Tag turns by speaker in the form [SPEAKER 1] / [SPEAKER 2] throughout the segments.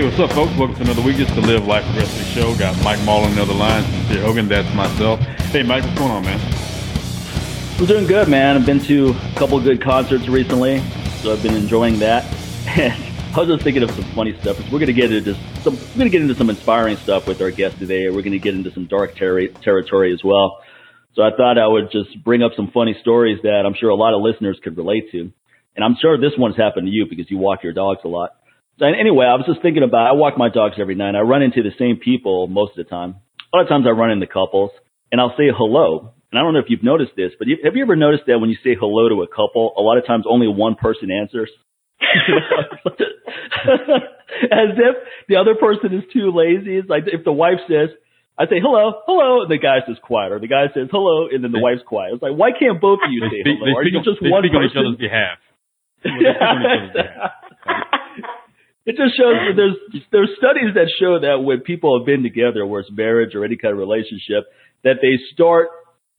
[SPEAKER 1] Hey, what's up, folks? Welcome to another week. Just to live life the the show. Got Mike Marlin on the other line. Sincere Hogan, that's myself. Hey, Mike, what's going on, man?
[SPEAKER 2] I'm doing good, man. I've been to a couple good concerts recently, so I've been enjoying that. And I was just thinking of some funny stuff. We're gonna get into some. We're gonna get into some inspiring stuff with our guest today. We're gonna get into some dark ter- territory as well. So I thought I would just bring up some funny stories that I'm sure a lot of listeners could relate to. And I'm sure this one's happened to you because you walk your dogs a lot. So anyway, I was just thinking about, I walk my dogs every night. I run into the same people most of the time. A lot of times I run into couples and I'll say hello. And I don't know if you've noticed this, but have you ever noticed that when you say hello to a couple, a lot of times only one person answers? As if the other person is too lazy. It's like if the wife says, I say hello, hello, and the guy says quiet, or the guy says hello, and then the wife's quiet. It's like, why can't both of you say
[SPEAKER 1] They,
[SPEAKER 2] hello?
[SPEAKER 1] they
[SPEAKER 2] Are
[SPEAKER 1] speak,
[SPEAKER 2] you just
[SPEAKER 1] they
[SPEAKER 2] one
[SPEAKER 1] speak on each other's behalf.
[SPEAKER 2] It just shows that there's there's studies that show that when people have been together, where it's marriage or any kind of relationship, that they start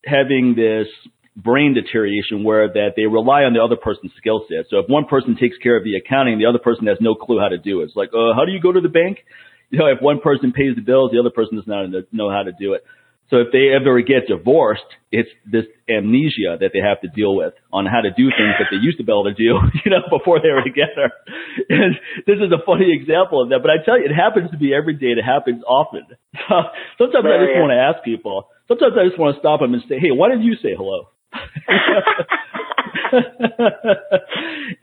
[SPEAKER 2] having this brain deterioration where that they rely on the other person's skill set. So if one person takes care of the accounting, the other person has no clue how to do it. It's like, uh, how do you go to the bank? You know, if one person pays the bills, the other person does not know how to do it. So if they ever get divorced, it's this amnesia that they have to deal with on how to do things that they used to be able to do, you know, before they were together. And this is a funny example of that, but I tell you, it happens to be every day. It happens often. Sometimes I just want to ask people. Sometimes I just want to stop them and say, "Hey, why did you say hello?" and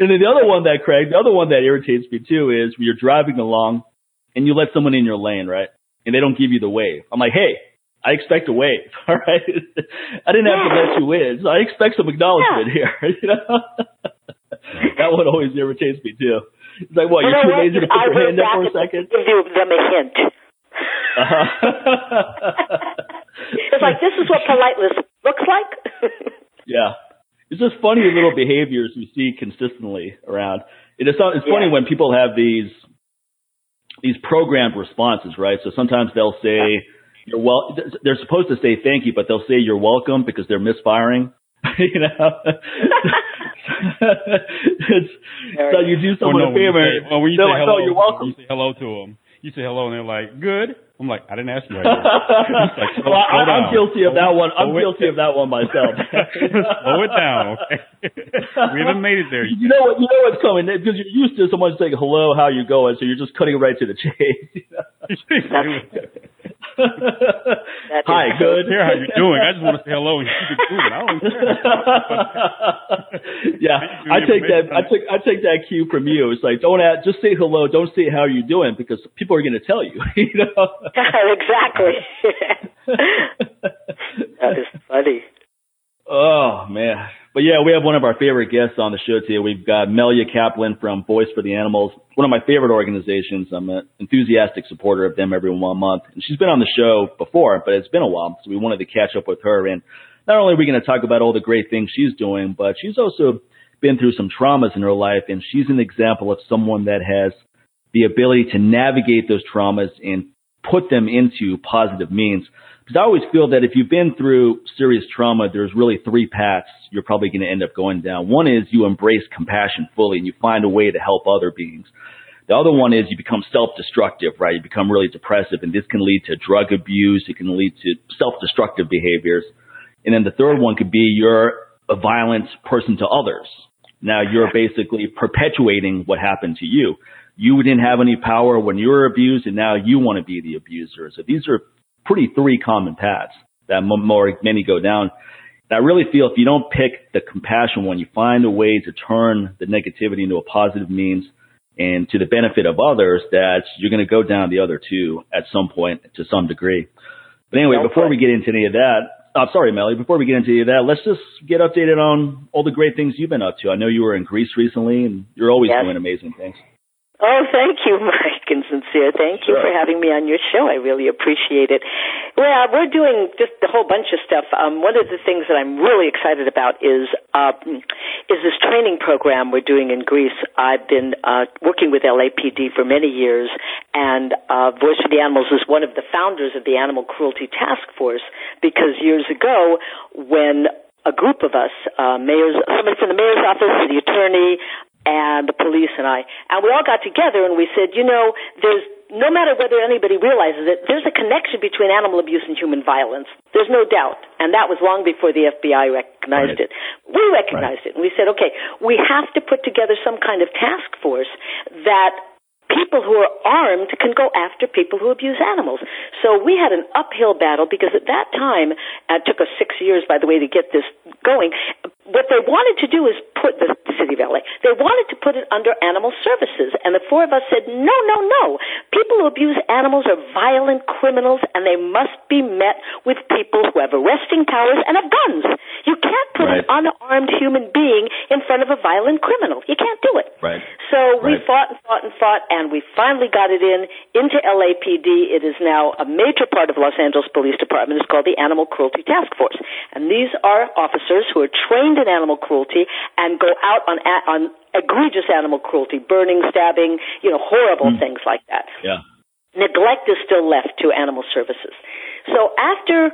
[SPEAKER 2] then the other one that Craig, the other one that irritates me too is when you're driving along and you let someone in your lane, right? And they don't give you the wave. I'm like, hey, I expect a wave, all right? I didn't have to let you in, so I expect some acknowledgement here. You know, that one always irritates me too. It's like, what? You're too lazy to put your hand up for a second.
[SPEAKER 3] Give them a hint.
[SPEAKER 2] Uh-huh.
[SPEAKER 3] it's like this is what politeness looks like.
[SPEAKER 2] yeah, it's just funny little behaviors we see consistently around. It is it's funny
[SPEAKER 3] Yeah.
[SPEAKER 2] when people have these these programmed responses, right? So sometimes they'll say you're well. They're supposed to say thank you, but they'll say you're welcome because they're misfiring. you know, it's, so you do
[SPEAKER 1] Or
[SPEAKER 2] someone
[SPEAKER 1] no,
[SPEAKER 2] a
[SPEAKER 1] when you
[SPEAKER 2] favor.
[SPEAKER 1] say, well, when you
[SPEAKER 2] they're
[SPEAKER 1] say
[SPEAKER 2] like,
[SPEAKER 1] hello,
[SPEAKER 2] "Oh, you're welcome."
[SPEAKER 1] You say hello to them. You say hello, and they're like, "Good." I'm like, "I didn't ask you." Right now. It's like,
[SPEAKER 2] well, I, I'm
[SPEAKER 1] down.
[SPEAKER 2] guilty of that one. I'm guilty of that one myself.
[SPEAKER 1] Slow it down. Okay? we haven't made it there. yet.
[SPEAKER 2] You know what? You know what's coming because you're used to someone saying hello, how you going, so you're just cutting right to the chase. you know?
[SPEAKER 3] That is
[SPEAKER 2] Hi, good.
[SPEAKER 1] I don't care how you're doing. I just want to say hello and keep it moving. I don't care.
[SPEAKER 2] yeah, I take that. I take I take that cue from you. It's like don't ask, just say hello. Don't say how you doing because people are going to tell you. you know.
[SPEAKER 3] exactly. that is funny.
[SPEAKER 2] Oh man. But yeah, we have one of our favorite guests on the show today. We've got Melya Kaplan from Voice for the Animals, one of my favorite organizations. I'm an enthusiastic supporter of them every one month. And she's been on the show before, but it's been a while, so we wanted to catch up with her. And not only are we going to talk about all the great things she's doing, but she's also been through some traumas in her life, and she's an example of someone that has the ability to navigate those traumas and put them into positive means. Because I always feel that if you've been through serious trauma, there's really three paths you're probably going to end up going down. One is you embrace compassion fully and you find a way to help other beings. The other one is you become self-destructive, right? You become really depressive and this can lead to drug abuse. It can lead to self-destructive behaviors. And then the third one could be you're a violent person to others. Now you're basically perpetuating what happened to you. You didn't have any power when you were abused and now you want to be the abuser. So these are pretty three common paths that more many go down. And I really feel if you don't pick the compassion one, you find a way to turn the negativity into a positive means and to the benefit of others, that you're going to go down the other two at some point to some degree. But anyway,
[SPEAKER 3] No
[SPEAKER 2] before we get into any of that, uh, sorry, Melly, before we get into any of that, let's just get updated on all the great things you've been up to. I know you were in Greece recently and you're always
[SPEAKER 3] Yes.
[SPEAKER 2] doing amazing things.
[SPEAKER 3] Oh, thank you, Mike and Sincere. Thank you
[SPEAKER 2] Sure.
[SPEAKER 3] for having me on your show. I really appreciate it. Well, we're doing just a whole bunch of stuff. Um, one of the things that I'm really excited about is uh, is this training program we're doing in Greece. I've been uh, working with LAPD for many years, and uh, Voice for the Animals is one of the founders of the Animal Cruelty Task Force. Because years ago, when a group of us, uh, mayors, somebody from the mayor's office, the attorney, and the police and I, and we all got together and we said, you know, there's no matter whether anybody realizes it, there's a connection between animal abuse and human violence. There's no doubt. And that was long before the FBI recognized right. it. We recognized right. it and we said, okay, we have to put together some kind of task force that people who are armed can go after people who abuse animals. So we had an uphill battle because at that time, uh, it took us six years, by the way, to get this going. What they wanted to do is put the city of LA, they wanted to put it under animal services. And the four of us said, no, no, no. People who abuse animals are violent criminals and they must be met with people who have arresting powers and have guns. You can't put
[SPEAKER 2] right.
[SPEAKER 3] an unarmed human being in front of a violent criminal. You can't do it.
[SPEAKER 2] Right.
[SPEAKER 3] So we
[SPEAKER 2] right.
[SPEAKER 3] fought and fought and fought and we finally got it in into LAPD. It is now a major part of Los Angeles Police Department. It's called the Animal Cruelty Task Force, and these are officers who are trained in animal cruelty and go out on on egregious animal cruelty, burning, stabbing, you know, horrible
[SPEAKER 2] mm.
[SPEAKER 3] things like that.
[SPEAKER 2] Yeah.
[SPEAKER 3] Neglect is still left to animal services. So after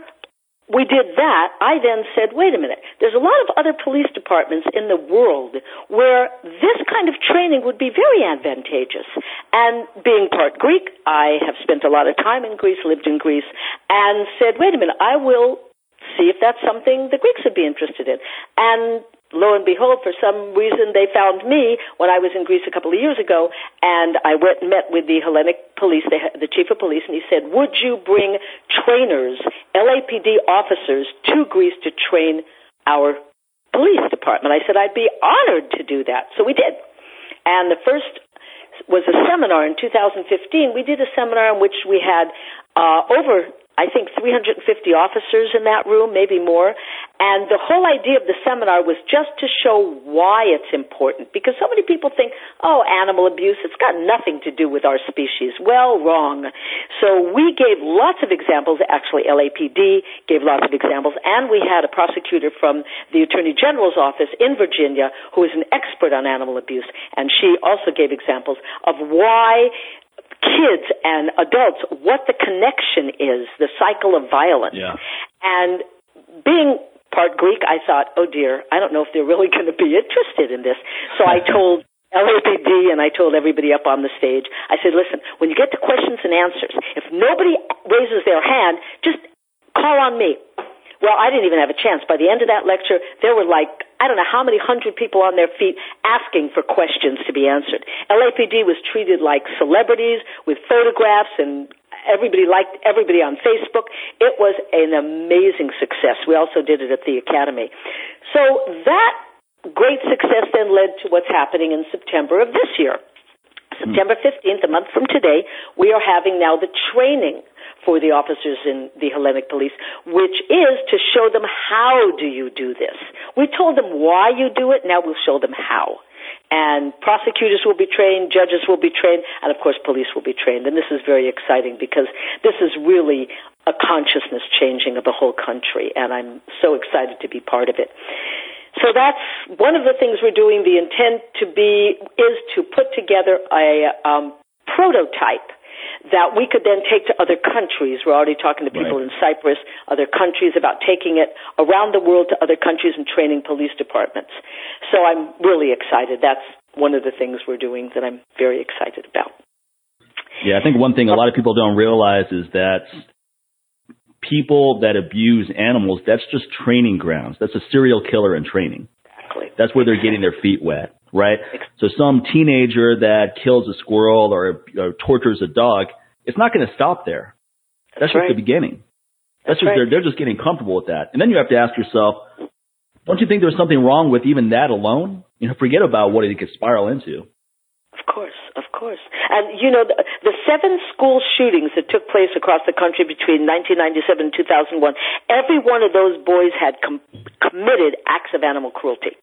[SPEAKER 3] we did that, I then said, wait a minute, there's a lot of other police departments in the world where this kind of training would be very advantageous. And being part Greek, I have spent a lot of time in Greece, lived in Greece, and said, wait a minute, I will see if that's something the Greeks would be interested in. And lo and behold, for some reason, they found me when I was in Greece a couple of years ago, and I went and met with the Hellenic police, the, the chief of police, and he said, "Would you bring trainers, LAPD officers, to Greece to train our police department?" I said, "I'd be honored to do that." So we did, and the first was a seminar in 2015. We did a seminar in which we had uh, over I think 350 officers in that room, maybe more. And the whole idea of the seminar was just to show why it's important. Because so many people think, oh, animal abuse, it's got nothing to do with our species. Well, wrong. So we gave lots of examples. Actually, LAPD gave lots of examples. And we had a prosecutor from the Attorney General's office in Virginia who is an expert on animal abuse. And she also gave examples of why kids and adults what the connection is, the cycle of violence.
[SPEAKER 2] Yeah.
[SPEAKER 3] And being part Greek, I thought, oh dear, I don't know if they're really going to be interested in this. So I told LAPD and I told everybody up on the stage, I said, listen, when you get to questions and answers, if nobody raises their hand, just call on me. Well, I didn't even have a chance. By the end of that lecture, there were like, I don't know how many hundred people on their feet asking for questions to be answered. LAPD was treated like celebrities with photographs and everybody liked everybody on Facebook. It was an amazing success. We also did it at the Academy. So that great success then led to what's happening in September of this year. Hmm. September 15th, a month from today, we are having now the training for the officers in the Hellenic police, which is to show them how do you do this. We told them why you do it, now we'll show them how. And prosecutors will be trained, judges will be trained, and of course police will be trained. And this is very exciting because this is really a consciousness changing of the whole country, and I'm so excited to be part of it. So that's one of the things we're doing. The intent to be is to put together a um, prototype that we could then take to other countries. We're already talking to people
[SPEAKER 2] right.
[SPEAKER 3] in Cyprus, other countries about taking it around the world to other countries and training police departments. So I'm really excited. That's one of the things we're doing that I'm very excited about.
[SPEAKER 2] Yeah, I think one thing a lot of people don't realize is that people that abuse animals, that's just training grounds. That's a serial killer in training.
[SPEAKER 3] Exactly.
[SPEAKER 2] That's where they're getting their feet wet right? So some teenager that kills a squirrel or, or tortures a dog, it's not going to stop there. That's, That's just
[SPEAKER 3] right.
[SPEAKER 2] the beginning. That's,
[SPEAKER 3] That's
[SPEAKER 2] just
[SPEAKER 3] right.
[SPEAKER 2] they're, they're just getting comfortable with that. And then you have to ask yourself, don't you think there's something wrong with even that alone? You know, forget about what it could spiral into.
[SPEAKER 3] Of course, of course. And you know, the, the seven school shootings that took place across the country between 1997 and 2001, every one of those boys had com- committed acts of animal cruelty.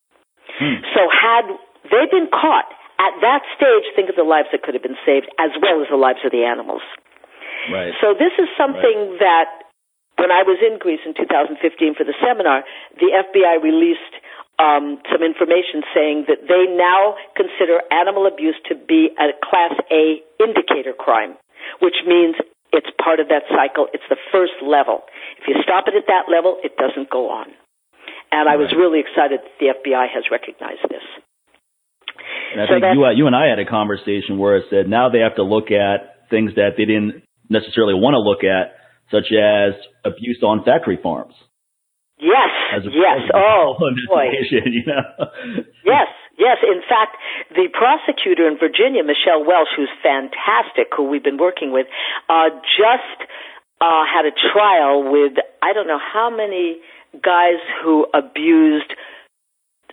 [SPEAKER 2] Hmm.
[SPEAKER 3] So had they've been caught at that stage, think of the lives that could have been saved as well as the lives of the animals.
[SPEAKER 2] Right.
[SPEAKER 3] So this is something
[SPEAKER 2] right.
[SPEAKER 3] that when I was in Greece in 2015 for the seminar, the FBI released um, some information saying that they now consider animal abuse to be a Class A indicator crime, which means it's part of that cycle. It's the first level. If you stop it at that level, it doesn't go on. And I was really excited that the FBI has recognized this.
[SPEAKER 2] And I so think you, you and I had a conversation where it said now they have to look at things that they didn't necessarily want to look at, such as abuse on factory farms.
[SPEAKER 3] Yes, yes. Oh, boy.
[SPEAKER 2] You know?
[SPEAKER 3] yes, yes. In fact, the prosecutor in Virginia, Michelle Welch, who's fantastic, who we've been working with, uh, just uh, had a trial with I don't know how many guys who abused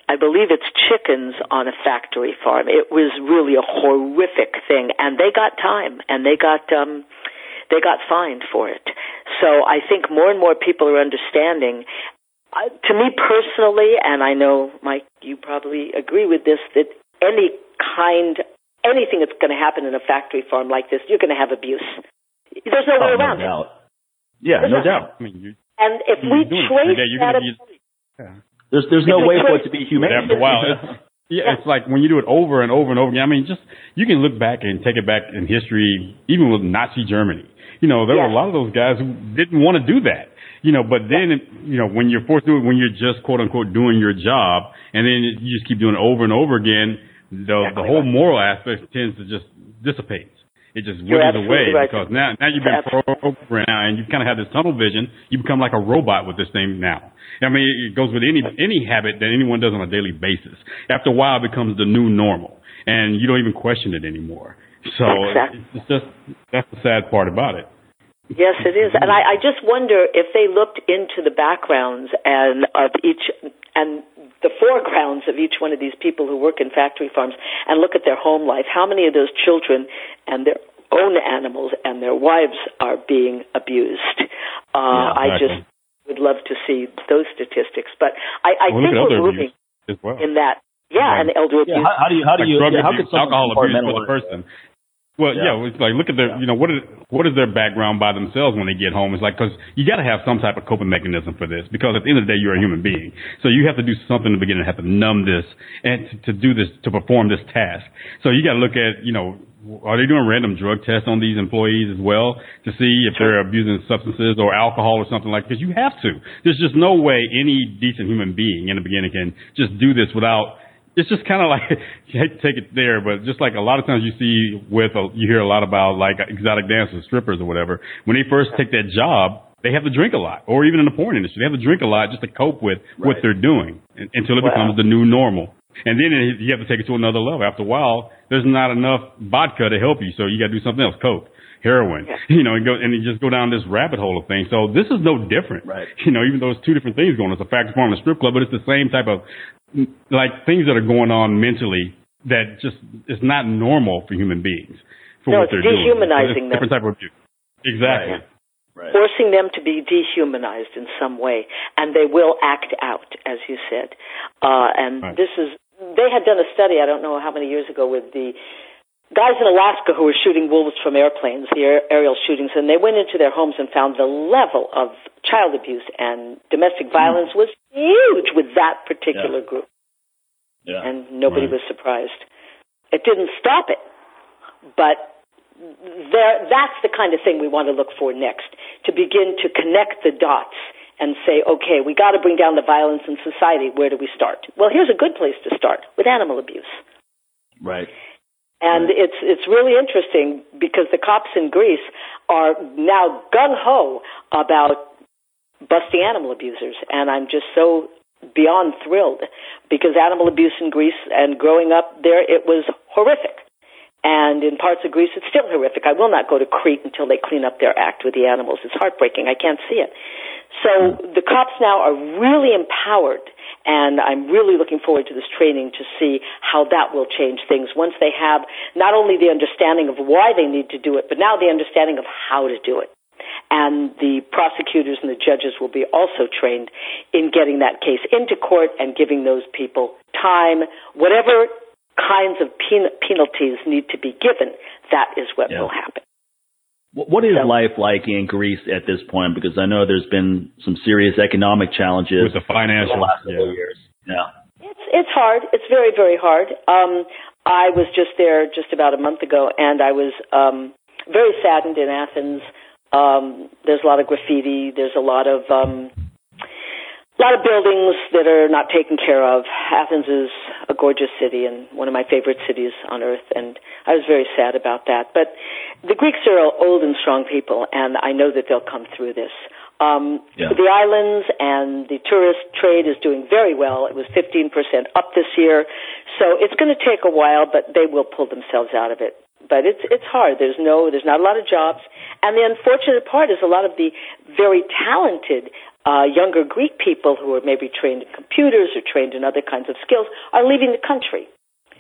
[SPEAKER 3] I believe it's chickens on a factory farm. It was really a horrific thing, and they got time, and they got um, they got fined for it. So I think more and more people are understanding. Uh, to me personally, and I know Mike, you probably agree with this, that any kind, anything that's going to happen in a factory farm like this, you're going to have abuse. There's no oh, way around
[SPEAKER 2] no it. Yeah, There's no doubt. I mean,
[SPEAKER 3] and if we trace that,
[SPEAKER 2] yeah. There's there's no way for it to be humane.
[SPEAKER 1] After a while, it's, yeah, it's like when you do it over and over and over again. I mean, just you can look back and take it back in history, even with Nazi Germany. You know, there yes. were a lot of those guys who didn't want to do that. You know, but then you know when you're forced to do it, when you're just quote unquote doing your job, and then you just keep doing it over and over again, the exactly the whole right. moral aspect tends to just dissipate. It just withers away right. because now now you've been programmed now and you've kind of have this tunnel vision. You become like a robot with this thing now. I mean, it goes with any any habit that anyone does on a daily basis. After a while, it becomes the new normal, and you don't even question it anymore. So
[SPEAKER 3] exactly.
[SPEAKER 1] it's just that's the sad part about it.
[SPEAKER 3] Yes, it is, and I, I just wonder if they looked into the backgrounds and of each and the foregrounds of each one of these people who work in factory farms and look at their home life. How many of those children and their own animals and their wives are being abused? Uh, yeah, exactly. I just would love to see those statistics. But I, I well, think we're moving
[SPEAKER 1] well.
[SPEAKER 3] in that. Yeah, and elder abuse.
[SPEAKER 2] Yeah, how, how, do you how do
[SPEAKER 1] like
[SPEAKER 2] you
[SPEAKER 1] yeah,
[SPEAKER 2] how could
[SPEAKER 1] alcohol abuse for the person? Well, yeah. yeah, it's like look at their, yeah. you know, what is what is their background by themselves when they get home? It's like because you got to have some type of coping mechanism for this because at the end of the day you're a human being, so you have to do something in the beginning, have to numb this and to, to do this to perform this task. So you got to look at, you know, are they doing random drug tests on these employees as well to see if they're abusing substances or alcohol or something like? Because you have to. There's just no way any decent human being in the beginning can just do this without. It's just kind of like you hate to take it there, but just like a lot of times you see with a, you hear a lot about like exotic dancers, strippers or whatever. When they first take that job, they have to drink a lot, or even in the porn industry, they have to drink a lot just to cope with right. what they're doing until it wow. becomes the new normal. And then you have to take it to another level. After a while, there's not enough vodka to help you, so you got to do something else, coke, heroin, yeah. you know, and go and you just go down this rabbit hole of things. So this is no different,
[SPEAKER 2] right?
[SPEAKER 1] You know, even though it's two different things going on. It's a factory farm and a strip club, but it's the same type of like things that are going on mentally that just is not normal for human beings for
[SPEAKER 3] no,
[SPEAKER 1] what they're doing.
[SPEAKER 3] dehumanizing
[SPEAKER 1] them. Different type of abuse. Exactly.
[SPEAKER 3] Right. Right. Forcing them to be dehumanized in some way, and they will act out, as you said. Uh, and right. this is they had done a study, I don't know how many years ago, with the guys in Alaska who were shooting wolves from airplanes, the aerial shootings, and they went into their homes and found the level of child abuse and domestic violence was huge with that particular
[SPEAKER 2] yeah.
[SPEAKER 3] group.
[SPEAKER 2] Yeah.
[SPEAKER 3] And nobody
[SPEAKER 2] right.
[SPEAKER 3] was surprised. It didn't stop it, but there, that's the kind of thing we want to look for next, to begin to connect the dots and say, okay, we got to bring down the violence in society. Where do we start? Well, here's a good place to start with animal abuse.
[SPEAKER 2] Right.
[SPEAKER 3] And
[SPEAKER 2] right.
[SPEAKER 3] it's it's really interesting because the cops in Greece are now gung ho about busting animal abusers, and I'm just so beyond thrilled because animal abuse in Greece and growing up there, it was horrific. And in parts of Greece, it's still horrific. I will not go to Crete until they clean up their act with the animals. It's heartbreaking. I can't see it. So the cops now are really empowered, and I'm really looking forward to this training to see how that will change things once they have not only the understanding of why they need to do it, but now the understanding of how to do it. And the prosecutors and the judges will be also trained in getting that case into court and giving those people time, whatever kinds of pen- penalties need to be given, that is what yeah. will happen.
[SPEAKER 2] What is life like in Greece at this point? Because I know there's been some serious economic challenges
[SPEAKER 1] with the financial
[SPEAKER 2] the last
[SPEAKER 1] couple
[SPEAKER 2] yeah. years. Yeah,
[SPEAKER 3] it's it's hard. It's very very hard. Um, I was just there just about a month ago, and I was um, very saddened in Athens. Um, there's a lot of graffiti. There's a lot of um, a lot of buildings that are not taken care of. Athens is a gorgeous city and one of my favorite cities on earth, and I was very sad about that. But the Greeks are old and strong people, and I know that they'll come through this. Um, yeah. The islands and the tourist trade is doing very well. It was 15% up this year. So it's going to take a while, but they will pull themselves out of it. But it's, it's hard. There's no, there's not a lot of jobs. And the unfortunate part is a lot of the very talented uh, younger Greek people who are maybe trained in computers or trained in other kinds of skills are leaving the country.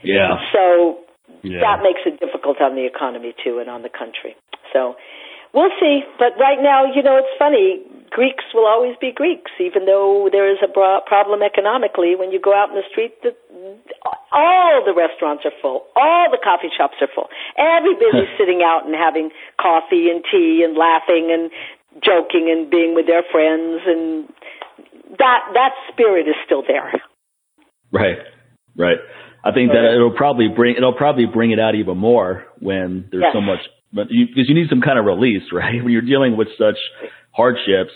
[SPEAKER 2] Yeah.
[SPEAKER 3] So yeah. that makes it difficult on the economy too and on the country. So We'll see. But right now, you know, it's funny. Greeks will always be Greeks, even though there is a problem economically. When you go out in the street, the, all the restaurants are full, all the coffee shops are full. Everybody's sitting out and having coffee and tea and laughing and joking and being with their friends, and that that spirit is still there.
[SPEAKER 2] Right, right. I think that it'll probably bring it'll probably bring it out even more when there's yes. so much but you, because you need some kind of release, right? When you're dealing with such hardships,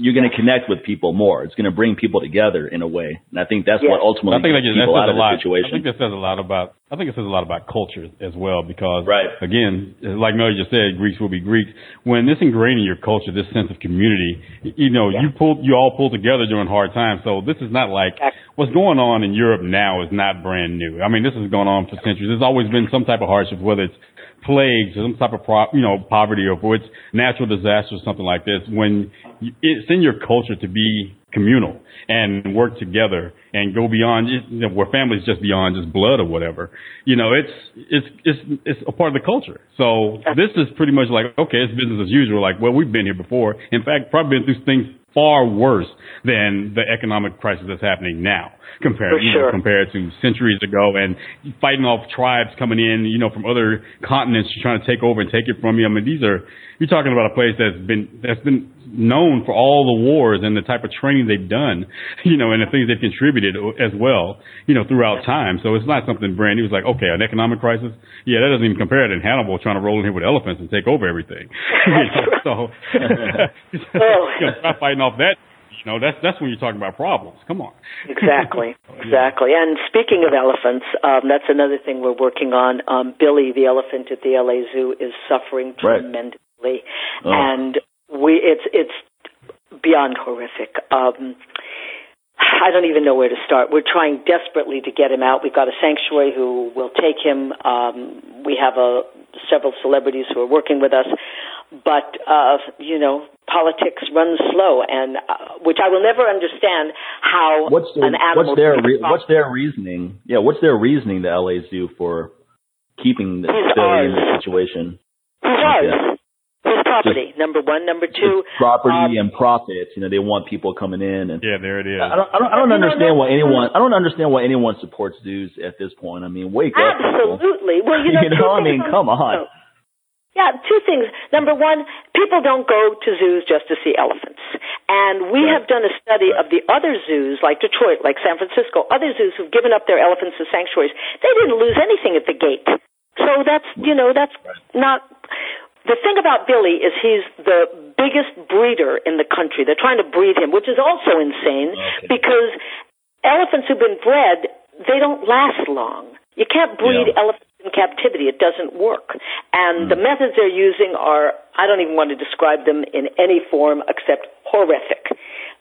[SPEAKER 2] you're going to connect with people more. It's going to bring people together in a way, and I think that's what ultimately I think gets people out of the situation.
[SPEAKER 1] I think that says a lot about. I think it says a lot about culture as well, because
[SPEAKER 2] right.
[SPEAKER 1] again, like Mel just said, Greeks will be Greeks. When this ingrained in your culture, this sense of community, you know, yeah. you pull, you all pull together during hard times. So this is not like what's going on in Europe now is not brand new. I mean, this has gone on for centuries. There's always been some type of hardship, whether it's plagues or some type of pro, you know poverty or it's natural disasters, or something like this, when it's in your culture to be communal and work together and go beyond you know, where families just beyond just blood or whatever. You know, it's it's it's it's a part of the culture. So this is pretty much like okay, it's business as usual. Like well, we've been here before. In fact, probably been through things far worse than the economic crisis that's happening now compared
[SPEAKER 3] you know,
[SPEAKER 1] compared to centuries ago and fighting off tribes coming in you know from other continents trying to take over and take it from you. I mean these are you're talking about a place that's been that's been known for all the wars and the type of training they've done, you know, and the things they've contributed as well, you know, throughout time. So it's not something brand new. It's like, okay, an economic crisis, yeah, that doesn't even compare to Hannibal trying to roll in here with elephants and take over everything. you know, so oh. you know, fighting off that you know, that's that's when you're talking about problems. Come on.
[SPEAKER 3] exactly, exactly. And speaking of elephants, um, that's another thing we're working on. Um, Billy, the elephant at the LA Zoo, is suffering
[SPEAKER 2] right.
[SPEAKER 3] tremendously, oh. and we it's it's beyond horrific. Um, I don't even know where to start. We're trying desperately to get him out. We've got a sanctuary who will take him. Um, we have a several celebrities who are working with us, but uh, you know, politics runs slow, and uh, which I will never understand how
[SPEAKER 2] what's their,
[SPEAKER 3] an animal.
[SPEAKER 2] What's their re- what's their reasoning? Yeah, what's their reasoning? The LA Zoo for keeping this in this situation.
[SPEAKER 3] He's ours. Yeah. His property, Just, number one. Number two,
[SPEAKER 2] property um, and profits. You know, they want people coming in, and
[SPEAKER 1] yeah, there it is.
[SPEAKER 2] I don't, I don't, I don't understand why anyone. I don't understand why anyone supports zoos at this point. I mean, wake
[SPEAKER 3] up. Absolutely. Well, you know,
[SPEAKER 2] you know I mean, come on.
[SPEAKER 3] Yeah, two things. Number one, people don't go to zoos just to see elephants. And we right. have done a study of the other zoos, like Detroit, like San Francisco, other zoos who've given up their elephants as sanctuaries. They didn't lose anything at the gate. So that's, you know, that's not. The thing about Billy is he's the biggest breeder in the country. They're trying to breed him, which is also insane okay. because elephants who've been bred, they don't last long. You can't breed yeah. elephants in captivity. It doesn't work. And mm. the methods they're using are, I don't even want to describe them in any form except horrific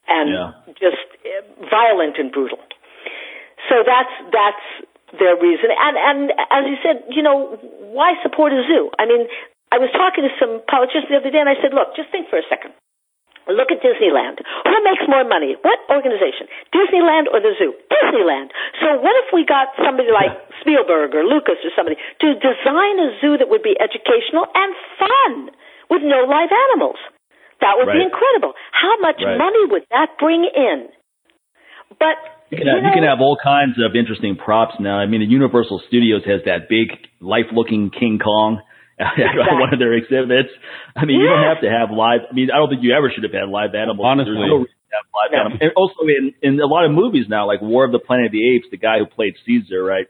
[SPEAKER 3] and yeah. just eh, violent and brutal. So that's, that's their reason. And, and as you said, you know, why support a zoo? I mean, I was talking to some politicians the other day and I said, look, just think for a second. Look at Disneyland. Who makes more money? What organization? Disneyland or the zoo? Disneyland. So what if we got somebody like Spielberg or Lucas or somebody to design a zoo that would be educational and fun with no live animals? That would
[SPEAKER 2] right.
[SPEAKER 3] be incredible. How much
[SPEAKER 2] right.
[SPEAKER 3] money would that bring in? But
[SPEAKER 2] you can, have, you, know, you can have all kinds of interesting props now. I mean, the Universal Studios has that big, life-looking King Kong
[SPEAKER 3] exactly.
[SPEAKER 2] one of their exhibits. I mean, yeah. you don't have to have live. I mean, I don't think you ever should have had live animals.
[SPEAKER 1] Honestly,
[SPEAKER 2] There's no reason to have live no. animals. And also in in a lot of movies now, like War of the Planet of the Apes, the guy who played Caesar, right?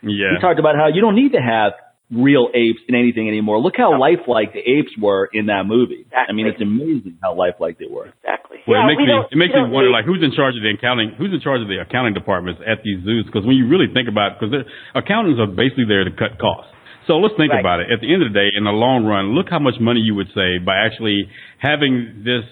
[SPEAKER 1] Yeah.
[SPEAKER 2] He talked about how you don't need to have real apes in anything anymore. Look how lifelike the apes were in that movie.
[SPEAKER 3] Exactly.
[SPEAKER 2] I mean, it's amazing how lifelike they were.
[SPEAKER 3] Exactly.
[SPEAKER 1] Well,
[SPEAKER 3] yeah,
[SPEAKER 1] it makes
[SPEAKER 3] we
[SPEAKER 1] me
[SPEAKER 3] don't-
[SPEAKER 1] it makes me wonder like who's in charge of the accounting who's in charge of the accounting departments at these zoos because when you really think about because accountants are basically there to cut costs. So let's think
[SPEAKER 3] Right.
[SPEAKER 1] about it. At the end of the day, in the long run, look how much money you would save by actually having this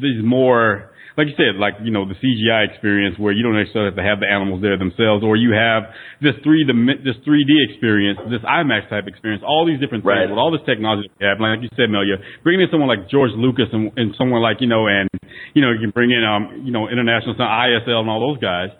[SPEAKER 1] these more like you said, like you know the CGI experience where you don't necessarily have to have the animals there themselves, or you have this three this 3D experience, this IMAX type experience, all these different things
[SPEAKER 2] Right.
[SPEAKER 1] with all this technology that we have. Like you said, Melya, bringing in someone like George Lucas and, and someone like you know, and you know, you can bring in um, you know, international ISL and all those guys.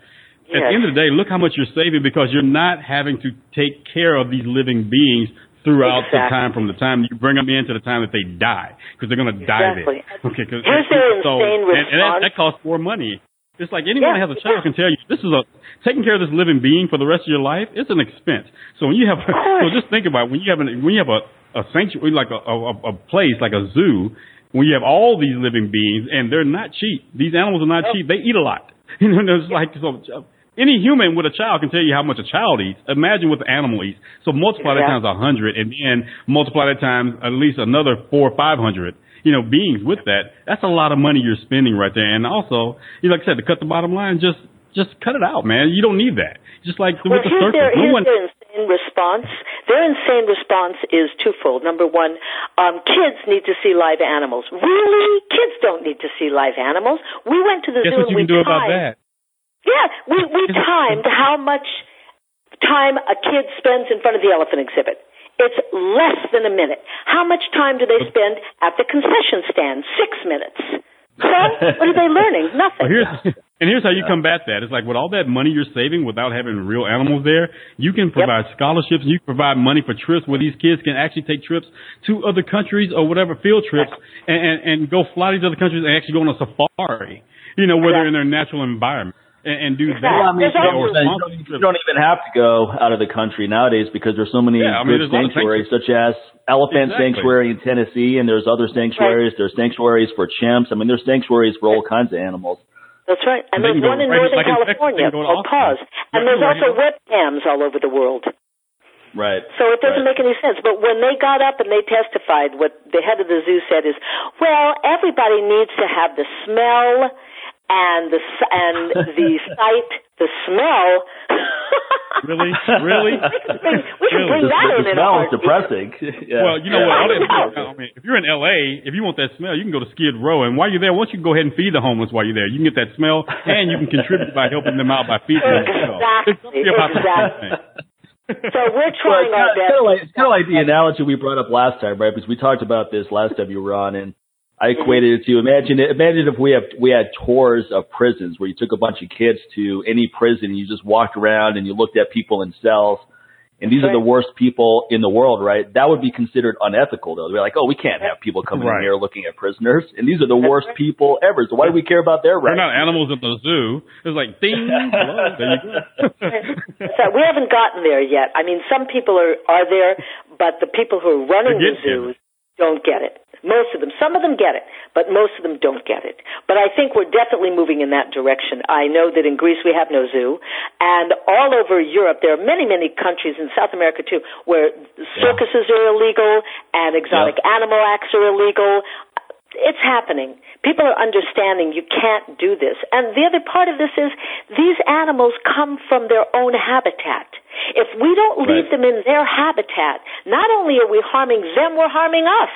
[SPEAKER 1] At the end of the day, look how much you're saving because you're not having to take care of these living beings throughout the time from the time you bring them in to the time that they die because they're going to die
[SPEAKER 3] Exactly.
[SPEAKER 1] there. Okay, 'cause-
[SPEAKER 3] Here's their
[SPEAKER 1] so,
[SPEAKER 3] insane
[SPEAKER 1] and, and that, that costs more money. It's like anyone
[SPEAKER 3] Yeah,
[SPEAKER 1] that has a child
[SPEAKER 3] yeah.
[SPEAKER 1] can tell you this is a taking care of this living being for the rest of your life. It's an expense. So when you have so just think about when you have an, when you have a, a sanctuary like a, a, a place like a zoo when you have all these living beings and they're not cheap. These animals are not
[SPEAKER 3] Nope.
[SPEAKER 1] cheap. They eat a lot. You know, it's like so. Any human with a child can tell you how much a child eats. Imagine what the animal eats. So multiply that times a hundred, and then multiply that times at least another four or five hundred. You know, beings with that. That's a lot of money you're spending right there. And also, you know, like I said, to cut the bottom line, just just cut it out, man. You don't need that. Just like
[SPEAKER 3] Well,
[SPEAKER 1] with the circus,
[SPEAKER 3] their,
[SPEAKER 1] no one.
[SPEAKER 3] their insane response. Their insane response is twofold. Number one, um, kids need to see live animals. Really? Kids don't need to see live animals. We went to the
[SPEAKER 1] Guess
[SPEAKER 3] zoo
[SPEAKER 1] what you
[SPEAKER 3] and
[SPEAKER 1] can
[SPEAKER 3] we
[SPEAKER 1] do about that?
[SPEAKER 3] Yeah, we, we timed how much time a kid spends in front of the elephant exhibit. It's less than a minute. How much time do they spend at the concession stand? Six minutes. So, what are they learning? Nothing.
[SPEAKER 1] Well, here's and here's how you combat that. It's like with all that money you're saving without having real animals there, you can provide scholarships and you can provide money for trips where these kids can actually take trips to other countries or whatever field trips and, and, and go fly to these other countries and actually go on a safari. You know, where they're in their natural environment and, and do that.
[SPEAKER 3] Well, I mean,
[SPEAKER 2] you, don't, you don't- you don't even have to go out of the country nowadays because there's so many
[SPEAKER 1] Yeah, I mean,
[SPEAKER 2] good
[SPEAKER 1] there's a lot of
[SPEAKER 2] sanctuaries, such as Elephant
[SPEAKER 1] Exactly.
[SPEAKER 2] Sanctuary in Tennessee, and there's other sanctuaries. There's sanctuaries for chimps. I mean, there's sanctuaries for all kinds of animals.
[SPEAKER 3] That's right. And
[SPEAKER 1] They
[SPEAKER 3] there's
[SPEAKER 1] can go
[SPEAKER 3] one in
[SPEAKER 1] right-
[SPEAKER 3] Northern
[SPEAKER 1] like
[SPEAKER 3] California
[SPEAKER 1] they can
[SPEAKER 3] called
[SPEAKER 1] Austin.
[SPEAKER 3] Pause. And there's
[SPEAKER 1] right
[SPEAKER 3] also
[SPEAKER 1] here.
[SPEAKER 3] webcams all over the world.
[SPEAKER 2] Right.
[SPEAKER 3] So it doesn't
[SPEAKER 2] Right.
[SPEAKER 3] make any sense. But when they got up and they testified, what the head of the zoo said is, well, everybody needs to have the smell and the s- and the sight, the smell.
[SPEAKER 1] Really? Really?
[SPEAKER 3] we can bring, we can
[SPEAKER 1] Really?
[SPEAKER 3] bring
[SPEAKER 2] The,
[SPEAKER 3] that
[SPEAKER 2] the
[SPEAKER 3] in in a
[SPEAKER 2] smell is
[SPEAKER 3] heartbeat.
[SPEAKER 2] depressing. yeah.
[SPEAKER 1] Well, you know
[SPEAKER 2] Yeah.
[SPEAKER 1] what? All
[SPEAKER 3] I
[SPEAKER 1] that-
[SPEAKER 3] know.
[SPEAKER 1] I mean, if you're in LA, if you want that smell, you can go to Skid Row, and while you're there, once you go ahead and feed the homeless while you're there, you can get that smell, and you can contribute by helping them out by feeding them. as
[SPEAKER 3] Exactly,
[SPEAKER 1] something about the
[SPEAKER 3] exactly. So we're
[SPEAKER 2] Well,
[SPEAKER 3] trying
[SPEAKER 2] it's
[SPEAKER 3] our
[SPEAKER 2] kind,
[SPEAKER 3] best.
[SPEAKER 2] of like, it's kind of like the analogy we brought up last time, right? Because we talked about this last time you were on, and I equated it to imagine it. imagine if we have we had tours of prisons where you took a bunch of kids to any prison and you just walked around and you looked at people in cells, and these are the worst people in the world, right? That would be considered unethical, though. They're like, oh, we can't have people coming
[SPEAKER 1] Right.
[SPEAKER 2] in here looking at prisoners, and these are the
[SPEAKER 3] That's
[SPEAKER 2] worst
[SPEAKER 3] right.
[SPEAKER 2] people ever. So why do we care about their rights?
[SPEAKER 1] They're not animals at the zoo. It's like ding. hello, there you go.
[SPEAKER 3] So we haven't gotten there yet. I mean, some people are are there, but the people who are running the zoos don't get it. Most of them, some of them get it, but most of them don't get it. But I think we're definitely moving in that direction. I know that in Greece we have no zoo, and all over Europe there are many, many countries in South America too where circuses are illegal and exotic animal acts are illegal it's happening. People are understanding you can't do this. And the other part of this is these animals come from their own habitat. If we don't leave
[SPEAKER 2] Right.
[SPEAKER 3] them in their habitat, not only are we harming them, we're harming us.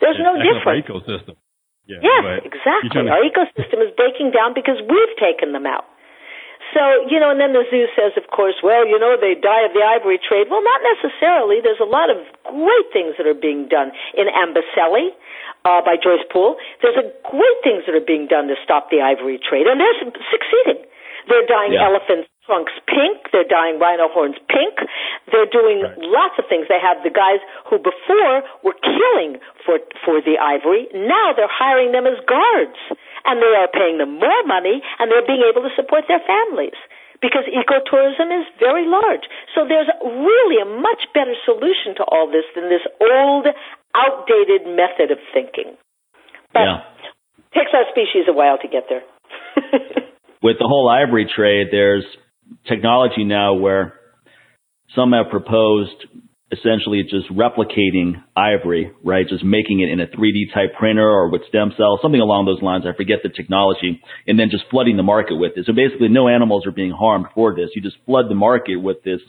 [SPEAKER 3] There's no difference.
[SPEAKER 1] ecosystem. Yeah,
[SPEAKER 3] Yes,
[SPEAKER 1] but
[SPEAKER 3] exactly.
[SPEAKER 1] to-
[SPEAKER 3] Our ecosystem is breaking down because we've taken them out. So, you know, and then the zoo says, of course, well, you know, they die of the ivory trade. Well, not necessarily. There's a lot of great things that are being done in Amboseli uh, by Joyce Poole. There's a great things that are being done to stop the ivory trade, and they're succeeding. They're dyeing
[SPEAKER 2] Yeah.
[SPEAKER 3] elephants' trunks pink. They're dyeing rhino horns pink. They're doing lots of things. They have the guys who before were killing for for the ivory. Now they're hiring them as guards, and they are paying them more money, and they're being able to support their families because ecotourism is very large. So there's really a much better solution to all this than this old, outdated method of thinking. But
[SPEAKER 2] Yeah.
[SPEAKER 3] it takes our species a while to get there.
[SPEAKER 2] with the whole ivory trade, there's technology now where some have proposed essentially just replicating ivory, right? Just making it in a 3D type printer or with stem cells, something along those lines. I forget the technology, and then just flooding the market with it. So basically, no animals are being harmed for this. You just flood the market with this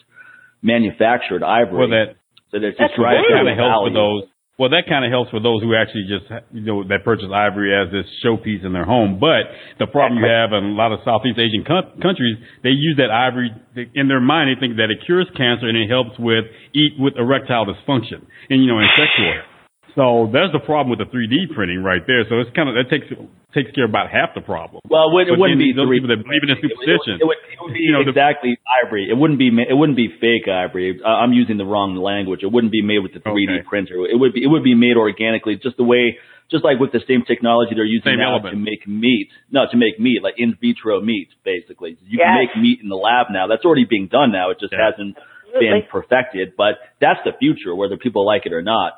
[SPEAKER 2] manufactured ivory.
[SPEAKER 1] Well, that
[SPEAKER 2] so that
[SPEAKER 3] That's
[SPEAKER 2] just
[SPEAKER 3] really
[SPEAKER 1] kind of helps for
[SPEAKER 2] value.
[SPEAKER 1] those. Well, that kind of helps for those who actually just, you know, that purchase ivory as this showpiece in their home. But the problem you have in a lot of Southeast Asian co- countries, they use that ivory in their mind. They think that it cures cancer and it helps with eat with erectile dysfunction and you know, and sexual. So there's the problem with the 3D printing right there. So it's kind of that takes takes care of about half the problem.
[SPEAKER 2] Well, it, would, it wouldn't
[SPEAKER 1] then
[SPEAKER 2] be
[SPEAKER 1] those
[SPEAKER 2] 3D
[SPEAKER 1] people that believe in
[SPEAKER 2] printing.
[SPEAKER 1] superstition.
[SPEAKER 2] It would, it would, it would be
[SPEAKER 1] You know, the-
[SPEAKER 2] exactly ivory. It wouldn't be ma- it wouldn't be fake ivory. I'm using the wrong language. It wouldn't be made with the 3D
[SPEAKER 1] Okay.
[SPEAKER 2] printer. It would be it would be made organically, just the way, just like with the same technology they're using
[SPEAKER 1] Same
[SPEAKER 2] now
[SPEAKER 1] element.
[SPEAKER 2] to make meat. No, to make meat like in vitro meat, basically. You can make meat in the lab now. That's already being done now. It just
[SPEAKER 1] Yeah.
[SPEAKER 2] hasn't been perfected, but that's the future, whether people like it or not.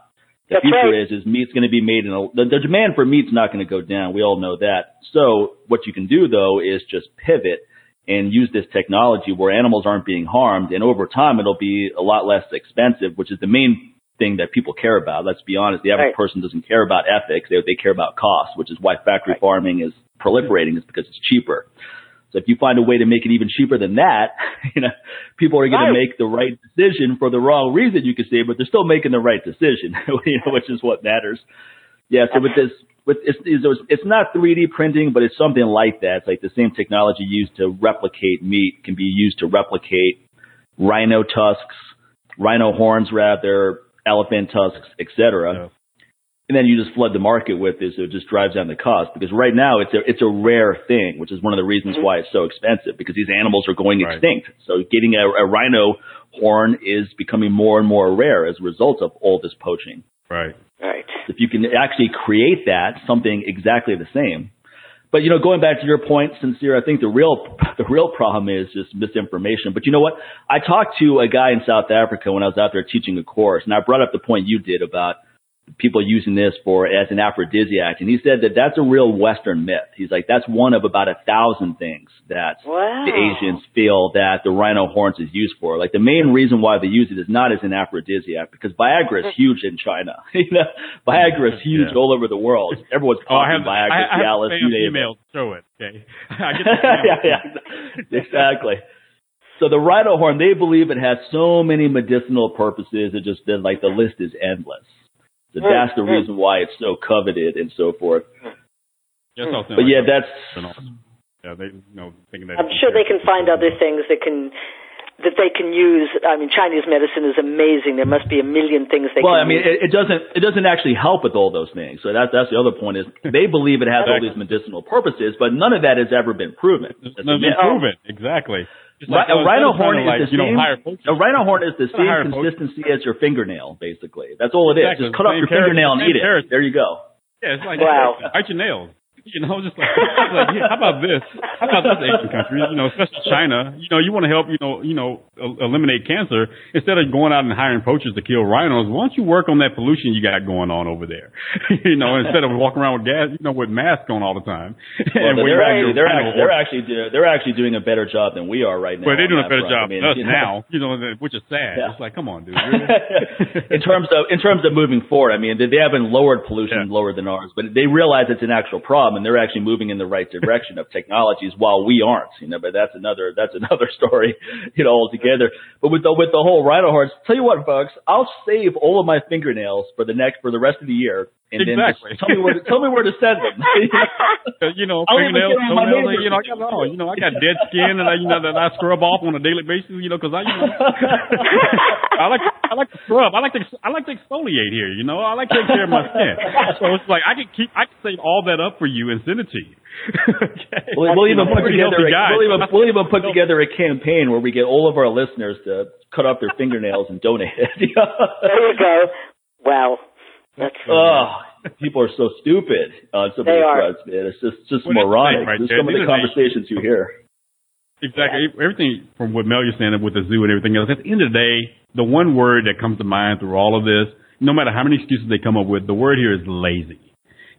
[SPEAKER 2] The
[SPEAKER 3] That's
[SPEAKER 2] future
[SPEAKER 3] right.
[SPEAKER 2] is is meat's going to be made in a the, the demand for meat's not going to go down. We all know that. So what you can do though is just pivot and use this technology where animals aren't being harmed, and over time it'll be a lot less expensive, which is the main thing that people care about. Let's be honest, the average
[SPEAKER 3] Right.
[SPEAKER 2] person doesn't care about ethics; they they care about cost, which is why factory
[SPEAKER 3] Right.
[SPEAKER 2] farming is proliferating, is because it's cheaper. So if you find a way to make it even cheaper than that, you know, people are going
[SPEAKER 3] Right.
[SPEAKER 2] to make the right decision for the wrong reason, you could say, but they're still making the right decision, you know, which is what matters. Yeah. So with this, with it's, it's it's not 3D printing, but it's something like that. It's like the same technology used to replicate meat can be used to replicate rhino tusks, rhino horns, rather, elephant tusks, etc.
[SPEAKER 1] Yeah.
[SPEAKER 2] And then you just flood the market with it, so it just drives down the cost. Because right now it's a it's a rare thing, which is one of the reasons mm-hmm. why it's so expensive. Because these animals are going
[SPEAKER 1] Right.
[SPEAKER 2] extinct, so getting a, a rhino horn is becoming more and more rare as a result of all this poaching.
[SPEAKER 1] Right.
[SPEAKER 3] Right.
[SPEAKER 2] If you can actually create that something exactly the same. But you know, going back to your point, sincere, I think the real the real problem is just misinformation. But you know what? I talked to a guy in South Africa when I was out there teaching a course, and I brought up the point you did about people using this for as an aphrodisiac, and he said that that's a real Western myth. He's like, that's one of about a thousand things that
[SPEAKER 3] Wow.
[SPEAKER 2] the Asians feel that the rhino horns is used for. Like the main reason why they use it is not as an aphrodisiac because Viagra is huge in China. you know, Viagra is huge
[SPEAKER 1] Yeah.
[SPEAKER 2] all over the world. Everyone's
[SPEAKER 1] Oh, I
[SPEAKER 2] popping
[SPEAKER 1] have,
[SPEAKER 2] Viagra,
[SPEAKER 1] I, I have
[SPEAKER 2] Cialis,
[SPEAKER 1] the
[SPEAKER 2] you
[SPEAKER 1] spam
[SPEAKER 2] name
[SPEAKER 1] email. Show it. Okay. I get the
[SPEAKER 2] yeah, yeah, exactly. So the rhino horn, they believe it has so many medicinal purposes. It just that like the list is endless. So
[SPEAKER 3] Mm,
[SPEAKER 2] that's the reason why it's so coveted and so forth.
[SPEAKER 1] Just all
[SPEAKER 2] But yeah, that's
[SPEAKER 1] yeah, they you know thinking that.
[SPEAKER 3] I'm sure they can find other things that can that they can use. I mean, Chinese medicine is amazing. There must be a million things they
[SPEAKER 2] well,
[SPEAKER 3] can
[SPEAKER 2] I mean,
[SPEAKER 3] use.
[SPEAKER 2] it, it doesn't it doesn't actually help with all those things. So that's that's the other point is they believe it has all these medicinal purposes, but none of that has ever been proven.
[SPEAKER 1] It's
[SPEAKER 2] That's a
[SPEAKER 1] not
[SPEAKER 2] myth.
[SPEAKER 1] proven exactly. Just
[SPEAKER 2] Ri-
[SPEAKER 1] like,
[SPEAKER 2] a rhino horn
[SPEAKER 1] trying
[SPEAKER 2] is
[SPEAKER 1] like,
[SPEAKER 2] the same. A rhino horn is the
[SPEAKER 1] It's
[SPEAKER 2] same
[SPEAKER 1] hire poachers.
[SPEAKER 2] consistency as your fingernail, basically. That's all it is.
[SPEAKER 1] Exactly.
[SPEAKER 2] Just cut off your fingernail and
[SPEAKER 1] same
[SPEAKER 2] eat it. There you go.
[SPEAKER 1] Yeah, it's like
[SPEAKER 3] Wow.
[SPEAKER 1] bite your nails. You know, just like, like yeah, how about this? How about this Asian countries? You know, especially China. You know, you want to help. You know, you know, eliminate cancer instead of going out and hiring poachers to kill rhinos. Why don't you work on that pollution you got going on over there? you know, instead of walking around with gas, you know, with masks on all the time.
[SPEAKER 2] Well,
[SPEAKER 1] And
[SPEAKER 2] they're, actually, they're, actually, they're actually do- they're actually doing a better job than we are right now.
[SPEAKER 1] Well, they're doing a better
[SPEAKER 2] that
[SPEAKER 1] job
[SPEAKER 2] front. I mean,
[SPEAKER 1] than us
[SPEAKER 2] you know.
[SPEAKER 1] now, you know, which is sad.
[SPEAKER 2] Yeah.
[SPEAKER 1] It's like, come on, dude. Really?
[SPEAKER 2] in terms of in terms of moving forward, I mean, they, they haven't lowered pollution
[SPEAKER 1] Yeah.
[SPEAKER 2] lower than ours, but they realize it's an actual problem, and they're actually moving in the right direction of technologies, while we aren't. You know, but that's another that's another story, you know, altogether. But with the with the whole rhino horns, tell you what, folks, I'll save all of my fingernails for the next for the rest of the year, and
[SPEAKER 1] Exactly.
[SPEAKER 2] then tell me where to, tell me where to send them.
[SPEAKER 1] You know,
[SPEAKER 2] I'll even
[SPEAKER 1] fingernails,
[SPEAKER 2] get on my
[SPEAKER 1] toenails, you know, I got it all. You know, I got dead skin and I, you know, that I scrub off on a daily basis. You know, because I, you know, I like, I like to scrub. I like to, I like to exfoliate here. You know, I like to take care of my skin. So it's like I can keep, I can save all that up for you and send it to you. okay.
[SPEAKER 2] We'll, we'll even put together a, we'll even, we'll even put together a campaign where we get all of our listeners to cut off their fingernails and donate it.
[SPEAKER 3] there you go. Wow. That's
[SPEAKER 2] oh, people are so stupid uh, on some of
[SPEAKER 3] They
[SPEAKER 2] these
[SPEAKER 3] are.
[SPEAKER 2] threads, man. It's just just
[SPEAKER 1] Well,
[SPEAKER 2] moronic.
[SPEAKER 1] thing right
[SPEAKER 2] Just some of the
[SPEAKER 1] These are the-
[SPEAKER 2] conversations you hear.
[SPEAKER 1] Exactly. Everything from what Mel you're saying with the zoo and everything else. At the end of the day, the one word that comes to mind through all of this, no matter how many excuses they come up with, the word here is lazy.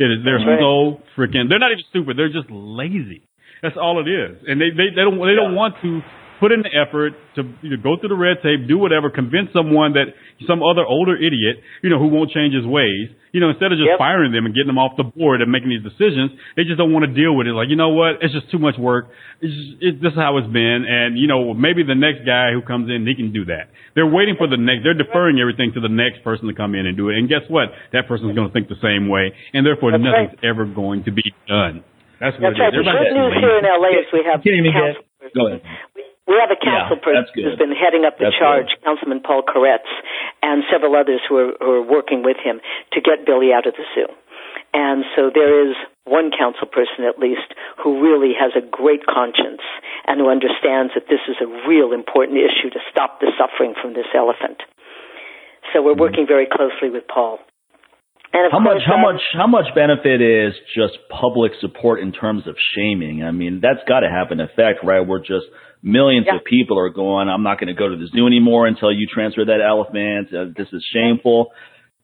[SPEAKER 1] It is, they're
[SPEAKER 3] Right.
[SPEAKER 1] so freaking. They're not even stupid. They're just lazy. That's all it is. And they they, they don't they don't want to put in the effort to you know, go through the red tape, do whatever, convince someone that some other older idiot, you know, who won't change his ways, you know, instead of just
[SPEAKER 3] Yep.
[SPEAKER 1] firing them and getting them off the board and making these decisions, they just don't want to deal with it. Like, you know what? It's just too much work. It's just, it, this is how it's been. And, you know, maybe the next guy who comes in, he can do that. They're waiting for the next, they're deferring everything to the next person to come in and do it. And guess what? That person's going to think the same way. And therefore,
[SPEAKER 3] That's
[SPEAKER 1] nothing's ever going to be done. That's what
[SPEAKER 3] That's
[SPEAKER 1] it
[SPEAKER 3] right.
[SPEAKER 1] is.
[SPEAKER 3] The good news here in LA is we have
[SPEAKER 2] Kidding me, Ed?
[SPEAKER 3] council.
[SPEAKER 2] Go ahead.
[SPEAKER 3] We have a council
[SPEAKER 2] Yeah,
[SPEAKER 3] person who's been heading up the
[SPEAKER 2] That's
[SPEAKER 3] charge, Councilman Paul Koretz, and several others who are, who are working with him to get Billy out of the zoo. And so there is one council person at least who really has a great conscience and who understands that this is a real important issue to stop the suffering from this elephant. So we're working very closely with Paul. And
[SPEAKER 2] How much? How
[SPEAKER 3] uh,
[SPEAKER 2] much? How much benefit is just public support in terms of shaming? I mean, that's got to have an effect, right? We're just millions
[SPEAKER 3] Yeah.
[SPEAKER 2] of people are going. I'm not going to go to the zoo anymore until you transfer that elephant. Uh, this is shameful.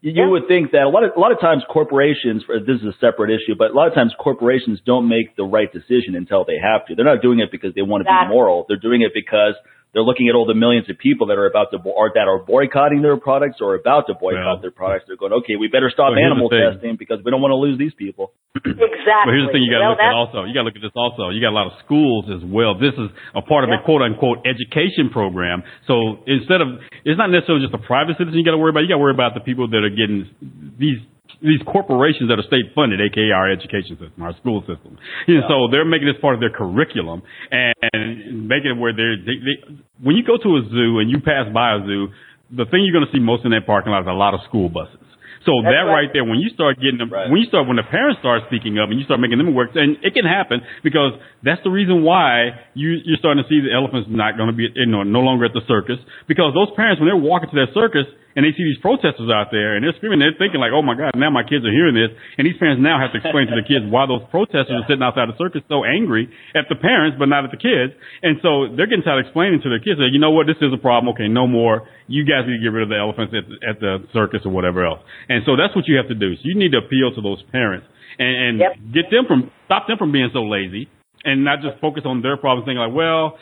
[SPEAKER 2] You,
[SPEAKER 3] Yeah.
[SPEAKER 2] would think that a lot of a lot of times corporations. This is a separate issue, but a lot of times corporations don't make the right decision until they have to. They're not doing it because they want to be moral. They're doing it because they're looking at all the millions of people that are about to bo- or that are boycotting their products or about to boycott
[SPEAKER 1] Well-
[SPEAKER 2] their products. They're going, okay, we better stop
[SPEAKER 1] Well,
[SPEAKER 2] animal testing because we don't want to lose these people.
[SPEAKER 3] exactly.
[SPEAKER 1] But here's the thing you got to
[SPEAKER 3] Well,
[SPEAKER 1] look at also. You got to look at this also. You got a lot of schools as well. This is a part of
[SPEAKER 3] Yeah.
[SPEAKER 1] a quote unquote education program. So instead of, it's not necessarily just the private citizen you got to worry about. You got to worry about the people that are getting these these corporations that are state funded, aka our education system, our school system. You know, So they're making this part of their curriculum and making it where they're, they, they, when you go to a zoo and you pass by a zoo, the thing you're going to see most in that parking lot is a lot of school buses. So
[SPEAKER 3] That's
[SPEAKER 1] that
[SPEAKER 3] right.
[SPEAKER 1] right there, when you start getting them,
[SPEAKER 2] Right.
[SPEAKER 1] when you start, when the parents start speaking up and you start making them work, and it can happen because that's the reason why you, you're starting to see the elephants not going to be, you know, no longer at the circus because those parents, when they're walking to that circus and they see these protesters out there and they're screaming, they're thinking like, oh my God, now my kids are hearing this. And these parents now have to explain to the kids why those protesters are sitting outside the circus so angry at the parents, but not at the kids. And so they're getting tired of explaining to their kids that, you know what, this is a problem. Okay, no more. You guys need to get rid of the elephants at the, at the circus or whatever else. And so that's what you have to do. So you need to appeal to those parents and, and
[SPEAKER 3] Yep.
[SPEAKER 1] get them from, stop them from being so lazy and not just focus on their problems thinking like, well,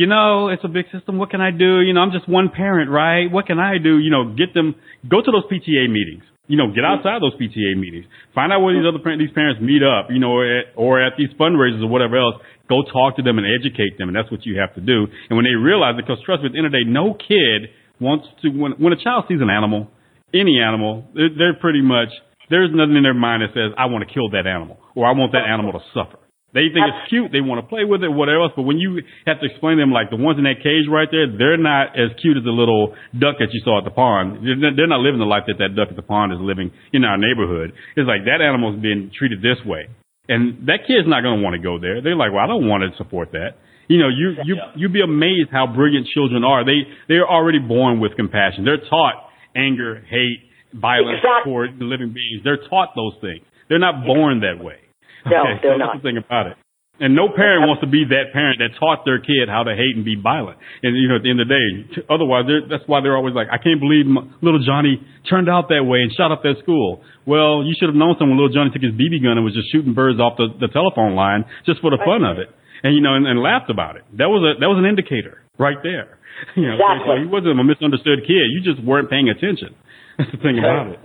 [SPEAKER 1] you know, it's a big system. What can I do? You know, I'm just one parent, right? What can I do? You know, get them, go to those PTA meetings. You know, get outside those PTA meetings. Find out where these other parents, these parents meet up, you know, or at, or at these fundraisers or whatever else. Go talk to them and educate them. And that's what you have to do. And when they realize it, because trust me, at the end of the day, no kid wants to, when, when a child sees an animal, any animal, they're, they're pretty much, there's nothing in their mind that says, I want to kill that animal or I want that animal to suffer. They think it's cute. They want to play with it, whatever else. But when you have to explain to them, like the ones in that cage right there, they're not as cute as the little duck that you saw at the pond. They're they're not living the life that that duck at the pond is living in our neighborhood. It's like that animal's being treated this way. And that kid's not going to want to go there. They're like, well, I don't want to support that. You know, you, you, you'd be amazed how brilliant children are. They, they're already born with compassion. They're taught anger, hate, violence
[SPEAKER 3] Exactly.
[SPEAKER 1] toward living beings. They're taught those things. They're not born that way.
[SPEAKER 3] No,
[SPEAKER 1] Okay,
[SPEAKER 3] they're
[SPEAKER 1] so
[SPEAKER 3] not.
[SPEAKER 1] That's the thing about it. And no parent wants to be that parent that taught their kid how to hate and be violent. And you know, at the end of the day, otherwise, they're- that's why they're always like, "I can't believe m- little Johnny turned out that way and shot up that school." Well, you should have known someone. Little Johnny took his BB gun and was just shooting birds off the, the telephone line just for the fun of it, and you know, and, and laughed about it. That was a that was an indicator right there. You know, so- so
[SPEAKER 3] Exactly.
[SPEAKER 1] he wasn't a misunderstood kid. You just weren't paying attention. That's the thing about it.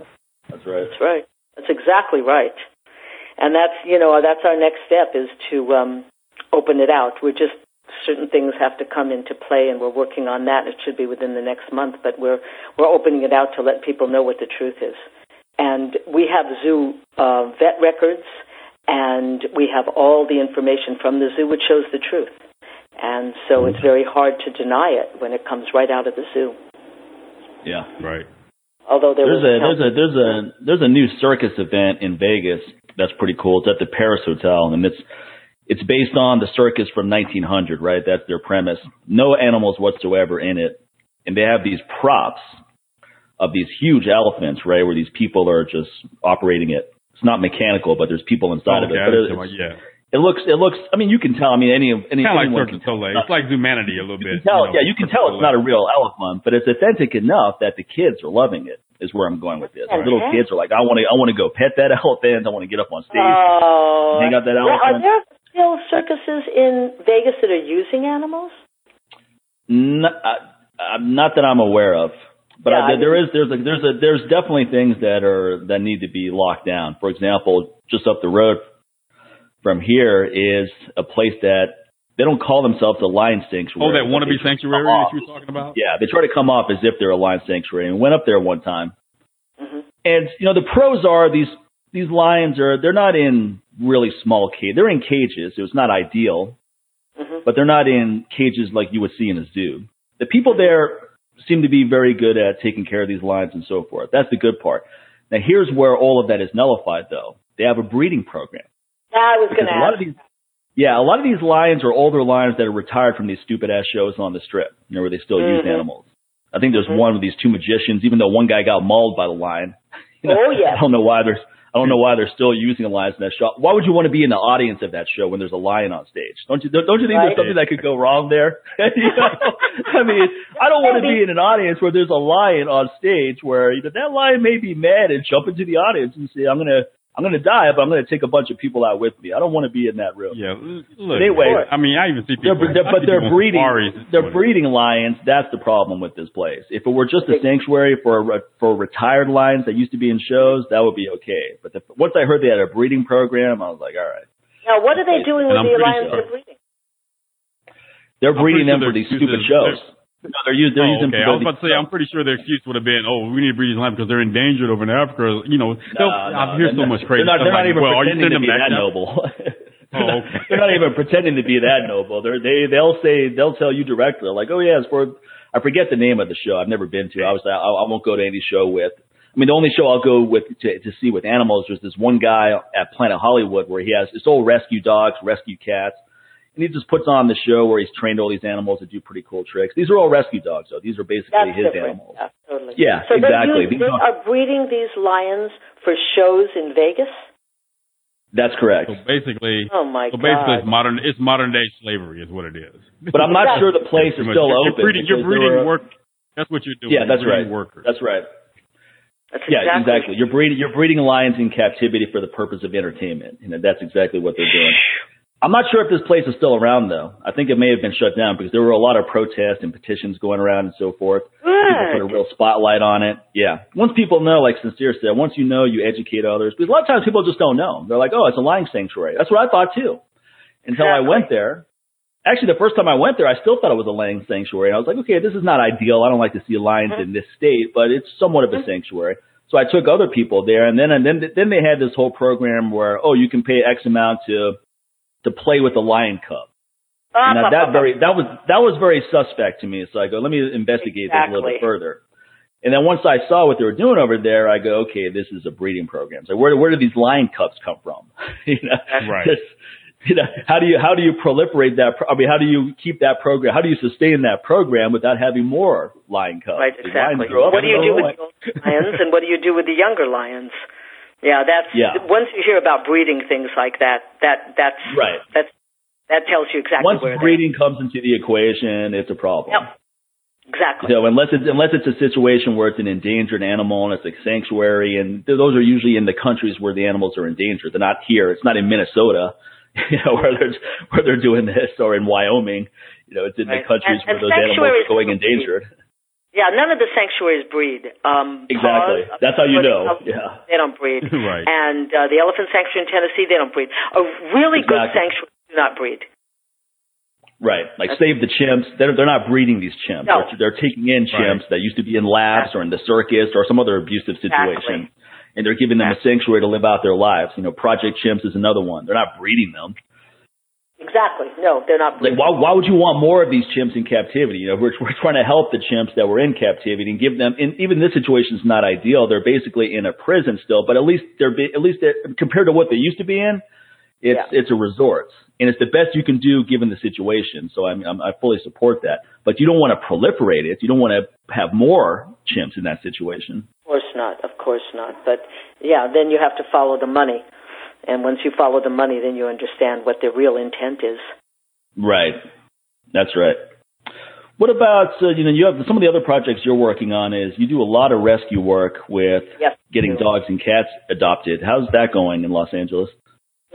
[SPEAKER 2] That's right.
[SPEAKER 3] That's right. That's exactly right. And that's you know that's our next step is to um, open it out. We're just certain things have to come into play, and we're working on that. It should be within the next month, but we're we're opening it out to let people know what the truth is. And we have zoo uh, vet records, and we have all the information from the zoo which shows the truth. And so it's very hard to deny it when it comes right out of the zoo.
[SPEAKER 2] Yeah.
[SPEAKER 1] Right.
[SPEAKER 3] Although there
[SPEAKER 2] There's
[SPEAKER 3] was
[SPEAKER 2] a there's a there's a there's a new circus event in Vegas that's pretty cool. It's at the Paris Hotel, and it's it's based on the circus from 1900, right? That's their premise. No animals whatsoever in it, and they have these props of these huge elephants, right? Where these people are just operating it. It's not mechanical, but there's people inside of it.
[SPEAKER 1] Okay, I
[SPEAKER 2] But
[SPEAKER 1] understand
[SPEAKER 2] it,
[SPEAKER 1] yeah.
[SPEAKER 2] it looks it looks. I mean, you can tell. I mean, any any
[SPEAKER 1] Kind of like Cirque du. Soleil. It's like Zumanity a little
[SPEAKER 2] You
[SPEAKER 1] bit.
[SPEAKER 2] can tell,
[SPEAKER 1] know,
[SPEAKER 2] yeah, you can tell it's not a real elephant, but it's authentic enough that the kids are loving it. Is where I'm going with this.
[SPEAKER 3] Right.
[SPEAKER 2] Little kids are like, I want to, I want to go pet that elephant. I want to get up on stage.
[SPEAKER 3] Oh,
[SPEAKER 2] hang out that
[SPEAKER 3] Well, are there still circuses in Vegas that are using animals?
[SPEAKER 2] Not, uh, not that I'm aware of. But yeah, I, I there is there's a, there's a there's definitely things that are that need to be locked down. For example, just up the road from here is a place that they don't call themselves a lion sanctuary.
[SPEAKER 1] Oh, that wannabe sanctuary that you were talking about?
[SPEAKER 2] Yeah, they try to come off as if they're a lion sanctuary. And went up there one time, mm-hmm. and you know the pros are these these lions are they're not in really small cage. They're in cages. It was not ideal, mm-hmm. but they're not in cages like you would see in a zoo. The people there seem to be very good at taking care of these lions and so forth. That's the good part. Now here's where all of that is nullified, though. They have a breeding program.
[SPEAKER 3] I was going to ask.
[SPEAKER 2] These, yeah, a lot of these lions are older lions that are retired from these stupid ass shows on the strip, you know, where they still mm-hmm. use animals. I think there's mm-hmm. one of these two magicians, even though one guy got mauled by the lion.
[SPEAKER 3] You know, oh yeah.
[SPEAKER 2] I don't know why there's I don't know why they're still using lions in that show. Why would you want to be in the audience of that show when there's a lion on stage? Don't you? Don't you think right. there's something that could go wrong there? you know? I mean, I don't want to be in an audience where there's a lion on stage where you know that lion may be mad and jump into the audience and say, "I'm gonna I'm going to die, but I'm going to take a bunch of people out with me. I don't want to be in that room.
[SPEAKER 1] Yeah. Look, anyway, I mean, I even see people.
[SPEAKER 2] They're, they're, but they're breeding. They're breeding lions. That's the problem with this place. If it were just a sanctuary for for retired lions that used to be in shows, that would be okay. But the, once I heard they had a breeding program, I was like, all right.
[SPEAKER 3] Now, what are they doing with the lions sure. they're breeding?
[SPEAKER 2] They're breeding them for these stupid shows. No, they're, they're
[SPEAKER 1] oh,
[SPEAKER 2] using.
[SPEAKER 1] Okay. I was about to say, I'm pretty sure their excuse would have been, "Oh, we need to breed these lambs because they're endangered over in Africa." You know, no, I hear so much crazy.
[SPEAKER 2] They're not,
[SPEAKER 1] they're
[SPEAKER 2] not
[SPEAKER 1] like,
[SPEAKER 2] even
[SPEAKER 1] well,
[SPEAKER 2] pretending to be that
[SPEAKER 1] now?
[SPEAKER 2] noble.
[SPEAKER 1] oh, okay.
[SPEAKER 2] they're not even pretending to be that noble. They're, they they'll say they'll tell you directly, like, "Oh yeah, it's for." I forget the name of the show. I've never been to. Obviously, I, I won't go to any show with. I mean, the only show I'll go with to, to see with animals is this one guy at Planet Hollywood where he has it's all rescue dogs, rescue cats and he just puts on the show where he's trained all these animals to do pretty cool tricks. These are all rescue dogs, though. These are basically
[SPEAKER 3] That's
[SPEAKER 2] his
[SPEAKER 3] different.
[SPEAKER 2] animals.
[SPEAKER 3] Yeah, totally.
[SPEAKER 2] Yeah,
[SPEAKER 3] so
[SPEAKER 2] exactly.
[SPEAKER 3] So you are breeding these lions for shows in Vegas.
[SPEAKER 2] That's correct.
[SPEAKER 1] So basically,
[SPEAKER 3] oh my
[SPEAKER 1] so basically,
[SPEAKER 3] God.
[SPEAKER 1] it's modern. It's modern day slavery, is what it is.
[SPEAKER 2] But I'm not sure the place is still
[SPEAKER 1] you're
[SPEAKER 2] open.
[SPEAKER 1] Breeding, you're breeding work. That's what you're doing.
[SPEAKER 2] Yeah, that's right.
[SPEAKER 1] Workers.
[SPEAKER 2] That's right.
[SPEAKER 3] That's
[SPEAKER 2] yeah,
[SPEAKER 3] exactly.
[SPEAKER 2] exactly. You're breeding you're breeding lions in captivity for the purpose of entertainment. You know, that's exactly what they're doing. I'm not sure if this place is still around though. I think it may have been shut down because there were a lot of protests and petitions going around and so forth.
[SPEAKER 3] Good.
[SPEAKER 2] People put a real spotlight on it. Yeah. Once people know, like Sincere said, once you know, you educate others. Because a lot of times people just don't know. They're like, oh, it's a lion sanctuary. That's what I thought too. Until
[SPEAKER 3] exactly.
[SPEAKER 2] I went there. Actually, the first time I went there, I still thought it was a lion sanctuary. And I was like, okay, this is not ideal. I don't like to see lions mm-hmm. in this state, but it's somewhat of a mm-hmm. sanctuary. So I took other people there, and then and then then they had this whole program where oh, you can pay X amount to to play with the lion cub. Ah, and that, that very that was that was very suspect to me. So I go, let me investigate
[SPEAKER 3] exactly.
[SPEAKER 2] this a little bit further. And then once I saw what they were doing over there, I go, okay, this is a breeding program. So where where do these lion cubs come from? you know,
[SPEAKER 1] right.
[SPEAKER 2] Just, you know, how do you how do you proliferate that? I mean, how do you keep that program? How do you sustain that program without having more lion cubs?
[SPEAKER 3] Right, exactly. What do you do with the lions, and what do you do with the younger lions? Yeah, that's
[SPEAKER 2] yeah.
[SPEAKER 3] once you hear about breeding things like that, that that's
[SPEAKER 2] right.
[SPEAKER 3] That's that tells you exactly what's
[SPEAKER 2] once
[SPEAKER 3] where
[SPEAKER 2] breeding comes into the equation, it's a problem.
[SPEAKER 3] Yep. Exactly.
[SPEAKER 2] So unless it's unless it's a situation where it's an endangered animal and it's a sanctuary, and those are usually in the countries where the animals are endangered. They're not here. It's not in Minnesota, you know, where they're where they're doing this, or in Wyoming. You know, it's in
[SPEAKER 3] right.
[SPEAKER 2] the countries
[SPEAKER 3] and,
[SPEAKER 2] where
[SPEAKER 3] and
[SPEAKER 2] those animals are going endangered.
[SPEAKER 3] Yeah, none of the sanctuaries breed. Um,
[SPEAKER 2] exactly.
[SPEAKER 3] Paws,
[SPEAKER 2] That's how you know. Yeah.
[SPEAKER 3] They don't breed.
[SPEAKER 1] right.
[SPEAKER 3] And uh, the elephant sanctuary in Tennessee, they don't breed. A really
[SPEAKER 2] exactly.
[SPEAKER 3] good sanctuary do not breed.
[SPEAKER 2] Right. Like save the chimps. They're they're not breeding these chimps.
[SPEAKER 3] No.
[SPEAKER 2] They're, they're taking in chimps right. that used to be in labs or in the circus or some other abusive situation.
[SPEAKER 3] Exactly.
[SPEAKER 2] And they're giving them a sanctuary to live out their lives. You know, Project Chimps is another one. They're not breeding them.
[SPEAKER 3] Exactly. No, they're not.
[SPEAKER 2] Like, why, why would you want more of these chimps in captivity? You know, we're, we're trying to help the chimps that were in captivity and give them, and even this situation is not ideal. They're basically in a prison still, but at least they're, be, at least they're, compared to what they used to be in, it's,
[SPEAKER 3] yeah.
[SPEAKER 2] it's a resort. And it's the best you can do given the situation. So I'm, I'm, I fully support that. But you don't want to proliferate it. You don't want to have more chimps in that situation.
[SPEAKER 3] Of course not. Of course not. But yeah, then you have to follow the money. And once you follow the money, then you understand what their real intent is.
[SPEAKER 2] Right. That's right. What about uh, you know you have some of the other projects you're working on is you do a lot of rescue work with
[SPEAKER 3] yes,
[SPEAKER 2] getting dogs and cats adopted. How's that going in Los Angeles?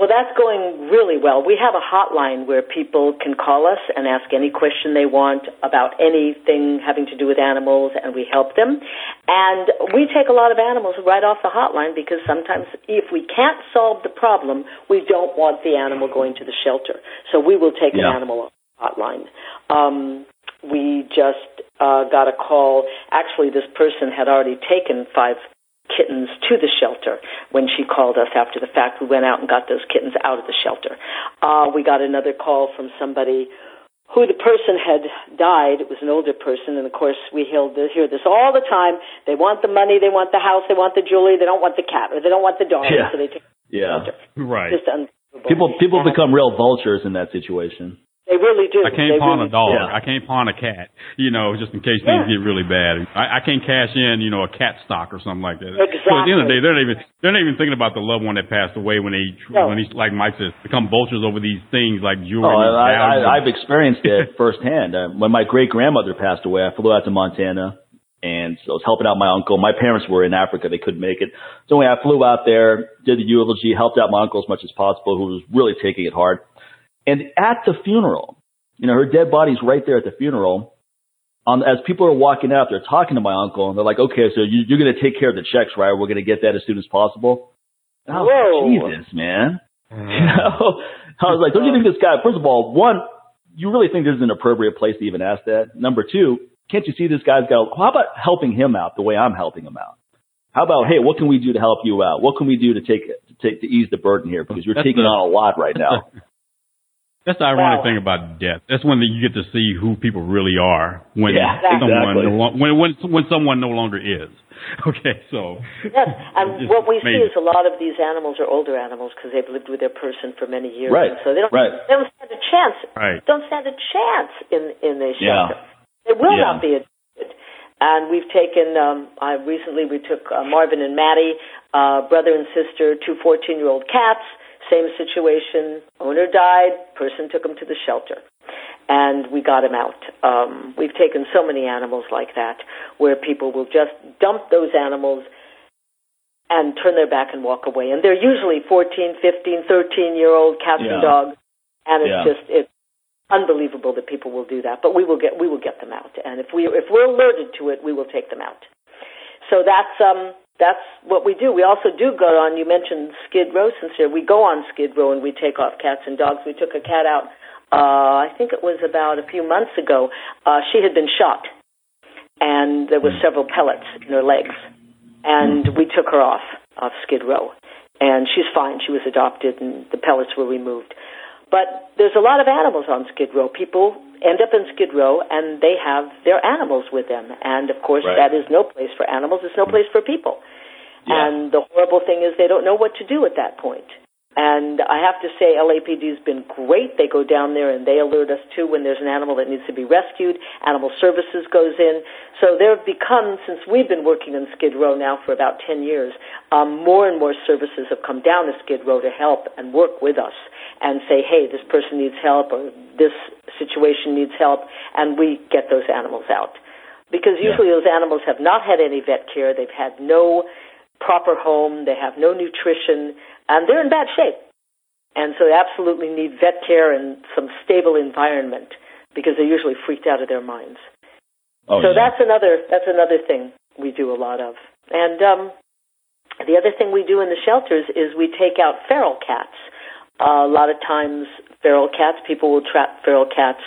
[SPEAKER 3] Well, that's going really well. We have a hotline where people can call us and ask any question they want about anything having to do with animals, and we help them. And we take a lot of animals right off the hotline because sometimes if we can't solve the problem, we don't want the animal going to the shelter. So we will take yeah. an animal off the hotline. Um, we just uh, got a call. Actually, this person had already taken five kittens to the shelter when she called us after the fact. We went out and got those kittens out of the shelter. Uh, we got another call from somebody who the person had died. It was an older person, and of course we hear this all the time. They want the money, they want the house, they want the jewelry, they don't want the cat, or they don't want the dog,
[SPEAKER 2] yeah.
[SPEAKER 3] so they take
[SPEAKER 2] yeah.
[SPEAKER 3] The
[SPEAKER 1] right.
[SPEAKER 3] Just unbelievable.
[SPEAKER 2] People people and, become real vultures in that situation.
[SPEAKER 3] They really do.
[SPEAKER 1] I can't
[SPEAKER 3] they
[SPEAKER 1] pawn
[SPEAKER 3] really
[SPEAKER 1] a dog.
[SPEAKER 2] Yeah.
[SPEAKER 1] I can't pawn a cat. You know, just in case things
[SPEAKER 3] yeah.
[SPEAKER 1] get really bad. I, I can't cash in, you know, a cat stock or something like that.
[SPEAKER 3] Exactly.
[SPEAKER 1] So at the end of the day, they're not even they're not even thinking about the loved one that passed away when they
[SPEAKER 3] no.
[SPEAKER 1] when he's like Mike says become vultures over these things like jewelry.
[SPEAKER 2] Oh, I,
[SPEAKER 1] I,
[SPEAKER 2] I've experienced it firsthand. Uh, when my great grandmother passed away, I flew out to Montana and so I was helping out my uncle. My parents were in Africa; they couldn't make it. So anyway, I flew out there, did the eulogy, helped out my uncle as much as possible, who was really taking it hard. And at the funeral, you know, her dead body's right there at the funeral. Um, as people are walking out, they're talking to my uncle, and they're like, "Okay, so you, you're going to take care of the checks, right? We're going to get that as soon as possible." And I was
[SPEAKER 3] Whoa.
[SPEAKER 2] like, Jesus, man. Mm. You know, I was like, don't you think this guy? First of all, one, you really think this is an appropriate place to even ask that? Number two, can't you see this guy's got? How about helping him out the way I'm helping him out? How about, hey, what can we do to help you out? What can we do to take to take to ease the burden here because you're taking on a lot right now.
[SPEAKER 1] That's the ironic
[SPEAKER 3] Wow.
[SPEAKER 1] thing about death. That's when you get to see who people really are when
[SPEAKER 2] Yeah,
[SPEAKER 1] someone
[SPEAKER 2] exactly.
[SPEAKER 1] no lo- when when when someone no longer is. Okay, so
[SPEAKER 3] Yes, and what we see is a lot of these animals are older animals because they've lived with their person for many years,
[SPEAKER 2] Right,
[SPEAKER 3] so they don't
[SPEAKER 2] right.
[SPEAKER 3] they don't stand a chance.
[SPEAKER 1] Right.
[SPEAKER 3] Don't stand a chance in in the
[SPEAKER 2] Yeah.
[SPEAKER 3] shelter. They will
[SPEAKER 2] Yeah.
[SPEAKER 3] not be adopted. And we've taken. Um, I recently we took uh, Marvin and Maddie, uh, brother and sister, two 14 year old cats. Same situation. Owner died. Person took them to the shelter and we got him out. Um, we've taken so many animals like that where people will just dump those animals and turn their back and walk away. And they're usually 14, 15, 13 year old cats
[SPEAKER 2] Yeah.
[SPEAKER 3] and dogs. And it's
[SPEAKER 2] Yeah.
[SPEAKER 3] just, it's unbelievable that people will do that. But we will get, we will get them out. And if we, if we're alerted to it, we will take them out. So that's, um, that's what we do. We also do go on, you mentioned Skid Row sincere. We go on Skid Row and we take off cats and dogs. We took a cat out uh, I think it was about a few months ago, uh, she had been shot, and there were several pellets in her legs, and we took her off off Skid Row, and she's fine. She was adopted, and the pellets were removed. But there's a lot of animals on Skid Row. People end up in Skid Row, and they have their animals with them, and of course,
[SPEAKER 2] Right.
[SPEAKER 3] that is no place for animals. It's no place for people.
[SPEAKER 2] Yeah.
[SPEAKER 3] And the horrible thing is, they don't know what to do at that point. And I have to say, LAPD has been great. They go down there and they alert us too when there's an animal that needs to be rescued. Animal Services goes in. So there have become, since we've been working in Skid Row now for about 10 years, um, more and more services have come down to Skid Row to help and work with us and say, hey, this person needs help or this situation needs help, and we get those animals out. Because usually those animals have not had any vet care. They've had no proper home. They have no nutrition and they're in bad shape. And so they absolutely need vet care and some stable environment because they're usually freaked out of their minds.
[SPEAKER 2] Oh,
[SPEAKER 3] so
[SPEAKER 2] yeah.
[SPEAKER 3] that's another that's another thing we do a lot of. And um, the other thing we do in the shelters is we take out feral cats. Uh, a lot of times, feral cats people will trap feral cats.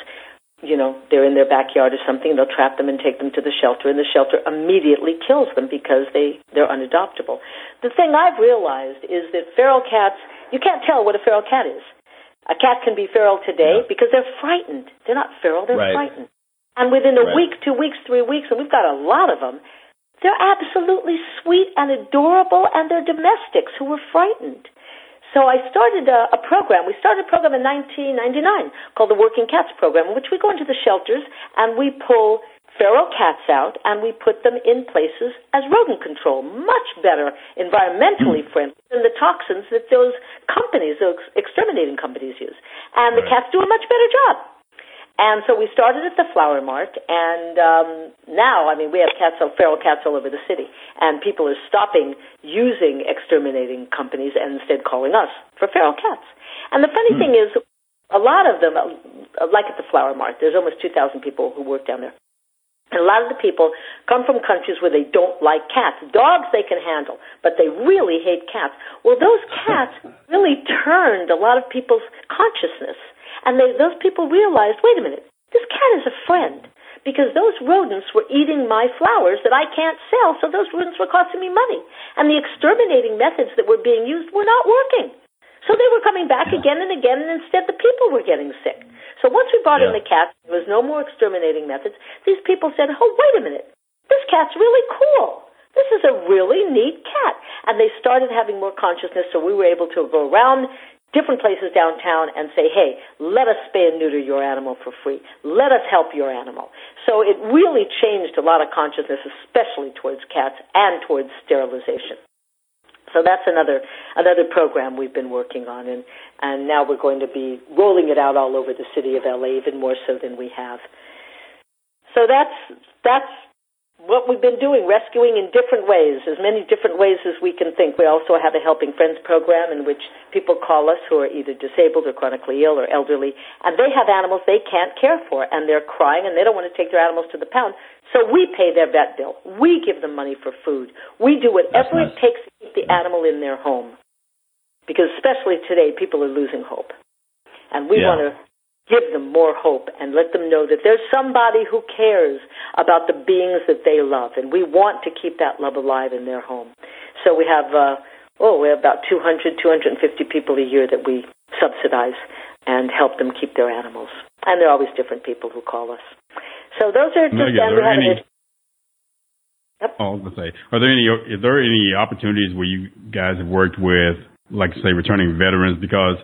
[SPEAKER 3] You know, they're in their backyard or something. They'll trap them and take them to the shelter, and the shelter immediately kills them because they they're unadoptable. The thing I've realized is that feral cats, you can't tell what a feral cat is. A cat can be feral today
[SPEAKER 2] Yeah.
[SPEAKER 3] because they're frightened. They're not feral, they're
[SPEAKER 2] Right.
[SPEAKER 3] frightened. And within a
[SPEAKER 2] Right.
[SPEAKER 3] week, two weeks, three weeks, and we've got a lot of them, they're absolutely sweet and adorable, and they're domestics who were frightened. So I started a, a program. We started a program in 1999 called the Working Cats Program, in which we go into the shelters and we pull feral cats out and we put them in places as rodent control, much better environmentally hmm. friendly than the toxins that those companies, those exterminating companies use. And the
[SPEAKER 1] Right.
[SPEAKER 3] cats do a much better job. And so we started at the Flower Mart, and um, now, I mean, we have cats, feral cats all over the city, and people are stopping using exterminating companies and instead calling us for feral cats. And the funny mm. thing is, a lot of them, uh, like at the Flower Mart, there's almost 2,000 people who work down there. And a lot of the people come from countries where they don't like cats. Dogs they can handle, but they really hate cats. Well, those cats really turned a lot of people's consciousness and they, those people realized, wait a minute, this cat is a friend because those rodents were eating my flowers that I can't sell, so those rodents were costing me money. And the exterminating methods that were being used were not working. So they were coming back yeah. again and again, and instead the people were getting sick. So once we brought yeah. in the cats, there was no more exterminating methods. These people said, oh, wait a minute, this cat's really cool. This is a really neat cat. And they started having more consciousness, so we were able to go around different places downtown and say, hey, let us spay and neuter your animal for free. Let us help your animal. So it really changed a lot of consciousness, especially towards cats and towards sterilization. So that's another another program we've been working on, and and now we're going to be rolling it out all over the city of LA, even more so than we have. So that's that's what we've been doing, rescuing in different ways, as many different ways as we can think. We also have a Helping Friends program in which people call us who are either disabled or chronically ill or elderly, and they have animals they can't care for, and they're crying and they don't want to take their animals to the pound. So we pay their vet bill. We give them money for food. We do whatever nice. it takes to keep the animal in their home. Because especially today, people are losing hope. And we yeah. want to give them more hope and let them know that there's somebody who cares about the beings that they love. And we want to keep that love alive in their home. So we have uh oh we have about 200 250 people a year that we subsidize and help them keep their animals. And there are always different people who call us. So those are just no, yeah, there any,
[SPEAKER 1] yep. oh, let's say are there any are there any opportunities where you guys have worked with like say returning veterans? Because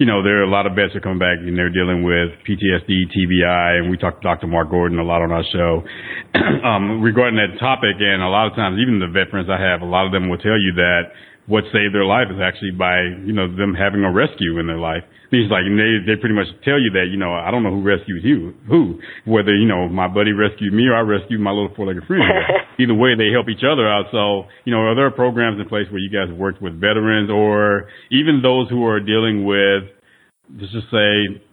[SPEAKER 1] you know, there are a lot of vets that come back and they're dealing with PTSD, TBI, and we talked to Dr. Mark Gordon a lot on our show um, regarding that topic. And a lot of times, even the veterans I have, a lot of them will tell you that what saved their life is actually by, you know, them having a rescue in their life. And he's like, and they, they pretty much tell you that, you know, I don't know who rescued you, who, whether, you know, my buddy rescued me or I rescued my little four-legged friend. Either way, they help each other out. So, you know, are there programs in place where you guys worked with veterans or even those who are dealing with, let's just say,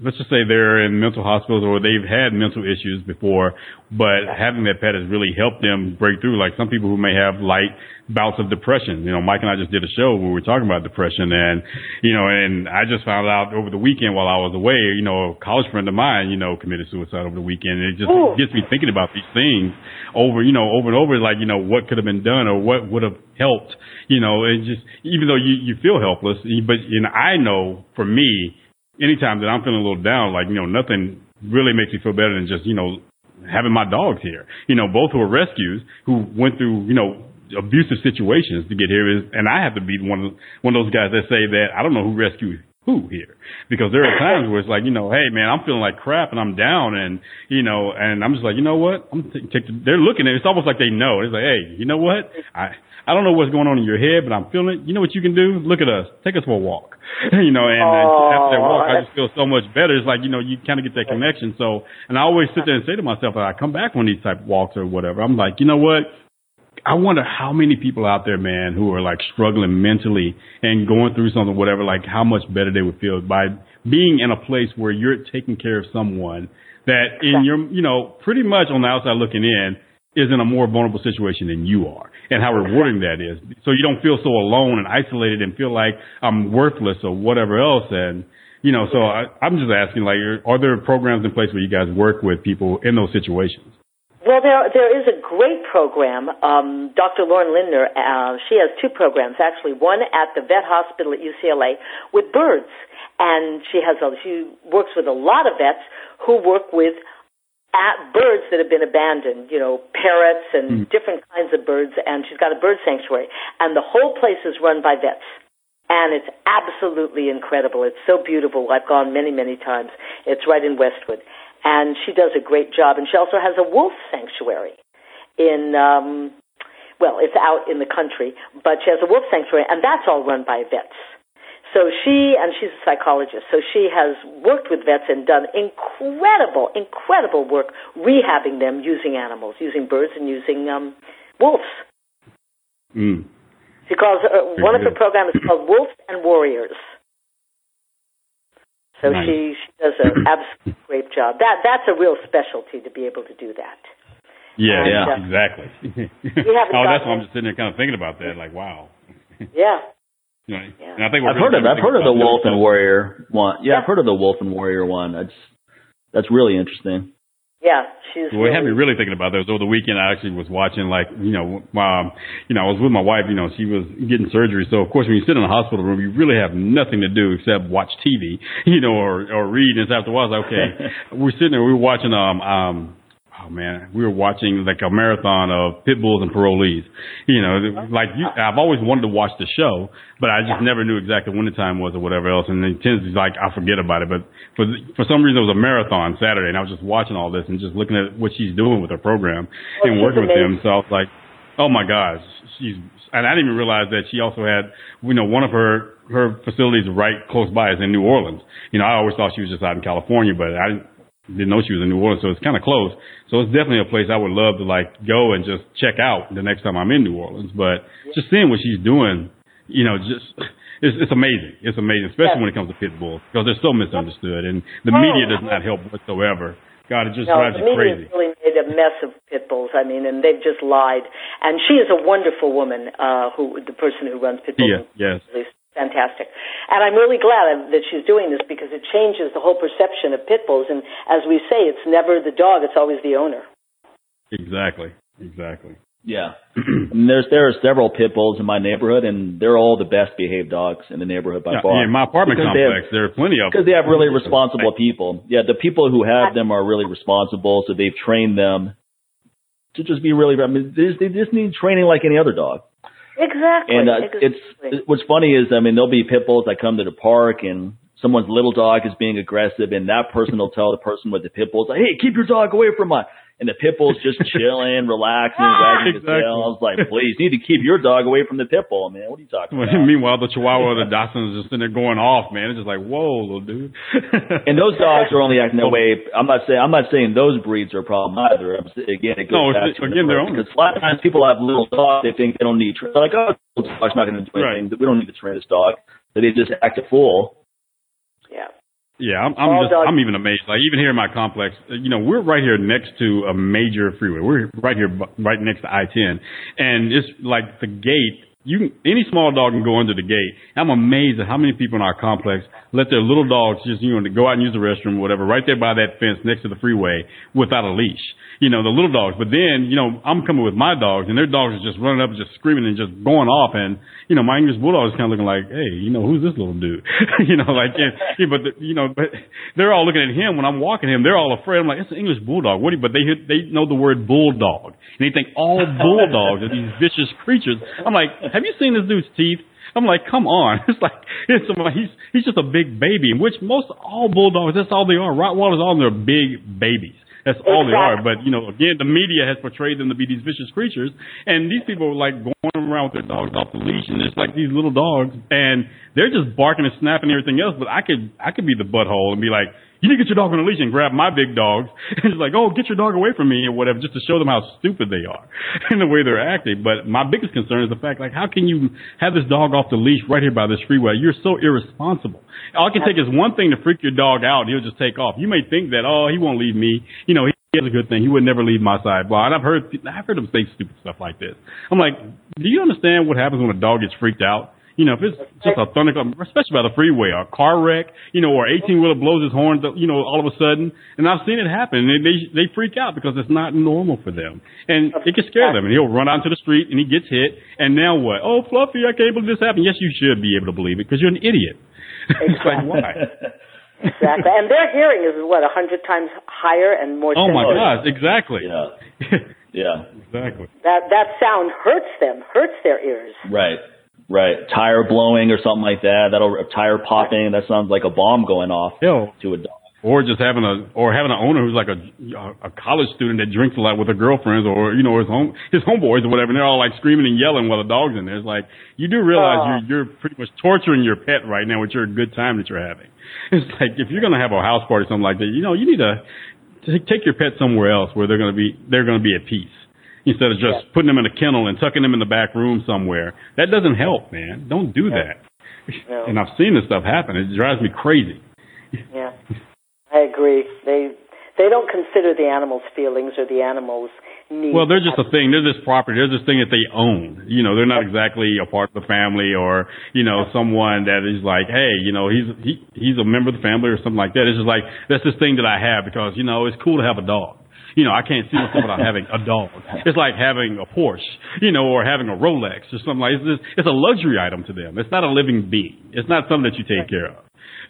[SPEAKER 1] let's just say they're in mental hospitals or they've had mental issues before, but having that pet has really helped them break through. Like some people who may have light bouts of depression. You know, Mike and I just did a show where we were talking about depression and, you know, and I just found out over the weekend while I was away, you know, a college friend of mine, you know, committed suicide over the weekend. And it just Ooh. gets me thinking about these things over, you know, over and over, like, you know, what could have been done or what would have helped, you know, it just, even though you, you feel helpless, but, and I know for me, anytime that I'm feeling a little down, like, you know, nothing really makes me feel better than just, you know, having my dogs here. You know, both who are rescues who went through, you know, abusive situations to get here is, and I have to be one of, one of those guys that say that I don't know who rescued who here because there are times where it's like, you know, hey man, I'm feeling like crap and I'm down and, you know, and I'm just like, you know what? I'm t- t- they're looking at it. It's almost like they know. It's like, hey, you know what? I, I don't know what's going on in your head, but I'm feeling it. You know what you can do? Look at us. Take us for a walk. you know, and, and oh, after that walk, I just feel so much better. It's like, you know, you kind of get that connection. So, and I always sit there and say to myself, I come back on these type of walks or whatever. I'm like, you know what? I wonder how many people out there, man, who are like struggling mentally and going through something, whatever, like how much better they would feel by being in a place where you're taking care of someone that in your, you know, pretty much on the outside looking in is in a more vulnerable situation than you are and how rewarding that is. So you don't feel so alone and isolated and feel like I'm worthless or whatever else. And, you know, so I, I'm just asking, like, are there programs in place where you guys work with people in those situations?
[SPEAKER 3] Well, there there is a great program. Um, Dr. Lorin Lindner, uh, she has two programs actually. One at the vet hospital at UCLA with birds, and she has a, she works with a lot of vets who work with at birds that have been abandoned, you know, parrots and mm. different kinds of birds, and she's got a bird sanctuary. And the whole place is run by vets. And it's absolutely incredible. It's so beautiful. I've gone many, many times. It's right in Westwood. And she does a great job. And she also has a wolf sanctuary in, um, well, it's out in the country, but she has a wolf sanctuary, and that's all run by vets. So she, and she's a psychologist, so she has worked with vets and done incredible, incredible work rehabbing them using animals, using birds and using um, wolves.
[SPEAKER 1] Mm.
[SPEAKER 3] She calls uh, one of her programs is called Wolves and Warriors. So
[SPEAKER 1] Nice.
[SPEAKER 3] she, she does an absolutely great job. That that's a real specialty to be able to do that.
[SPEAKER 1] Yeah,
[SPEAKER 3] And,
[SPEAKER 1] yeah,
[SPEAKER 3] uh,
[SPEAKER 1] exactly.
[SPEAKER 3] haven't
[SPEAKER 1] oh, that's why I'm just sitting there kind of thinking about that. Like, wow.
[SPEAKER 3] Yeah.
[SPEAKER 1] You know,
[SPEAKER 3] Yeah.
[SPEAKER 1] and I think we're
[SPEAKER 2] I've heard of I've heard of the Wolf and Warrior one. Yeah, I've heard of the Wolf and Warrior one. That's that's really interesting.
[SPEAKER 3] Yeah, she's
[SPEAKER 1] Well, it had me
[SPEAKER 3] really,
[SPEAKER 1] really thinking about this over the weekend. I actually was watching, like, you know, um, you know, I was with my wife. You know, she was getting surgery, so of course, when you sit in a hospital room, you really have nothing to do except watch TV, you know, or or read. And it's after a while, it's like, okay, we're sitting there, we're watching, um, um, oh man, we were watching like a marathon of pit bulls and parolees. You know, like you, I've always wanted to watch the show, but I just never knew exactly when the time was or whatever else. And then tends to like I forget about it. But for for some reason, it was a marathon Saturday, and I was just watching all this and just looking at what she's doing with her program
[SPEAKER 3] Oh,
[SPEAKER 1] and working with them. So I was like, oh my gosh, she's. And I didn't even realize that she also had, you know, one of her her facilities right close by is in New Orleans. You know, I always thought she was just out in California, but I didn't know she was in New Orleans, so it's kind of close. So it's definitely a place I would love to like go and just check out the next time I'm in New Orleans. But just seeing what she's doing, you know, just it's, it's amazing. It's amazing, especially
[SPEAKER 3] Yeah.
[SPEAKER 1] when it comes to pit bulls because they're so misunderstood, and the
[SPEAKER 3] Oh,
[SPEAKER 1] media does not help whatsoever. God, it just
[SPEAKER 3] no,
[SPEAKER 1] drives
[SPEAKER 3] the
[SPEAKER 1] you crazy.
[SPEAKER 3] really made a mess of pit bulls. I mean, and they've just lied. And she is a wonderful woman, uh, who the person who runs pit bulls.
[SPEAKER 1] Yeah, yes.
[SPEAKER 3] Is fantastic. And I'm really glad that she's doing this because it changes the whole perception of pit bulls. And as we say, it's never the dog; it's always the owner.
[SPEAKER 1] Exactly. Exactly.
[SPEAKER 2] Yeah. I mean, there's there are several pit bulls in my neighborhood, and they're all the best behaved dogs in the neighborhood by
[SPEAKER 1] Yeah,
[SPEAKER 2] far.
[SPEAKER 1] yeah, in my apartment
[SPEAKER 2] Because they have-
[SPEAKER 1] complex, there are plenty of
[SPEAKER 2] because they have really responsible people. Yeah, the people who have them are really responsible, so they've trained them to just be really. I mean, they just, they just need training like any other dog.
[SPEAKER 3] Exactly.
[SPEAKER 2] And uh,
[SPEAKER 3] exactly.
[SPEAKER 2] it's what's funny is, I mean, there'll be pit bulls that come to the park, and someone's little dog is being aggressive, and that person will tell the person with the pit bulls, like, "Hey, keep your dog away from my." And the pit bull's just chilling, relaxing, wagging his
[SPEAKER 1] Exactly.
[SPEAKER 2] tail. I was like, "Please, you need to keep your dog away from the pit bull, man. What are you talking about?"
[SPEAKER 1] Meanwhile, the Chihuahua or the Dachshund is just sitting there going off, man. It's just like, whoa, little dude.
[SPEAKER 2] And those dogs are only acting that way. I'm not saying I'm not saying those breeds are a problem either. I'm, again, it goes
[SPEAKER 1] No,
[SPEAKER 2] back to
[SPEAKER 1] again,
[SPEAKER 2] the
[SPEAKER 1] their own.
[SPEAKER 2] because a lot of times people have little dogs. They think they don't need. Tra- they're like, oh, little dog's not going to do
[SPEAKER 1] Right.
[SPEAKER 2] anything. We don't need to train this dog. So they just act a fool.
[SPEAKER 3] Yeah.
[SPEAKER 1] I'm, I'm just, I'm even amazed. Like even here in my complex, you know, we're right here next to a major freeway. We're right here, right next to I-10, and it's like the gate. You can, any small dog can go under the gate. I'm amazed at how many people in our complex let their little dogs just, you know, go out and use the restroom or whatever, right there by that fence next to the freeway without a leash. You know, the little dogs. But then, you know, I'm coming with my dogs, and their dogs are just running up, and just screaming and just going off. And you know, my English bulldog is kind of looking like, hey, you know, who's this little dude? you know, like, yeah, yeah, but the, you know, but they're all looking at him when I'm walking him. They're all afraid. I'm like, it's an English bulldog. What? do you- But they hear- they know the word bulldog, and they think all bulldogs are these vicious creatures. I'm like, have you seen this dude's teeth? I'm like, come on. It's like, it's like he's he's just a big baby, which most all bulldogs, that's all they are. Rottweilers, all they're big babies. That's all they are. But you know, again, the media has portrayed them to be these vicious creatures, and these people are like going around with their dogs off the leash, and it's like these little dogs, and they're just barking and snapping and everything else. But I could I could be the butthole and be like, you need to get your dog on a leash and grab my big dogs, and it's like, oh, get your dog away from me or whatever, just to show them how stupid they are in the way they're acting. But my biggest concern is the fact, like, how can you have this dog off the leash right here by this freeway? You're so irresponsible. All it can take is one thing to freak your dog out, and he'll just take off. You may think that, oh, he won't leave me. You know, he has a good thing. He would never leave my side. Blah. And I've heard, I've heard him say stupid stuff like this. I'm like, do you understand what happens when a dog gets freaked out? You know, if it's just a thunderclap, especially by the freeway, or a car wreck, you know, or 18 wheeler blows his horn, you know, all of a sudden, and I've seen it happen. And they they freak out because it's not normal for them, and it can scare them. And he'll run out to the street and he gets hit, and now what? Oh, Fluffy, I can't believe this happened. Yes, you should be able to believe it because you're an idiot. it's like why?
[SPEAKER 3] Exactly. And their hearing is what a hundred times higher and more.
[SPEAKER 1] Oh my
[SPEAKER 3] sensitive.
[SPEAKER 1] gosh, exactly.
[SPEAKER 2] Yeah. Yeah.
[SPEAKER 1] exactly.
[SPEAKER 3] That that sound hurts them, hurts their ears.
[SPEAKER 2] Right. Right. Tire blowing or something like that. That'll tire popping. That sounds like a bomb going off
[SPEAKER 1] Hell,
[SPEAKER 2] to a dog.
[SPEAKER 1] or just having a or having an owner who's like a a college student that drinks a lot with her girlfriends or you know his home his homeboys or whatever and they're all like screaming and yelling while the dog's in there. It's like you do realize
[SPEAKER 3] Oh.
[SPEAKER 1] you're you're pretty much torturing your pet right now with your good time that you're having. It's like if you're gonna have a house party or something like that, you know, you need to t- take your pet somewhere else where they're gonna be they're gonna be at peace. Instead of just putting them in a kennel and tucking them in the back room somewhere. That doesn't help, man. Don't do that.
[SPEAKER 3] No.
[SPEAKER 1] And I've seen this stuff happen. It drives me crazy.
[SPEAKER 3] Yeah, I agree. They they don't consider the animals' feelings or the animals' needs.
[SPEAKER 1] Well, they're just a thing. They're this property. They're this thing that they own. You know, they're not exactly a part of the family or, you know, someone that is like, hey, you know, he's, he, he's a member of the family or something like that. It's just like, that's this thing that I have because, you know, it's cool to have a dog. You know, I can't see myself without having a dog. It's like having a Porsche, you know, or having a Rolex or something like it's, just, it's a luxury item to them. It's not a living being. It's not something that you take care of.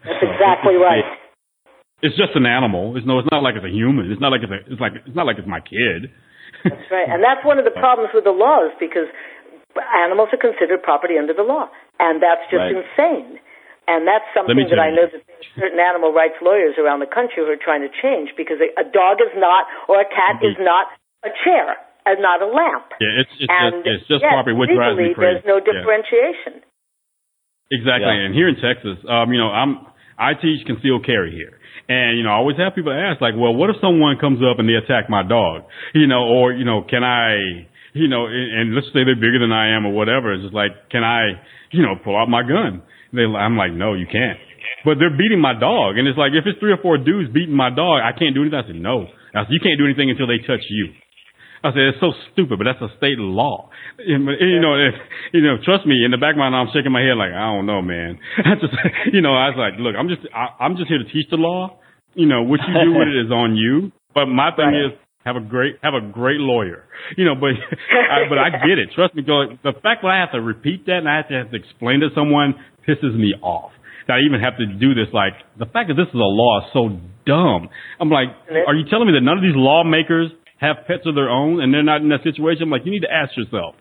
[SPEAKER 3] That's exactly right.
[SPEAKER 1] It's just an animal. It's no, it's not like it's a human. It's not like it's a, it's like, it's not like it's my kid.
[SPEAKER 3] That's right. And that's one of the problems with the laws because animals are considered property under the law. And that's just
[SPEAKER 2] Right.
[SPEAKER 3] insane. And that's something that I know that certain animal rights lawyers around the country who are trying to change because a a dog is not, or a cat is not a chair and not a lamp.
[SPEAKER 1] Yeah, it's, it's
[SPEAKER 3] and
[SPEAKER 1] just, it's just
[SPEAKER 3] yes,
[SPEAKER 1] property, which drives me crazy.
[SPEAKER 3] there's no
[SPEAKER 1] Yeah.
[SPEAKER 3] differentiation.
[SPEAKER 1] Exactly.
[SPEAKER 2] Yeah.
[SPEAKER 1] And here in Texas, um, you know, I'm I teach concealed carry here. And you know, I always have people ask like, well, what if someone comes up and they attack my dog? You know, or you know, can I, you know, and, and let's say they're bigger than I am or whatever. It's just like, can I, you know, pull out my gun? They, I'm like, no, you can't. But they're beating my dog, and it's like if it's three or four dudes beating my dog, I can't do anything. I said, no, I said, you can't do anything until they touch you. I said, it's so stupid, but that's a state law. And, you know, if, you know, trust me, in the back of my mind, I'm shaking my head like, I don't know, man. I just, you know, I was like, look, I'm just, I, I'm just here to teach the law. You know, what you do with it is on you. But my thing
[SPEAKER 3] Right.
[SPEAKER 1] is, have a great, have a great lawyer. You know, but, I, but I get it. Trust me, the fact that I have to repeat that and I have to, have to explain to someone pisses me off. That I even have to do this, like, the fact that this is a law is so dumb. I'm like, are you telling me that none of these lawmakers have pets of their own and they're not in that situation? I'm like, you need to ask yourself,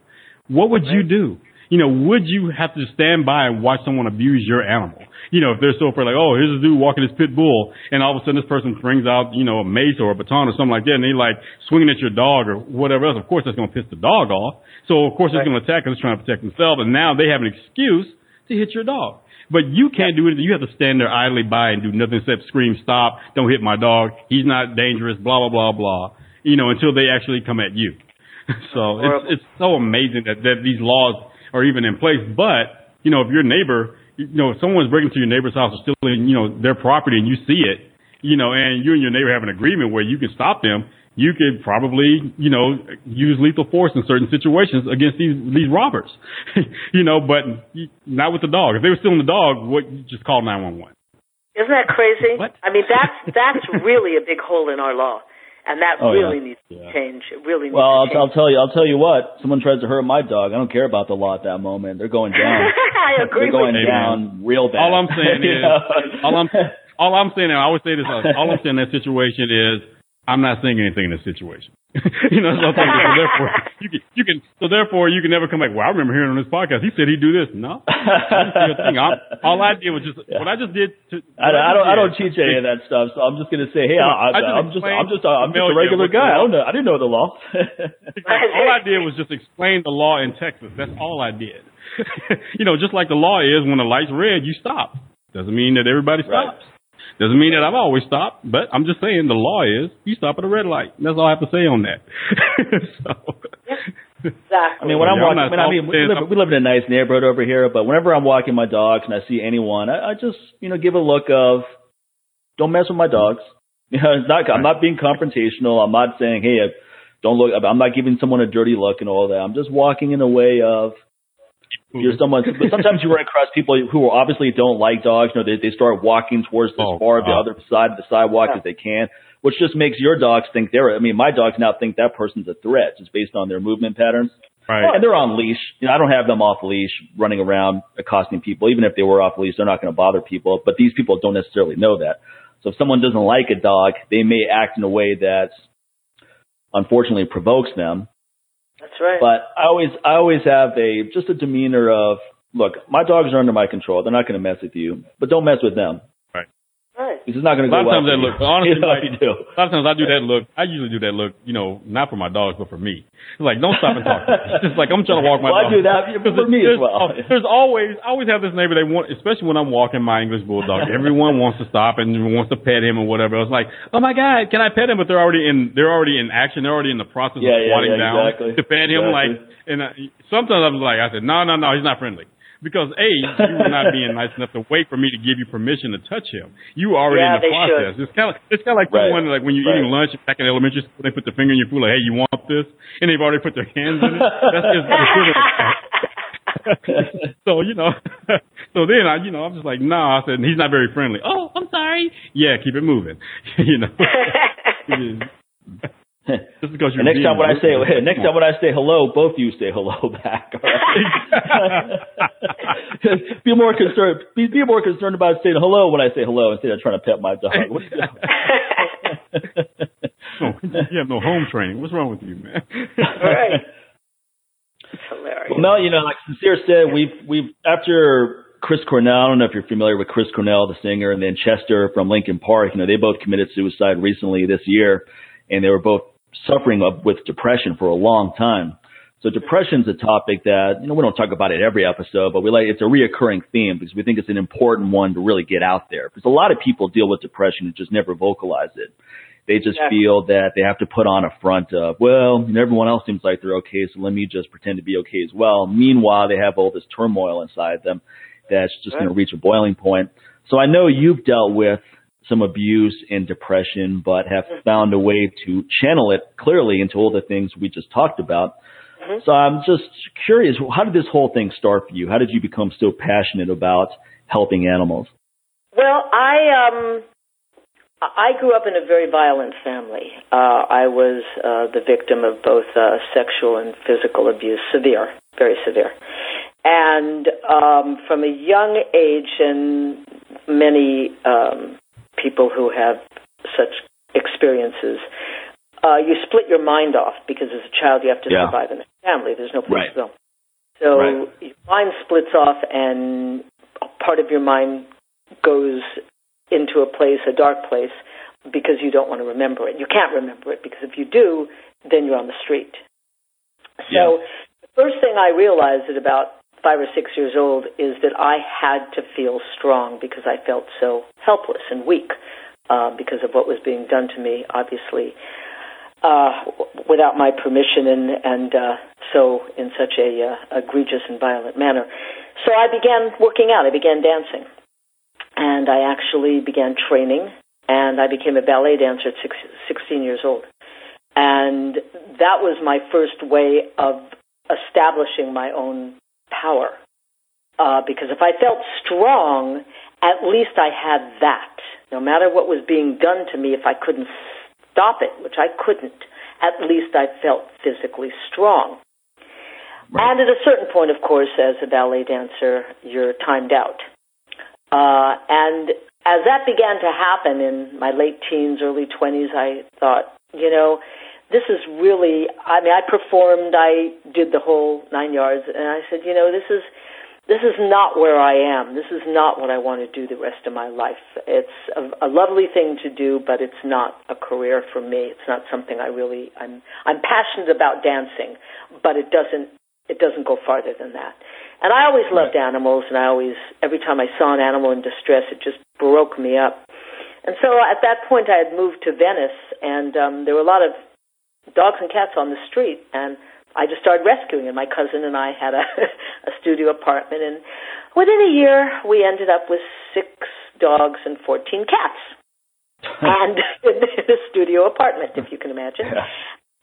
[SPEAKER 1] what would you do? You know, would you have to stand by and watch someone abuse your animal? You know, if they're so afraid, like, oh, here's a dude walking his pit bull, and all of a sudden this person brings out, you know, a mace or a baton or something like that, and they like swinging at your dog or whatever else. Of course, that's going to piss the dog off. So of course, it's going to attack because it's trying to protect themselves, and now they have an excuse to hit your dog. But you can't do anything. You have to stand there idly by and do nothing except scream, stop, don't hit my dog. He's not dangerous, blah, blah, blah, blah. You know, until they actually come at you. so it's, it's so amazing that, that these laws are even in place. But, you know, if your neighbor, you know, if someone's breaking into your neighbor's house or stealing, you know, their property and you see it, you know, and you and your neighbor have an agreement where you can stop them, you could probably, you know, use lethal force in certain situations against these these robbers. you know, but not with the dog. If they were stealing the dog, what you just call nine one one.
[SPEAKER 3] Isn't that crazy?
[SPEAKER 1] What?
[SPEAKER 3] I mean, that's that's really a big hole in our law, and that
[SPEAKER 2] Oh, yeah.
[SPEAKER 3] really needs to
[SPEAKER 2] Yeah.
[SPEAKER 3] change. It really needs
[SPEAKER 2] Well, I'll,
[SPEAKER 3] change.
[SPEAKER 2] I'll tell you. I'll tell you what. Someone tries to hurt my dog. I don't care about the law at that moment. They're going down.
[SPEAKER 3] I agree
[SPEAKER 2] They're going
[SPEAKER 3] with you.
[SPEAKER 2] down real bad.
[SPEAKER 1] All I'm saying is,
[SPEAKER 2] know?
[SPEAKER 1] all I'm all I'm saying, and I always say this, all I'm saying in that situation is, I'm not saying anything in this situation. you know, so, I'm so therefore you can you can so therefore you can never come back. Well, I remember hearing on this podcast he said he'd do this. No, I didn't see a thing. All I did was just
[SPEAKER 2] Yeah.
[SPEAKER 1] what I just did. To,
[SPEAKER 2] I, don't- I don't. I don't teach any of that stuff, so I'm just going to say, hey, I,
[SPEAKER 1] I just
[SPEAKER 2] I'm just, I'm just, I'm just a regular guy. I don't know. I didn't know the law.
[SPEAKER 1] all I did was just explain the law in Texas. That's all I did. you know, just like the law is, when the light's red, you stop. Doesn't mean that everybody
[SPEAKER 2] Right.
[SPEAKER 1] Stops. Doesn't mean that I've always stopped, but I'm just saying the law is you stop at a red light. That's all I have to say on that. so,
[SPEAKER 3] Exactly.
[SPEAKER 2] I mean, when I'm
[SPEAKER 1] Yeah, I'm
[SPEAKER 2] walking,
[SPEAKER 1] not
[SPEAKER 2] I mean, I mean, we live, we live in a nice neighborhood over here, but whenever I'm walking my dogs and I see anyone, I, I just, you know, give a look of, don't mess with my dogs. You know, it's not, I'm not being confrontational. I'm not saying, hey, don't look, I'm not giving someone a dirty look and all that. I'm just walking in a way of, Mm-hmm. you're someone, but sometimes you run across people who obviously don't like dogs. You know, they, they start walking towards as
[SPEAKER 1] Oh,
[SPEAKER 2] far the other side of the sidewalk as they can, which just makes your dogs think they're, I mean, my dogs now think that person's a threat just based on their movement patterns.
[SPEAKER 1] right.
[SPEAKER 2] And they're on leash. You know, I don't have them off leash running around accosting people. Even if they were off leash, they're not going to bother people. But these people don't necessarily know that. So if someone doesn't like a dog, they may act in a way that unfortunately provokes them.
[SPEAKER 3] That's right.
[SPEAKER 2] But I always, I always have a just a demeanor of, look, my dogs are under my control. They're not going to mess with you, but don't mess with them.
[SPEAKER 3] Right.
[SPEAKER 2] This is not going to go
[SPEAKER 1] A lot
[SPEAKER 2] well.
[SPEAKER 1] of times that look, honestly,
[SPEAKER 2] You know,
[SPEAKER 1] like,
[SPEAKER 2] you do.
[SPEAKER 1] a lot of times I do that look. I usually do that look, you know, not for my dogs, but for me. It's like, don't stop and talk. to me. It's just like I'm trying to walk my
[SPEAKER 2] Well, I do that for me as well.
[SPEAKER 1] There's always, I always have this neighbor. They want, especially when I'm walking my English bulldog. Everyone wants to stop and wants to pet him or whatever. It's like, oh my god, can I pet him? But they're already in, they're already in action. They're already in the process
[SPEAKER 2] Yeah,
[SPEAKER 1] of
[SPEAKER 2] yeah,
[SPEAKER 1] squatting
[SPEAKER 2] yeah,
[SPEAKER 1] down
[SPEAKER 2] exactly.
[SPEAKER 1] to pet him.
[SPEAKER 2] Exactly.
[SPEAKER 1] Like, and I, sometimes I'm like, I said, no, no, no, he's not friendly. Because A, you were not being nice enough to wait for me to give you permission to touch him. You were already
[SPEAKER 3] Yeah,
[SPEAKER 1] in the process. It's kind of it's kind of like
[SPEAKER 2] Right.
[SPEAKER 1] someone like when you're
[SPEAKER 2] Right.
[SPEAKER 1] eating lunch back in elementary school, they put their finger in your food like, hey, you want this? And they've already put their hands in it. That's just so you know, so then I, you know, I'm just like, no. I said he's not very friendly. Oh, I'm sorry. Yeah, keep it moving. you know. Just because you're
[SPEAKER 2] next time when I say next time when I say hello, both of you say hello back. all right? be more concerned. Be, be more concerned about saying hello when I say hello instead of trying to pet my dog. What are you doing?
[SPEAKER 1] No, you have no home training. What's wrong with you, man?
[SPEAKER 3] right. It's hilarious.
[SPEAKER 2] Well, Mel, you know, like Sincere said, we've we've after Chris Cornell. I don't know if you're familiar with Chris Cornell, the singer, and then Chester from Linkin Park. You know, they both committed suicide recently this year, and they were both suffering up with depression for a long time. So depression's a topic that you know we don't talk about it every episode, but we like it's a reoccurring theme because we think it's an important one to really get out there. Because a lot of people deal with depression and just never vocalize it. They just
[SPEAKER 3] Yeah.
[SPEAKER 2] feel that they have to put on a front of, well, you know, everyone else seems like they're okay, so let me just pretend to be okay as well. Meanwhile, they have all this turmoil inside them that's just going to reach a boiling point. So I know you've dealt with some abuse and depression, but have found a way to channel it clearly into all the things we just talked about. So I'm just curious, how did this whole thing start for you? How did you become so passionate about helping animals?
[SPEAKER 3] Well, I um I grew up in a very violent family. Uh I was uh the victim of both uh sexual and physical abuse, severe, very severe. And um from a young age and many um people who have such experiences uh you split your mind off because as a child you have to
[SPEAKER 2] Yeah.
[SPEAKER 3] survive in a family. There's no place
[SPEAKER 2] Right.
[SPEAKER 3] to go. So
[SPEAKER 2] Right.
[SPEAKER 3] your mind splits off and part of your mind goes into a place, a dark place, because you don't want to remember it. You can't remember it because if you do, then you're on the street. So the first thing I realized at about five or six years old is that I had to feel strong because I felt so helpless and weak uh, because of what was being done to me, obviously, uh, without my permission and, and uh, so in such a uh, egregious and violent manner. So I began working out. I began dancing and I actually began training, and I became a ballet dancer at six, 16 years old. And that was my first way of establishing my own power. Uh, because if I felt strong, at least I had that. No matter what was being done to me, if I couldn't stop it, which I couldn't, at least I felt physically strong. And at a certain point, of course, as a ballet dancer, you're timed out. Uh, and as that began to happen in my late teens, early 20s, I thought, you know, this is really, I mean, I performed, I did the whole nine yards, and I said, you know, this is, this is not where I am. This is not what I want to do the rest of my life. It's a, a lovely thing to do, but it's not a career for me. It's not something I really, I'm, I'm passionate about dancing, but it doesn't, it doesn't go farther than that. And I always loved animals, and I always, every time I saw an animal in distress, it just broke me up. And so at that point, I had moved to Venice, and um, there were a lot of dogs and cats on the street, and I just started rescuing. And my cousin and I had a, a studio apartment, and within a year, we ended up with six dogs and 14 cats, and in a studio apartment, if you can imagine.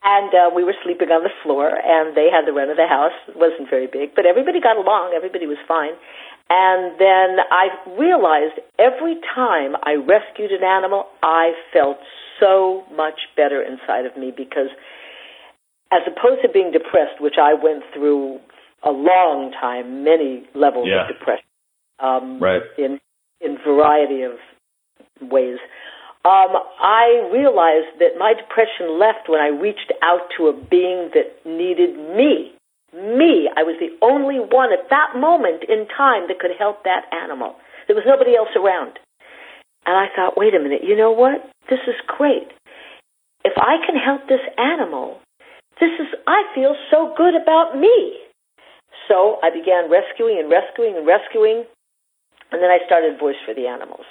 [SPEAKER 3] And uh, we were sleeping on the floor, and they had the rent of the house. It wasn't very big, but everybody got along. Everybody was fine. And then I realized every time I rescued an animal, I felt so much better inside of me because, as opposed to being depressed, which I went through a long time, many levels
[SPEAKER 2] Yeah.
[SPEAKER 3] of depression, um,
[SPEAKER 2] Right.
[SPEAKER 3] in in variety of ways. Um, I realized that my depression left when I reached out to a being that needed me. Me. I was the only one at that moment in time that could help that animal. There was nobody else around. And I thought, wait a minute, you know what? This is great. If I can help this animal, this is, I feel so good about me. So I began rescuing and rescuing and rescuing, and then I started Voice for the Animals.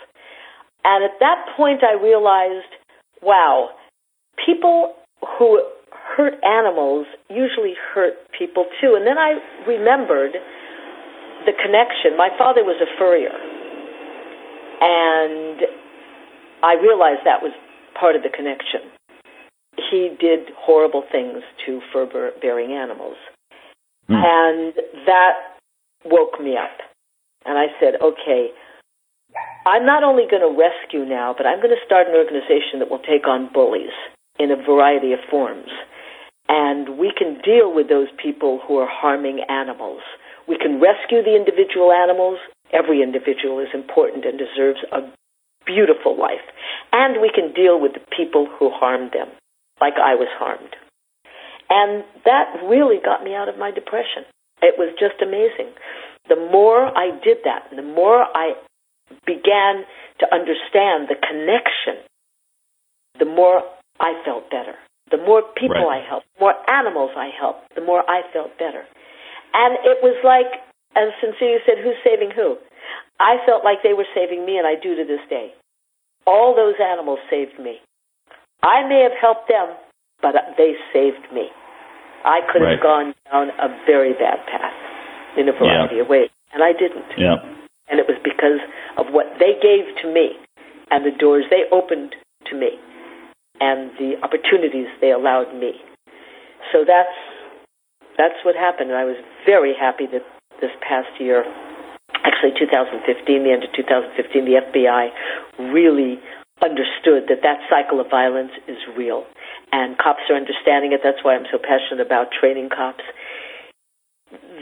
[SPEAKER 3] And at that point, I realized, wow, people who hurt animals usually hurt people too. And then I remembered the connection. My father was a furrier. And I realized that was part of the connection. He did horrible things to fur bearing animals. Mm. And that woke me up. And I said, okay, I'm not only going to rescue now, but I'm going to start an organization that will take on bullies in a variety of forms. And we can deal with those people who are harming animals. We can rescue the individual animals. Every individual is important and deserves a beautiful life. And we can deal with the people who harm them, like I was harmed. And that really got me out of my depression. It was just amazing. The more I did that, the more I began to understand the connection, the more I felt better. The more people right. I helped, the more animals I helped, the more I felt better. And it was like, as Sincere said, who's saving who? I felt like they were saving me, and I do to this day. All those animals saved me. I may have helped them, but they saved me. I could have gone down a very bad path in a variety yeah. of ways, and I didn't.
[SPEAKER 2] Yeah.
[SPEAKER 3] And it was because of what they gave to me and the doors they opened to me and the opportunities they allowed me. So that's that's what happened. And I was very happy that this past year, actually 2015, the end of 2015, the FBI really understood that that cycle of violence is real. And cops are understanding it. That's why I'm so passionate about training cops.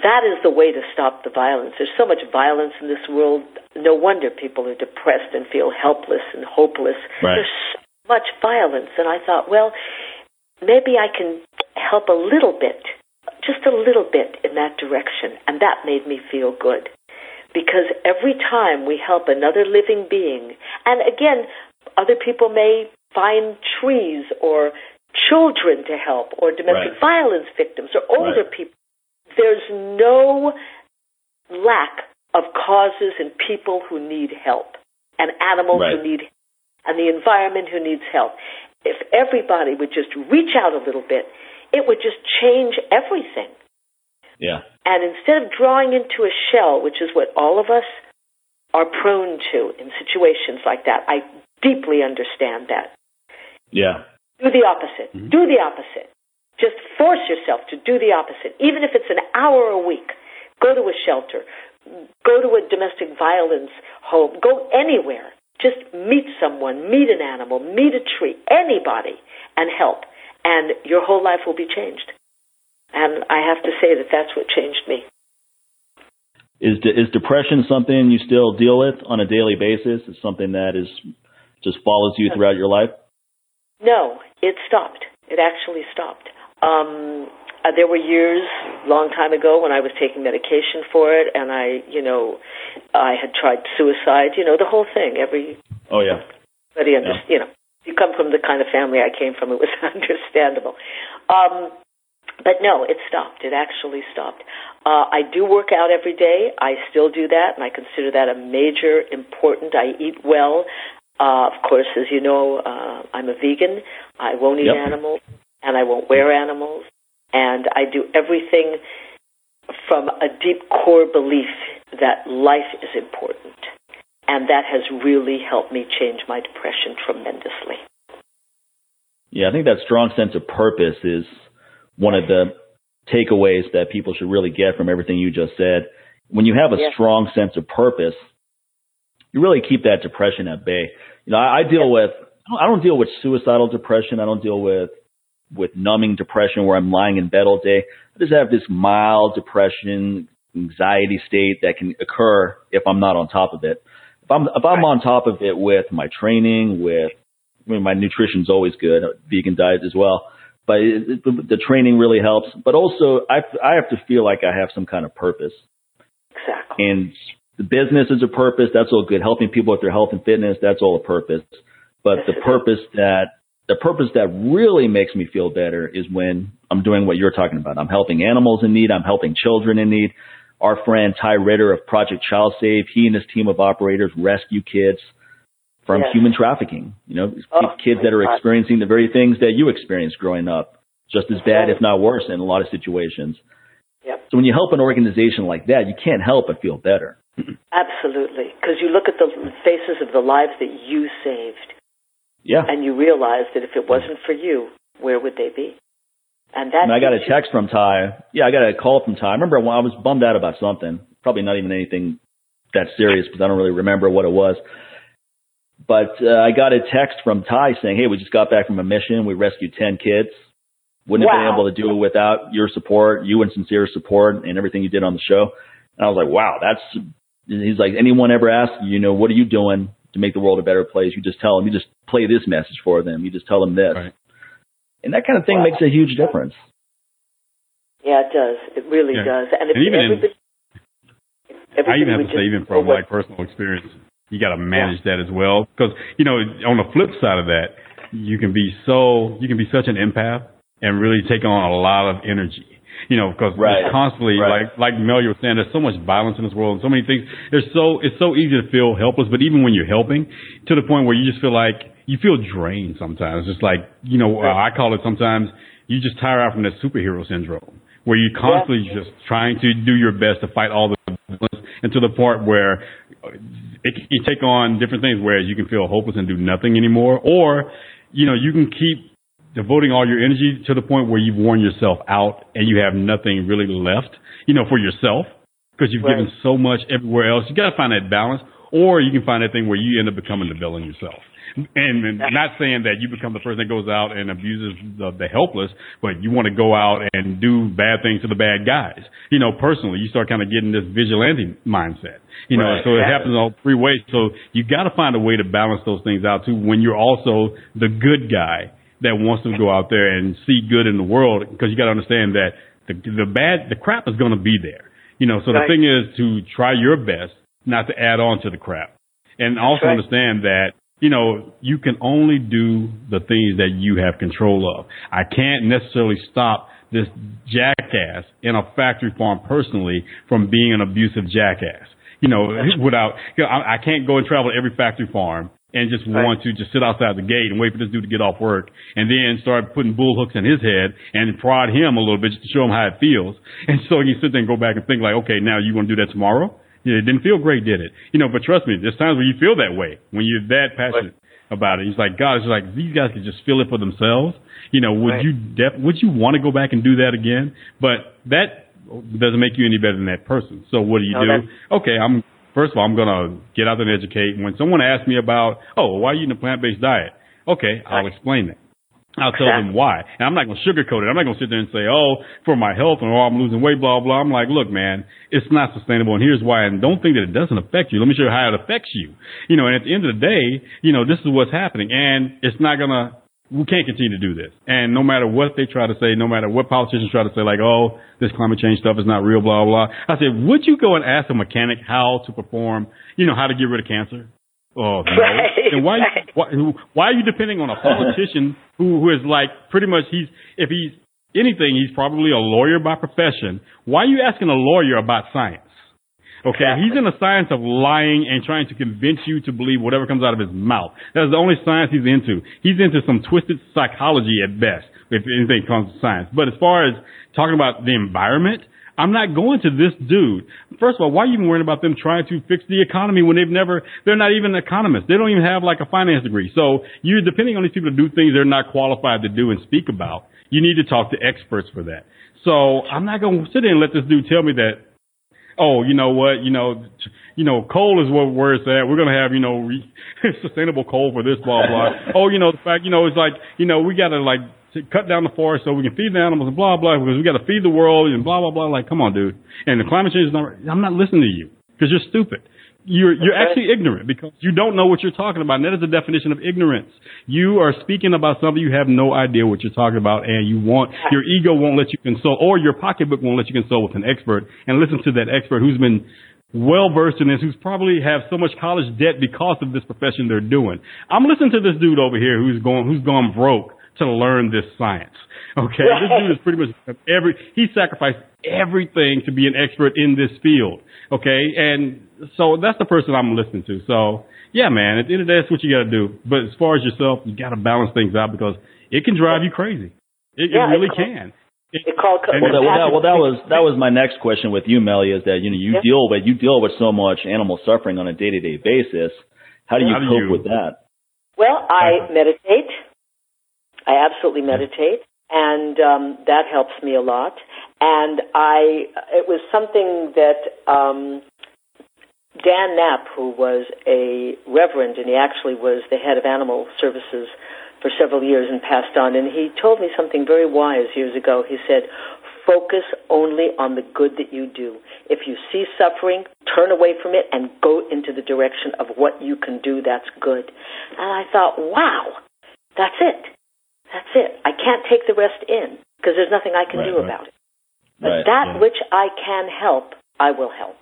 [SPEAKER 3] That is the way to stop the violence. There's so much violence in this world. No wonder people are depressed and feel helpless and hopeless.
[SPEAKER 2] Right.
[SPEAKER 3] There's so much violence. And I thought, well, maybe I can help a little bit, just a little bit in that direction. And that made me feel good. Because every time we help another living being, and again, other people may find trees or children to help or domestic right. violence victims or older right. people. There's no lack of causes and people who need help and animals right. who need help and the environment who needs help. If everybody would just reach out a little bit, it would just change everything.
[SPEAKER 2] Yeah.
[SPEAKER 3] And instead of drawing into a shell, which is what all of us are prone to in situations like that, I deeply understand that.
[SPEAKER 2] Yeah.
[SPEAKER 3] Do the opposite. Mm-hmm. Do the opposite. Just force yourself to do the opposite, even if it's an hour a week. Go to a shelter. Go to a domestic violence home. Go anywhere just meet someone, meet an animal, meet a tree, anybody, and help. And your whole life will be changed. And I have to say that that's what changed me.
[SPEAKER 2] Is de- is depression something you still deal with on a daily basis? Is something that is just follows you throughout your life?
[SPEAKER 3] No, it stopped. It actually stopped. Um, uh, there were years, long time ago, when I was taking medication for it, and I, you know, I had tried suicide. You know, the whole thing. Every
[SPEAKER 2] oh yeah,
[SPEAKER 3] but yeah. you know, you come from the kind of family I came from. It was understandable. Um, but no, it stopped. It actually stopped. Uh, I do work out every day. I still do that, and I consider that a major important. I eat well. Uh, of course, as you know, uh, I'm a vegan. I won't eat yep. animals, and I won't wear animals. And I do everything from a deep core belief that life is important. And that has really helped me change my depression tremendously.
[SPEAKER 2] Yeah, I think that strong sense of purpose is one of the takeaways that people should really get from everything you just said. When you have a yeah. strong sense of purpose, you really keep that depression at bay. You know, I, I deal yeah. with, I don't deal with suicidal depression. I don't deal with with numbing depression where I'm lying in bed all day. I just have this mild depression, anxiety state that can occur if I'm not on top of it. If I'm if I'm on top of it with my training, with I mean, my nutrition's always good, vegan diet as well. But it, the training really helps. But also, I I have to feel like I have some kind of purpose.
[SPEAKER 3] Exactly.
[SPEAKER 2] And the business is a purpose. That's all good. Helping people with their health and fitness. That's all a purpose. But the purpose that the purpose that really makes me feel better is when I'm doing what you're talking about. I'm helping animals in need. I'm helping children in need. Our friend Ty Ritter of Project Child Save, he and his team of operators rescue kids from yes. human trafficking. You know, oh, kids that are experiencing the very things that you experienced growing up, just as bad, if not worse, in a lot of situations.
[SPEAKER 3] Yep.
[SPEAKER 2] So when you help an organization like that, you can't help but feel better.
[SPEAKER 3] Absolutely, because you look at the faces of the lives that you saved.
[SPEAKER 2] Yeah.
[SPEAKER 3] And you realize that if it wasn't for you, where would they be? And that.
[SPEAKER 2] And I got a text from Ty. Yeah, I got a call from Ty. I remember when I was bummed out about something. Probably not even anything that serious because I don't really remember what it was. But uh, I got a text from Ty saying, "Hey, we just got back from a mission. We rescued ten kids. Wouldn't wow. have been able to do it without your support, you and sincere support, and everything you did on the show." And I was like, "Wow, that's." He's like, "Anyone ever ask you know what are you doing to make the world a better place? You just tell them. You just play this message for them. You just tell them this,
[SPEAKER 1] right.
[SPEAKER 2] and that kind of thing wow. makes a huge difference."
[SPEAKER 3] Yeah, it does. It really
[SPEAKER 1] yeah.
[SPEAKER 3] does. And,
[SPEAKER 1] and even
[SPEAKER 3] everybody,
[SPEAKER 1] in, I even have to say, even from like personal experience, you got to manage yeah. that as well. Because you know, on the flip side of that, you can be so you can be such an empath and really take on a lot of energy. You know, because
[SPEAKER 2] right.
[SPEAKER 1] constantly,
[SPEAKER 2] right.
[SPEAKER 1] like like Mel, you were saying, there's so much violence in this world, and so many things. There's so it's so easy to feel helpless, but even when you're helping, to the point where you just feel like you feel drained sometimes. It's like you know, I call it sometimes you just tire out from that superhero syndrome, where you're constantly yeah. just trying to do your best to fight all the and to the point where it, you take on different things, whereas you can feel hopeless and do nothing anymore, or you know you can keep devoting all your energy to the point where you've worn yourself out and you have nothing really left, you know, for yourself because you've right. given so much everywhere else. You got to find that balance, or you can find that thing where you end up becoming the villain yourself. And, and not saying that you become the person that goes out and abuses the, the helpless, but you want to go out and do bad things to the bad guys. You know, personally, you start kind of getting this vigilante mindset. You know,
[SPEAKER 2] right.
[SPEAKER 1] so it happens all three ways. So you got to find a way to balance those things out too when you're also the good guy that wants to go out there and see good in the world because you got to understand that the, the bad, the crap is going to be there. You know, so right. the thing is to try your best not to add on to the crap and also right. understand that you know, you can only do the things that you have control of. I can't necessarily stop this jackass in a factory farm personally from being an abusive jackass. You know, without, you know, I, I can't go and travel to every factory farm and just right. want to just sit outside the gate and wait for this dude to get off work and then start putting bull hooks in his head and prod him a little bit just to show him how it feels. And so he sit there and go back and think like, okay, now you want to do that tomorrow? Yeah, it didn't feel great, did it? You know, but trust me, there's times when you feel that way, when you're that passionate right. about it. It's like, God, it's like, these guys could just feel it for themselves. You know, would right. you, def- would you want to go back and do that again? But that doesn't make you any better than that person. So what do you no, do? Okay, I'm, first of all, I'm going to get out there and educate. When someone asks me about, oh, why are you eating a plant-based diet? Okay, I'll explain that. I'll tell them why. And I'm not going to sugarcoat it. I'm not going to sit there and say, oh, for my health and oh, I'm losing weight, blah, blah. I'm like, look, man, it's not sustainable. And here's why. And don't think that it doesn't affect you. Let me show you how it affects you. You know, and at the end of the day, you know, this is what's happening. And it's not going to, we can't continue to do this. And no matter what they try to say, no matter what politicians try to say, like, oh, this climate change stuff is not real, blah, blah. I said, would you go and ask a mechanic how to perform, you know, how to get rid of cancer? Oh no!
[SPEAKER 3] Right,
[SPEAKER 1] and why,
[SPEAKER 3] right.
[SPEAKER 1] why why are you depending on a politician who who is like pretty much he's if he's anything he's probably a lawyer by profession. Why are you asking a lawyer about science? Okay, exactly. he's in the science of lying and trying to convince you to believe whatever comes out of his mouth. That's the only science he's into. He's into some twisted psychology at best, if anything comes to science. But as far as talking about the environment, I'm not going to this dude. First of all, why are you even worrying about them trying to fix the economy when they've never, they're not even economists. They don't even have like a finance degree. So you're depending on these people to do things they're not qualified to do and speak about. You need to talk to experts for that. So I'm not going to sit there and let this dude tell me that, oh, you know what, you know, you know, coal is what where it's at. We're going to have, you know, re- sustainable coal for this, blah, blah. oh, you know, the fact, you know, it's like, you know, we got to like to cut down the forest so we can feed the animals and blah blah because we got to feed the world and blah blah blah. Like, come on, dude. And the climate change is not. I'm not listening to you because you're stupid. You're you're okay. actually ignorant because you don't know what you're talking about. And that is the definition of ignorance. You are speaking about something you have no idea what you're talking about, and you want your ego won't let you consult, or your pocketbook won't let you consult with an expert and listen to that expert who's been well versed in this, who's probably have so much college debt because of this profession they're doing. I'm listening to this dude over here who's going, who's gone broke to learn this science. Okay, right. this dude is pretty much every he sacrificed everything to be an expert in this field. Okay, and so that's the person I'm listening to. So yeah, man, at the end of the day, that's what you got to do. But as far as yourself, you got to balance things out because it can drive you crazy. It, yeah, it really can.
[SPEAKER 3] It, called
[SPEAKER 2] well, that, well, that, well, that was that was my next question with you, Melya, is that you know you yeah. deal with you deal with so much animal suffering on a day to day basis. How do you How cope do you, with that?
[SPEAKER 3] Well, I meditate. I absolutely meditate, and um, that helps me a lot. And I, it was something that um, Dan Knapp, who was a reverend, and he actually was the head of animal services for several years and passed on. And he told me something very wise years ago. He said, focus only on the good that you do. If you see suffering, turn away from it and go into the direction of what you can do that's good. And I thought, wow, that's it. That's it. I can't take the rest in because there's nothing I can right, do right. about it. But right, that yeah. which I can help, I will help.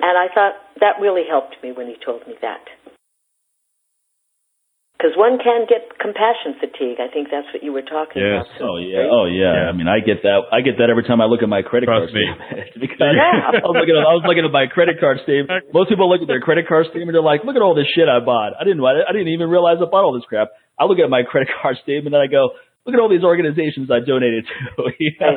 [SPEAKER 3] And I thought that really helped me when he told me that because one can get compassion fatigue. I think that's what you were talking
[SPEAKER 2] yes.
[SPEAKER 3] about.
[SPEAKER 2] Oh yeah. Oh yeah. yeah. I mean, I get that. I get that every time I look at my credit
[SPEAKER 1] Trust
[SPEAKER 2] card
[SPEAKER 1] me.
[SPEAKER 2] statement. because yeah. I was looking at I was looking at my credit card statement. Most people look at their credit card statement. They're like, "Look at all this shit I bought. I didn't. I didn't even realize I bought all this crap." I look at my credit card statement and I go, look at all these organizations I donated to. yeah.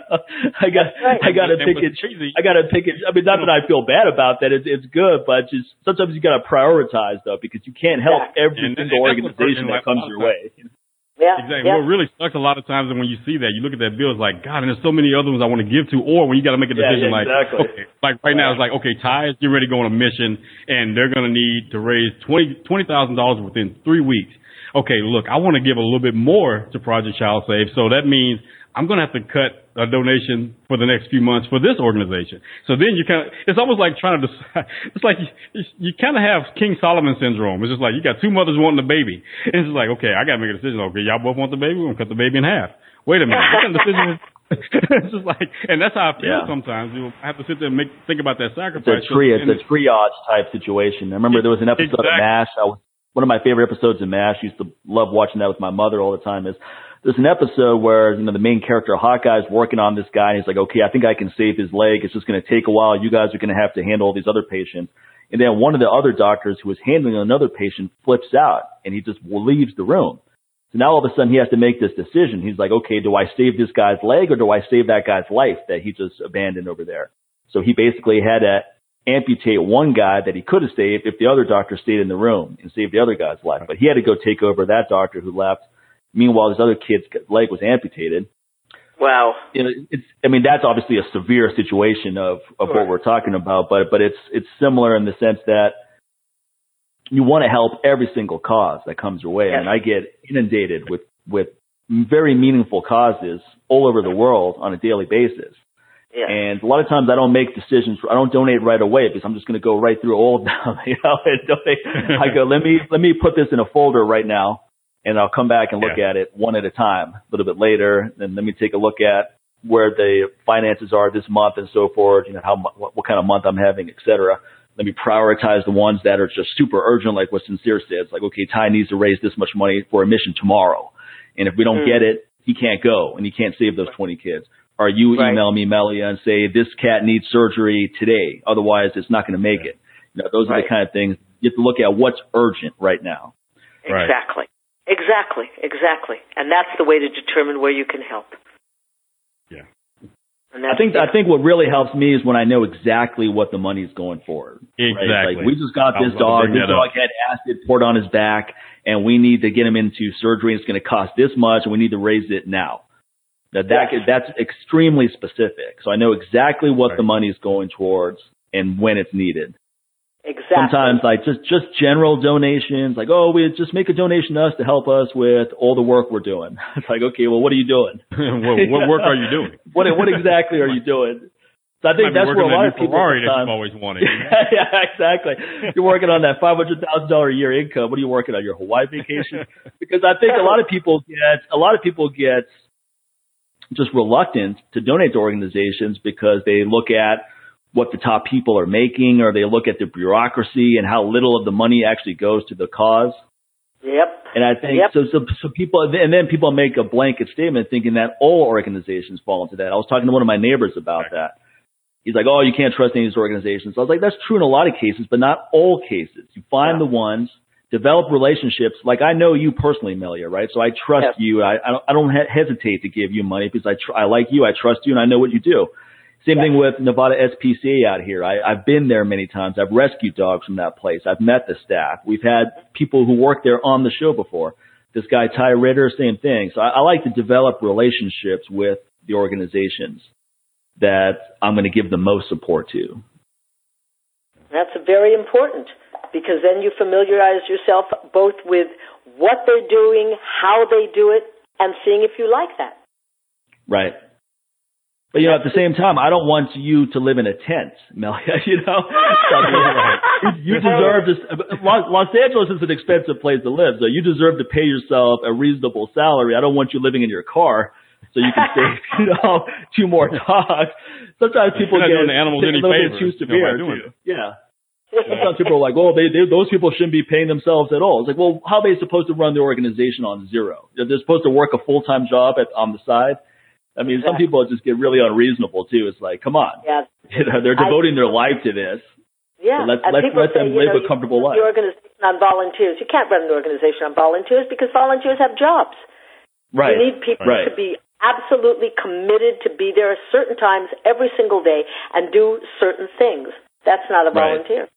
[SPEAKER 2] I got right. I got to pick it. I got to pick it. I mean, not that I feel bad about that. It's it's good, but just sometimes you got to prioritize though because you can't help yeah. every and, single and organization that comes your way.
[SPEAKER 3] Yeah,
[SPEAKER 1] exactly.
[SPEAKER 3] Yeah.
[SPEAKER 1] What really sucks a lot of times and when you see that, you look at that bill, it's like, God, and there's so many other ones I want to give to, or when you got to make a decision
[SPEAKER 2] yeah,
[SPEAKER 1] like,
[SPEAKER 2] exactly.
[SPEAKER 1] okay, like right now, it's like, okay, Ty is getting ready to go on a mission, and they're going to need to raise twenty twenty thousand dollars within three weeks okay, look, I want to give a little bit more to Project Child Save, so that means I'm going to have to cut a donation for the next few months for this organization. So then you kind of, it's almost like trying to decide, it's like you, you kind of have King Solomon syndrome. It's just like you got two mothers wanting the baby. And it's like, okay, I got to make a decision. Okay, y'all both want the baby? We're going to cut the baby in half. Wait a minute. What kind of decision is it's just like, and that's how I feel yeah. sometimes. You have to sit there and make, think about that sacrifice.
[SPEAKER 2] It's a, tri- it's a triage type situation. I remember there was an episode exactly. of MASH. I was one of my favorite episodes in MASH. Used to love watching that with my mother all the time. Is there's an episode where you know the main character Hawkeye is working on this guy. And he's like, okay, I think I can save his leg. It's just going to take a while. You guys are going to have to handle all these other patients. And then one of the other doctors who was handling another patient flips out and he just leaves the room. So now all of a sudden he has to make this decision. He's like, okay, do I save this guy's leg or do I save that guy's life that he just abandoned over there? So he basically had to amputate one guy that he could have saved if the other doctor stayed in the room and saved the other guy's life. But he had to go take over that doctor who left. Meanwhile, this other kid's leg was amputated.
[SPEAKER 3] Wow.
[SPEAKER 2] You know, it's, I mean, that's obviously a severe situation of, of what we're talking about, but, but it's, it's similar in the sense that you want to help every single cause that comes your way. Yes. And I get inundated with, with very meaningful causes all over the world on a daily basis.
[SPEAKER 3] Yeah.
[SPEAKER 2] And a lot of times I don't make decisions. I don't donate right away because I'm just going to go right through all of them. You know, and donate. I go, let me let me put this in a folder right now, and I'll come back and look yeah. at it one at a time. A little bit later, then let me take a look at where the finances are this month and so forth. You know, how what, what kind of month I'm having, et cetera. Let me prioritize the ones that are just super urgent, like what Sincere says. Like, okay, Ty needs to raise this much money for a mission tomorrow, and if we don't mm. get it, he can't go, and he can't save those 20 kids or you right. email me, Melya, and say this cat needs surgery today. Otherwise, it's not going to make it. You know, those right. are the kind of things you have to look at. What's urgent right now?
[SPEAKER 3] Exactly. Right. Exactly. Exactly. And that's the way to determine where you can help.
[SPEAKER 1] Yeah.
[SPEAKER 2] I think I think what really helps me is when I know exactly what the money is going for.
[SPEAKER 1] Exactly.
[SPEAKER 2] Right? Like we just got this dog. This dog up. had acid poured on his back, and we need to get him into surgery. It's going to cost this much, and we need to raise it now. That that that's extremely specific. So I know exactly what right. the money is going towards and when it's needed.
[SPEAKER 3] Exactly.
[SPEAKER 2] Sometimes like just just general donations, like oh we just make a donation to us to help us with all the work we're doing. It's like okay, well what are you doing?
[SPEAKER 1] what, what work are you doing?
[SPEAKER 2] what what exactly are you doing? So I think that's where a lot of people
[SPEAKER 1] Ferrari that you've always wanted.
[SPEAKER 2] yeah, exactly. You're working on that five hundred thousand dollar a year income. What are you working on? Your Hawaii vacation? Because I think a lot of people get a lot of people get just reluctant to donate to organizations because they look at what the top people are making, or they look at the bureaucracy and how little of the money actually goes to the cause.
[SPEAKER 3] Yep.
[SPEAKER 2] And I think
[SPEAKER 3] Yep.
[SPEAKER 2] so, so. So people, and then people make a blanket statement thinking that all organizations fall into that. I was talking to one of my neighbors about that. He's like, "Oh, you can't trust any of these organizations." I was like, "That's true in a lot of cases, but not all cases. You find
[SPEAKER 3] Yeah.
[SPEAKER 2] the ones, develop relationships. Like I know you personally, Melya, right? So I trust
[SPEAKER 3] Yes.
[SPEAKER 2] you. I I don't, I don't he- hesitate to give you money because I tr- I like you. I trust you, and I know what you do." Same thing with Nevada SPCA out here. I, I've been there many times. I've rescued dogs from that place. I've met the staff. We've had people who worked there on the show before. This guy Ty Ritter, same thing. So I, I like to develop relationships with the organizations that I'm going to give the most support to.
[SPEAKER 3] That's very important because then you familiarize yourself both with what they're doing, how they do it, and seeing if you like that.
[SPEAKER 2] Right. But you know, at the same time, I don't want you to live in a tent, Melya. You know, you, you deserve this. Los, Los Angeles is an expensive place to live, so you deserve to pay yourself a reasonable salary. I don't want you living in your car so you can save, you know, two more dogs. Sometimes people
[SPEAKER 1] You're not
[SPEAKER 2] get
[SPEAKER 1] doing the animals any
[SPEAKER 2] a
[SPEAKER 1] favors,
[SPEAKER 2] too
[SPEAKER 1] know,
[SPEAKER 2] severe
[SPEAKER 1] by doing
[SPEAKER 2] too. Yeah. Sometimes people are like, "Well, they, they those people shouldn't be paying themselves at all." It's like, well, how are they supposed to run the organization on zero? They're supposed to work a full time job at on the side. I mean, some people just get really unreasonable too. It's like, come on,
[SPEAKER 3] Yeah.
[SPEAKER 2] you know, they're
[SPEAKER 3] I-
[SPEAKER 2] devoting their life to this.
[SPEAKER 3] Yeah.
[SPEAKER 2] So let's- let's let
[SPEAKER 3] say,
[SPEAKER 2] them live
[SPEAKER 3] know,
[SPEAKER 2] a comfortable life.
[SPEAKER 3] The organization on volunteers. You can't run an organization on volunteers because volunteers have jobs.
[SPEAKER 2] Right.
[SPEAKER 3] You need people
[SPEAKER 2] Right.
[SPEAKER 3] to be absolutely committed to be there at certain times every single day and do certain things. That's not a volunteer.
[SPEAKER 2] Right.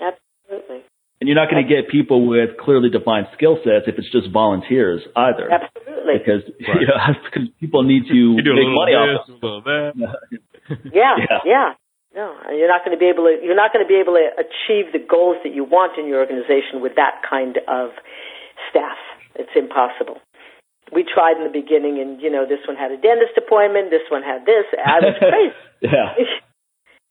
[SPEAKER 3] Absolutely.
[SPEAKER 2] And you're not going to get people with clearly defined skill sets if it's just volunteers either.
[SPEAKER 3] Absolutely.
[SPEAKER 2] Because
[SPEAKER 1] Right.
[SPEAKER 2] you know, because people need to
[SPEAKER 1] You do
[SPEAKER 2] make
[SPEAKER 1] little
[SPEAKER 2] money off
[SPEAKER 1] a little that.
[SPEAKER 3] Yeah,
[SPEAKER 2] Yeah.
[SPEAKER 3] yeah. No, you're not going to be able to. You're not going to be able to achieve the goals that you want in your organization with that kind of staff. It's impossible. We tried in the beginning, and you know, this one had a dentist appointment. This one had this. I was crazy.
[SPEAKER 2] yeah.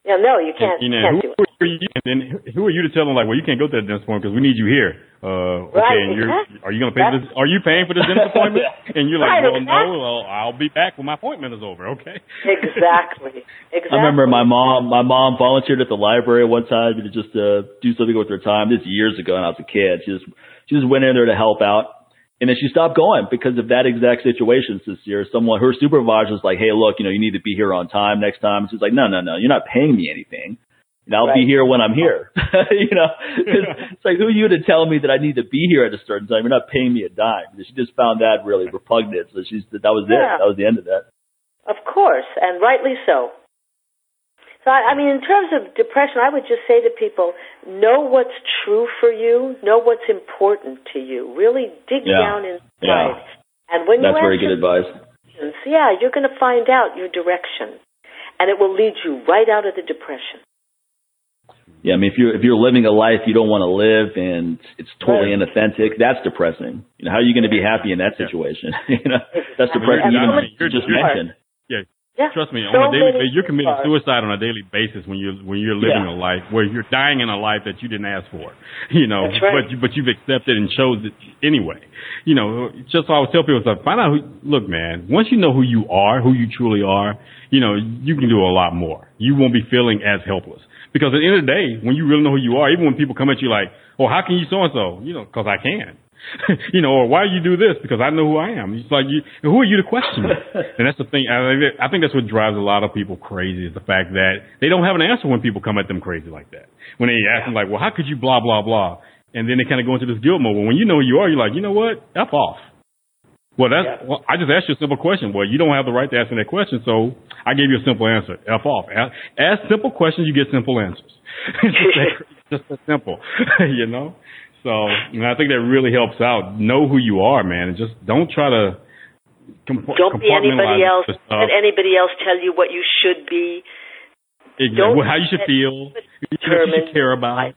[SPEAKER 3] yeah, no, you can't.
[SPEAKER 1] you
[SPEAKER 3] You
[SPEAKER 1] know,
[SPEAKER 3] can't
[SPEAKER 1] who,
[SPEAKER 3] do it.
[SPEAKER 1] who are you? And then who are you to tell them like, well, you can't go to that dentist appointment because we need you here. Uh, okay,
[SPEAKER 3] Right,
[SPEAKER 1] and you're,
[SPEAKER 3] exactly.
[SPEAKER 1] are you going to pay for this? Are you paying for this dentist appointment? And you're like,
[SPEAKER 3] Right,
[SPEAKER 1] well,
[SPEAKER 3] exactly.
[SPEAKER 1] no. Well, I'll be back when my appointment is over. Okay.
[SPEAKER 3] Exactly. Exactly.
[SPEAKER 2] I remember my mom. My mom volunteered at the library one time to just uh, do something with her time. This is years ago, when I was a kid. She just she just went in there to help out, and then she stopped going because of that exact situation. This year, someone her supervisor was like, "Hey, look, you know, you need to be here on time next time." And She's like, "No, no, no, you're not paying me anything. And I'll be here when I'm here." you know, it's like who are you to tell me that I need to be here at a certain time? You're not paying me a dime. She just found that really repugnant. So she's that was
[SPEAKER 3] Yeah.
[SPEAKER 2] it. That was the end of that.
[SPEAKER 3] Of course, and rightly so. So, I, I mean, in terms of depression, I would just say to people, know what's true for you, know what's important to you. Really dig
[SPEAKER 2] Yeah.
[SPEAKER 3] down inside.
[SPEAKER 2] Yeah.
[SPEAKER 3] And when
[SPEAKER 2] That's
[SPEAKER 3] you
[SPEAKER 2] very good advice.
[SPEAKER 3] questions, yeah, you're going to find out your direction. And it will lead you right out of the depression.
[SPEAKER 2] Yeah, I mean, if you're if you're living a life you don't want to live and it's totally
[SPEAKER 3] Right.
[SPEAKER 2] inauthentic, that's depressing. You know, how are you going to be happy in that situation? you know, that's depressing.
[SPEAKER 3] And
[SPEAKER 2] Even
[SPEAKER 3] so many
[SPEAKER 2] you just
[SPEAKER 3] people are.
[SPEAKER 2] mentioned.
[SPEAKER 3] Yeah.
[SPEAKER 1] Trust me,
[SPEAKER 3] So
[SPEAKER 1] on a daily basis, you're committing
[SPEAKER 3] are.
[SPEAKER 1] suicide on a daily basis when you're when you're living
[SPEAKER 2] Yeah.
[SPEAKER 1] a life where you're dying in a life that you didn't ask for. You know,
[SPEAKER 3] That's right.
[SPEAKER 1] but you, but you've accepted and chose it anyway. You know, just so I would tell people stuff. Find out who. Look, man. Once you know who you are, who you truly are, you know, you can do a lot more. You won't be feeling as helpless because at the end of the day, when you really know who you are, even when people come at you like, "Oh, how can you so and so?" You know, because I can. you know, or why you do this? Because I know who I am. It's like you, who are you to question me? and that's the thing. I think, I think that's what drives a lot of people crazy is the fact that they don't have an answer when people come at them crazy like that. When they ask them like, well, how could you blah blah blah? And then they kind of go into this guilt mode. When you know who you are, you're like, you know what? F off. Well, that's.
[SPEAKER 3] Yeah.
[SPEAKER 1] Well, I just asked you a simple question. Well, you don't have the right to ask me that question, so I gave you a simple answer. F off. Ask, ask simple questions, you get simple answers. just, that, just that simple, you know. So, and I think that really helps out. Know who you are, man, and just don't try to. Comp-
[SPEAKER 3] Don't be anybody else. Don't let anybody else tell you what you should be.
[SPEAKER 1] Exactly.
[SPEAKER 3] don't
[SPEAKER 1] Well, how you should feel. What you
[SPEAKER 3] determined
[SPEAKER 1] should care about.
[SPEAKER 3] by-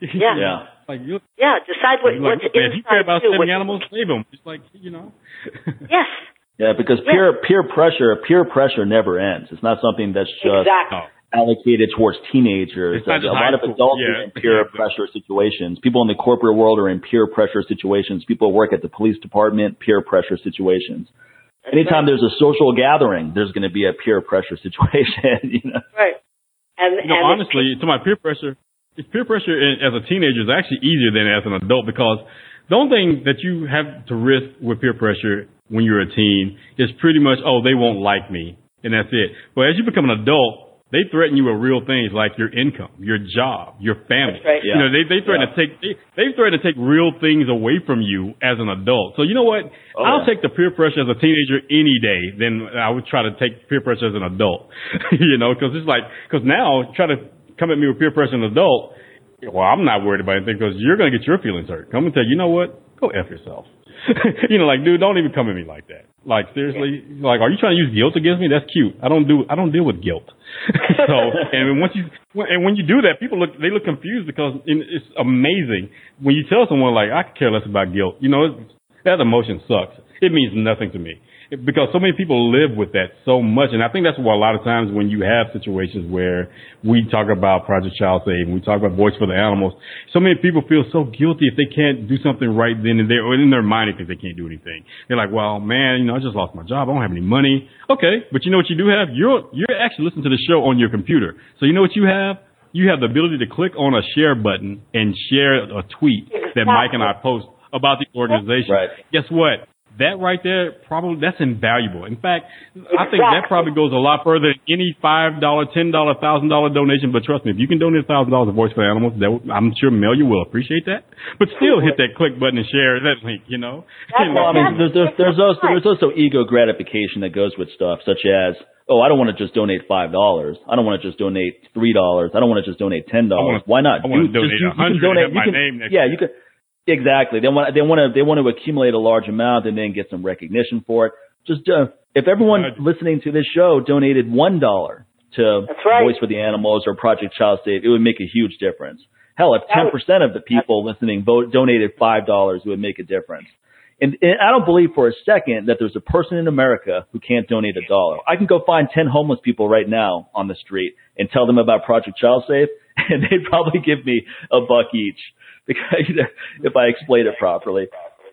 [SPEAKER 3] Yeah.
[SPEAKER 2] Yeah.
[SPEAKER 1] Like you.
[SPEAKER 3] Yeah, decide what,
[SPEAKER 1] Like,
[SPEAKER 3] what's
[SPEAKER 1] man, if you care about
[SPEAKER 3] you.
[SPEAKER 1] saving
[SPEAKER 3] what-
[SPEAKER 1] animals, save them. It's like you know.
[SPEAKER 3] Yes,
[SPEAKER 2] Yeah, because
[SPEAKER 3] Yeah.
[SPEAKER 2] peer peer pressure peer pressure never ends. It's not something that's just
[SPEAKER 3] exactly.
[SPEAKER 2] Allocated towards teenagers.
[SPEAKER 1] It's not
[SPEAKER 2] a lot
[SPEAKER 1] high
[SPEAKER 2] of
[SPEAKER 1] school.
[SPEAKER 2] adults
[SPEAKER 1] Yeah.
[SPEAKER 2] are in peer
[SPEAKER 1] Yeah.
[SPEAKER 2] pressure situations. People in the corporate world are in peer pressure situations. People work at the police department, peer pressure situations.
[SPEAKER 3] That's
[SPEAKER 2] Anytime
[SPEAKER 3] right.
[SPEAKER 2] there's a social gathering, there's going to be a peer pressure situation. You know?
[SPEAKER 3] Right. And,
[SPEAKER 1] you know,
[SPEAKER 3] and
[SPEAKER 1] honestly, to my peer pressure, peer pressure as a teenager is actually easier than as an adult because the only thing that you have to risk with peer pressure when you're a teen is pretty much, oh, they won't like me, and that's it. But as you become an adult, they threaten you with real things like your income, your job, your family.
[SPEAKER 3] Right.
[SPEAKER 1] Yeah. You know, they they threaten yeah. to take they, they threaten to take real things away from you as an adult. So you know what? Oh, I'll yeah. take the peer pressure as a teenager any day than I would try to take peer pressure as an adult. you know, because it's like because now try to come at me with peer pressure as an adult. Well, I'm not worried about anything because you're gonna get your feelings hurt. Come and tell you, you know what? Go f yourself. you know, like, dude, don't even come at me like that. Like, seriously, like, are you trying to use guilt against me? That's cute. I don't do, I don't deal with guilt. so, and once you, and when you do that, people look, they look confused because it's amazing when you tell someone like, I could care less about guilt. You know, that emotion sucks. It means nothing to me because so many people live with that so much. And I think that's why a lot of times when you have situations where we talk about Project Child Save and we talk about Voice for the Animals, so many people feel so guilty if they can't do something right then and there, or in their mind they think they can't do anything. They're like, well, man, you know, I just lost my job. I don't have any money. Okay. But you know what you do have? You're, you're actually listening to the show on your computer. So you know what you have? You have the ability to click on a share button and share a tweet that Mike and I post about the organization.
[SPEAKER 2] Right.
[SPEAKER 1] Guess what? That right there probably that's invaluable. In fact, I think that probably goes a lot further than any five dollar, ten dollar, thousand dollar donation. But trust me, if you can donate a thousand dollars to Voice for Animals, that I'm sure Melya will appreciate that. But still, hit that click button and share that link. You know,
[SPEAKER 2] well, I mean, there's, there's, there's also there's also ego gratification that goes with stuff such as oh, I don't want to just donate five dollars. I don't want to just donate three dollars. I don't want to just donate ten dollars. Why not?
[SPEAKER 1] I want to donate a hundred. Donate. You can,
[SPEAKER 2] yeah, you can. Exactly. They want they want to they want to accumulate a large amount and then get some recognition for it. Just uh, if everyone listening to this show donated one dollar to
[SPEAKER 3] right.
[SPEAKER 2] Voice for the Animals or Project Child Save, it would make a huge difference. Hell, if ten percent of the people listening vote donated five dollars, it would make a difference. And, and I don't believe for a second that there's a person in America who can't donate a dollar. I can go find ten homeless people right now on the street and tell them about Project Child Save, and they'd probably give me a buck each because if I explain it properly.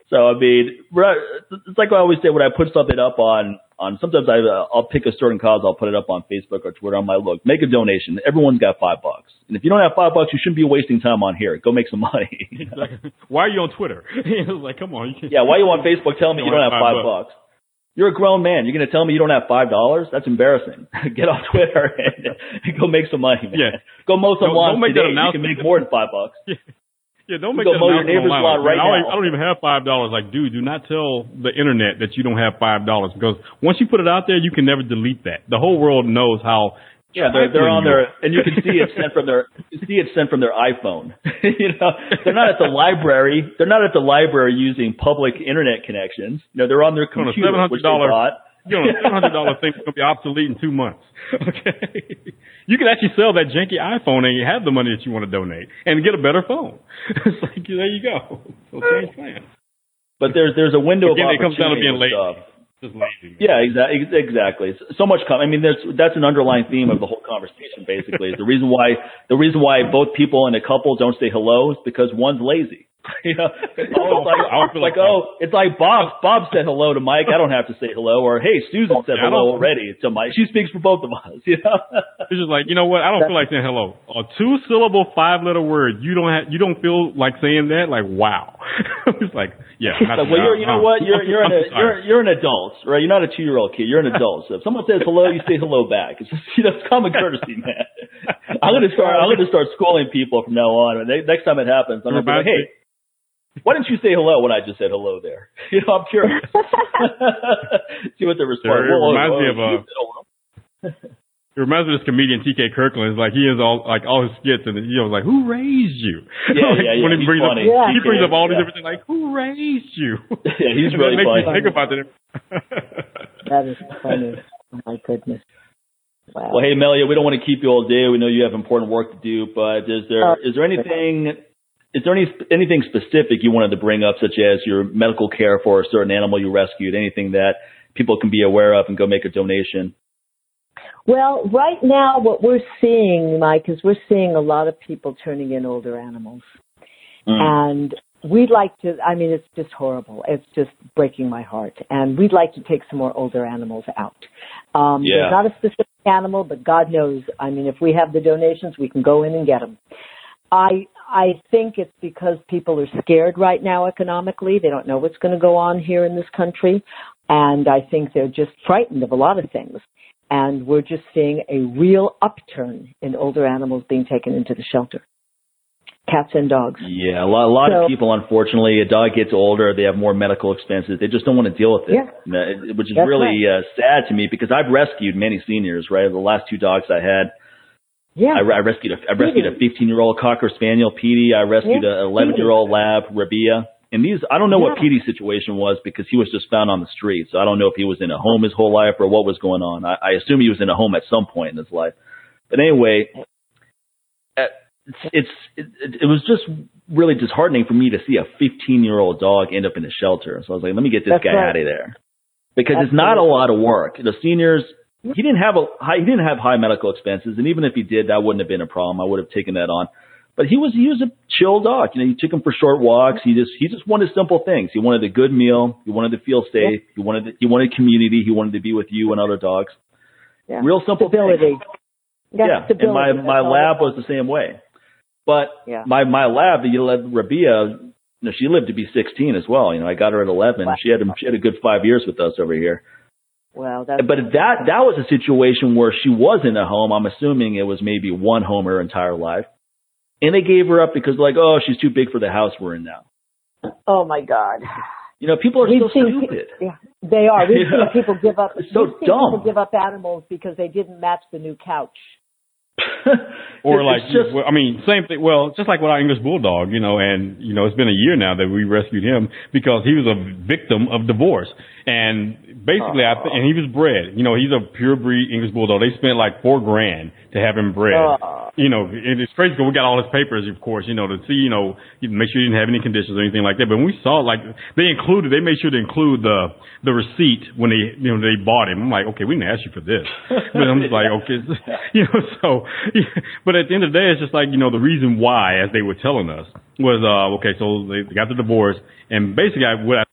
[SPEAKER 2] So I mean, it's like I always say when I put something up on on. Sometimes I uh, I'll pick a certain cause, I'll put it up on Facebook or Twitter. I'm like, look, make a donation. Everyone's got five bucks, and if you don't have five bucks, you shouldn't be wasting time on here. Go make some money.
[SPEAKER 1] why are you on Twitter? like, come on.
[SPEAKER 2] yeah, why are you on Facebook? Tell me you don't have five, five bucks. bucks. You're a grown man. You're going to tell me you don't have five dollars? That's embarrassing. Get off Twitter and, and, go make some money, man. Yeah. Go mow some lawns today. You can make more than five bucks.
[SPEAKER 1] Yeah, don't make that mow your neighbor's lawn right I, now. I don't even have five dollars. Like, dude, do not tell the internet that you don't have five dollars because once you put it out there, you can never delete that. The whole world knows how.
[SPEAKER 2] Yeah, they're they're on their and you can see it sent from their you see it sent from their iPhone. you know, they're not at the library. They're not at the library using public internet connections. You know, they're on their computer, which they bought
[SPEAKER 1] you know, a seven hundred dollar thing is gonna be obsolete in two months. Okay, you can actually sell that janky iPhone and you have the money that you want to donate and get a better phone. it's like there you go. So change plans.
[SPEAKER 2] But there's there's a window
[SPEAKER 1] Again,
[SPEAKER 2] of opportunity.
[SPEAKER 1] It comes down to being
[SPEAKER 2] lazy.
[SPEAKER 1] Just lazy. Man.
[SPEAKER 2] Yeah, exactly. Exactly. So much. Com- I mean, there's that's an underlying theme of the whole conversation. Basically, is the reason why the reason why both people in a couple don't say hello is because one's lazy. you know, it's like, like, like, oh, it's like Bob. Bob said hello to Mike. I don't have to say hello. Or hey, Susan said hello already to Mike. She speaks for both of us. You know,
[SPEAKER 1] it's just like you know what? I don't feel like saying hello. A two syllable, five letter word. You don't have. You don't feel like saying that. Like wow. it's like yeah.
[SPEAKER 2] Like, well, you're, you know what? You're you're an, you're you're an adult, right? You're not a two year old kid. You're an adult. So if someone says hello, you say hello back. It's just you know, it's common courtesy, man. I'm gonna start. I'm gonna start schooling people from now on. Next time it happens, I'm gonna be like, hey. Why didn't you say hello when I just said hello there? You know, I'm curious. See what the response.
[SPEAKER 1] Sure, it reminds me of a. It reminds me of this comedian T.K. Kirkland. It's like he is all like all his skits, and he was like, "Who raised you?"
[SPEAKER 2] Yeah, like, yeah, yeah. When he brings
[SPEAKER 1] funny.
[SPEAKER 2] up, yeah,
[SPEAKER 1] he brings up all these different things, like, "Who raised you?"
[SPEAKER 2] Yeah, he's really
[SPEAKER 1] makes
[SPEAKER 2] funny.
[SPEAKER 1] Think about that.
[SPEAKER 4] that is funny. Oh my goodness.
[SPEAKER 2] Wow. Well, hey, Melya, we don't want to keep you all day. We know you have important work to do, but is there uh, is there anything is there any anything specific you wanted to bring up, such as your medical care for a certain animal you rescued? Anything that people can be aware of and go make a donation?
[SPEAKER 4] Well, right now, what we're seeing, Mike, is we're seeing a lot of people turning in older animals, mm. and we'd like to, I mean, it's just horrible. It's just breaking my heart. And we'd like to take some more older animals out. Um,
[SPEAKER 2] yeah.
[SPEAKER 4] There's not a specific animal, but God knows. I mean, if we have the donations, we can go in and get them. I, I think it's because people are scared right now economically. They don't know what's going to go on here in this country. And I think they're just frightened of a lot of things. And we're just seeing a real upturn in older animals being taken into the shelter cats and dogs.
[SPEAKER 2] Yeah, a lot, a lot so, of people, unfortunately, a dog gets older, they have more medical expenses. They just don't want to deal with it,
[SPEAKER 4] yeah.
[SPEAKER 2] which is really
[SPEAKER 4] right.
[SPEAKER 2] uh, sad to me because I've rescued many seniors. Right, the last two dogs I had.
[SPEAKER 4] Yeah,
[SPEAKER 2] I, I rescued a I rescued a 15 year old cocker spaniel, Petey. I rescued
[SPEAKER 4] yeah.
[SPEAKER 2] a 11 year old lab, Rabia. And these, I don't know
[SPEAKER 4] yeah.
[SPEAKER 2] what Petey's situation was because he was just found on the street. So I don't know if he was in a home his whole life or what was going on. I, I assume he was in a home at some point in his life. But anyway, uh, it's it, it was just really disheartening for me to see a 15 year old dog end up in a shelter. So I was like, let me get this
[SPEAKER 4] That's
[SPEAKER 2] guy
[SPEAKER 4] right.
[SPEAKER 2] out of there because
[SPEAKER 4] Absolutely.
[SPEAKER 2] it's not a lot of work. The seniors, he didn't have a high, he didn't have high medical expenses, and even if he did, that wouldn't have been a problem. I would have taken that on. But he was he was a chill dog. You know, you took him for short walks. He just he just wanted simple things. He wanted a good meal. He wanted to feel safe. He wanted he wanted community. He wanted to be with you and other dogs.
[SPEAKER 4] Yeah.
[SPEAKER 2] Real simple
[SPEAKER 4] stability.
[SPEAKER 2] things.
[SPEAKER 4] Yeah,
[SPEAKER 2] Yeah, and
[SPEAKER 4] stability.
[SPEAKER 2] my
[SPEAKER 4] That's
[SPEAKER 2] my lab was the same way. But
[SPEAKER 4] Yeah.
[SPEAKER 2] my my lab, the lab, Rabia, you know, she lived to be 16 as well. You know, I got her at 11.
[SPEAKER 4] Wow.
[SPEAKER 2] She had she had a good five years with us over here.
[SPEAKER 4] Well, that's
[SPEAKER 2] But that that was a situation where she was in a home. I'm assuming it was maybe one home her entire life, and they gave her up because like, oh, she's too big for the house we're in now.
[SPEAKER 4] oh my God.
[SPEAKER 2] You know, people are
[SPEAKER 4] We've
[SPEAKER 2] so
[SPEAKER 4] seen,
[SPEAKER 2] stupid.
[SPEAKER 4] yeah, they are. We've
[SPEAKER 2] Yeah.
[SPEAKER 4] seen people give up.
[SPEAKER 2] It's so
[SPEAKER 4] we've seen
[SPEAKER 2] dumb.
[SPEAKER 4] People give up animals because they didn't match the new couch.
[SPEAKER 1] Or
[SPEAKER 2] It's
[SPEAKER 1] like,
[SPEAKER 2] just
[SPEAKER 1] I mean, same thing. Well, just like with our English bulldog, you know, and you know, it's been a year now that we rescued him because he was a victim of divorce, and basically, I th- and he was bred. You know, he's a pure breed English bulldog. They spent like four grand to have him bred.
[SPEAKER 4] Oh.
[SPEAKER 1] You know, and it's crazy because we got all his papers, of course, you know, to see, you know, make sure he didn't have any conditions or anything like that. But when we saw, like, they included, they made sure to include the the receipt when they, you know, they bought him. I'm like, okay, we didn't ask you for this, but I'm just like, okay, you know, so. Yeah. But at the end of the day, it's just like, you know, the reason why, as they were telling us, was uh okay. So they got the divorce, and basically, I, what I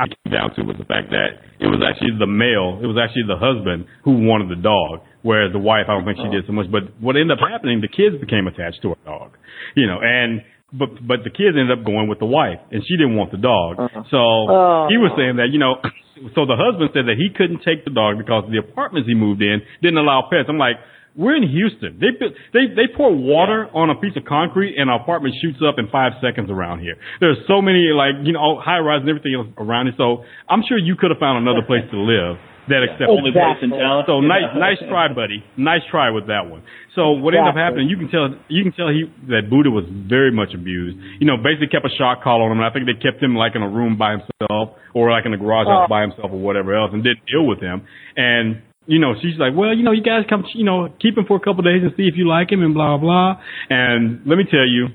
[SPEAKER 1] I came down to was the fact that it was actually the male, it was actually the husband who wanted the dog, whereas the wife, I don't think she did so much. But what ended up happening, the kids became attached to her dog, you know, and but but the kids ended up going with the wife, and she didn't want the dog. Uh-huh. So
[SPEAKER 4] Oh.
[SPEAKER 1] he was saying that, you know, so the husband said that he couldn't take the dog because the apartments he moved in didn't allow pets. I'm like. We're in Houston. They they they pour water on a piece of concrete and our apartment shoots up in five seconds around here. There's so many like you know high rise and everything else around it. So I'm sure you could have found another place to live that accepts
[SPEAKER 2] Only place in town.
[SPEAKER 1] so nice, nice try, buddy. Nice try with that one. So what ended up happening? You can tell, you can tell he that Buddha was very much abused. You know, basically kept a shock collar on him. And I think they kept him like in a room by himself, or like in a garage house
[SPEAKER 4] Oh.
[SPEAKER 1] by himself, or whatever else, and didn't deal with him. And you know, she's like, well, you know, you guys come, you know, keep him for a couple of days and see if you like him, and blah blah. And let me tell you,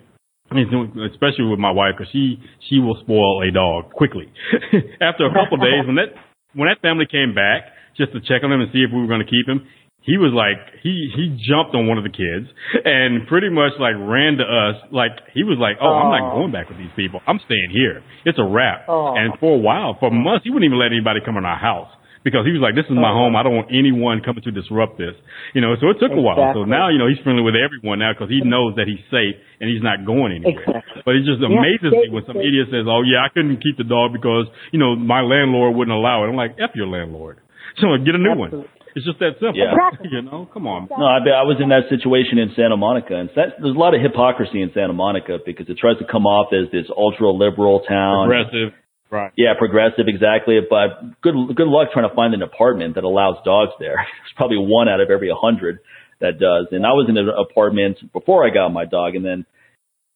[SPEAKER 1] especially with my wife, because she she will spoil a dog quickly. After a couple of days, when that when that family came back just to check on him and see if we were going to keep him, he was like he he jumped on one of the kids and pretty much like ran to us like he was like, oh, I'm not going back with these people. I'm staying here. It's a wrap.
[SPEAKER 4] Oh.
[SPEAKER 1] And for a while, for months, he wouldn't even let anybody come in our house. Because he was like, this is my
[SPEAKER 4] Oh.
[SPEAKER 1] home. I don't want anyone coming to disrupt this. You know, so it took a while. So now, you know, he's friendly with everyone now because he knows that he's safe and he's not going anywhere.
[SPEAKER 4] Exactly.
[SPEAKER 1] But it just
[SPEAKER 4] Yeah,
[SPEAKER 1] amazes me when some
[SPEAKER 4] they-
[SPEAKER 1] idiot says, "Oh yeah, I couldn't keep the dog because you know my landlord wouldn't allow it." I'm like, "F your landlord." So get a new one. It's just that simple.
[SPEAKER 2] Yeah.
[SPEAKER 4] Exactly.
[SPEAKER 1] You know, come on.
[SPEAKER 2] No, I, bet I was in that situation in Santa Monica, and that, there's a lot of hypocrisy in Santa Monica because it tries to come off as this ultra liberal town.
[SPEAKER 1] Aggressive. Right.
[SPEAKER 2] Yeah, progressive, exactly. But good good luck trying to find an apartment that allows dogs there. There's probably one out of every hundred that does. And I was in an apartment before I got my dog, and then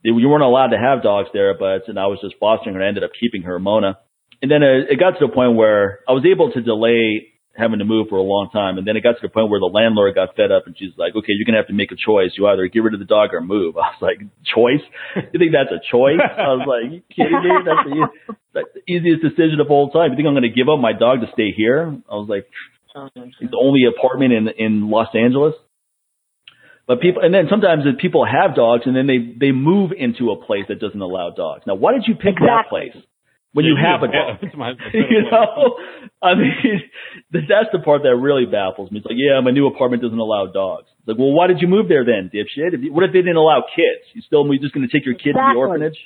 [SPEAKER 2] they, you weren't allowed to have dogs there. But and I was just fostering her. I ended up keeping her, Mona. And then it, it got to the point where I was able to delay having to move for a long time. And then it got to the point where the landlord got fed up and she's like, okay, you're going to have to make a choice. You either get rid of the dog or move. I was like, choice? You think that's a choice? I was like, you kidding me? That's the, that's the easiest decision of all time. You think I'm going to give up my dog to stay here? I was like, it's the only apartment in, in Los Angeles. But people, and then sometimes people have dogs, and then they they move into a place that doesn't allow dogs. Now, why did you pick
[SPEAKER 3] exactly.
[SPEAKER 2] that place when
[SPEAKER 1] Yeah,
[SPEAKER 2] you
[SPEAKER 1] yeah,
[SPEAKER 2] have a
[SPEAKER 1] yeah,
[SPEAKER 2] dog?
[SPEAKER 1] that's my-
[SPEAKER 2] you know, I mean, that's the part that really baffles me. It's like, yeah, my new apartment doesn't allow dogs. It's like, well, why did you move there then, dipshit? If you, what if they didn't allow kids? You still you just going to take your kid to the orphanage?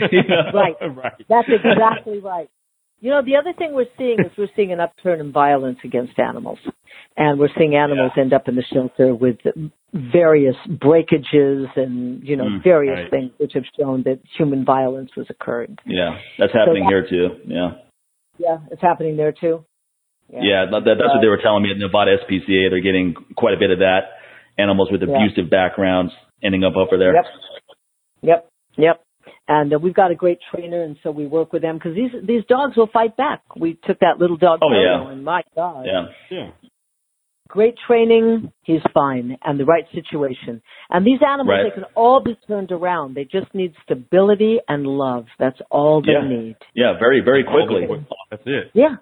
[SPEAKER 2] You know?
[SPEAKER 3] Right.
[SPEAKER 1] right.
[SPEAKER 3] That's exactly right. You know, the other thing we're seeing is we're seeing an upturn in violence against animals. And we're seeing animals end up in the shelter with various breakages and, you know,
[SPEAKER 2] Mm,
[SPEAKER 3] various
[SPEAKER 1] right.
[SPEAKER 3] things which have shown that human violence was occurring.
[SPEAKER 2] Yeah, that's happening
[SPEAKER 3] that-
[SPEAKER 2] here too. Yeah.
[SPEAKER 3] Yeah, it's happening there too.
[SPEAKER 2] Yeah, that, that's what they were telling me at Nevada SPCA. They're getting quite a bit of that. Animals with
[SPEAKER 3] Yeah.
[SPEAKER 2] abusive backgrounds ending up over there.
[SPEAKER 3] Yep. Yep. Yep. And uh, we've got a great trainer, and so we work with them because these these dogs will fight back. We took that little dog,
[SPEAKER 2] Oh, yeah.
[SPEAKER 3] and my God,
[SPEAKER 2] Yeah.
[SPEAKER 1] Yeah.
[SPEAKER 3] great training, he's fine, and the right situation. And these animals,
[SPEAKER 2] Right.
[SPEAKER 3] they can all be turned around. They just need stability and love. That's all they
[SPEAKER 2] Yeah.
[SPEAKER 3] need.
[SPEAKER 2] Yeah, very, very quickly.
[SPEAKER 1] That's it.
[SPEAKER 3] Yeah.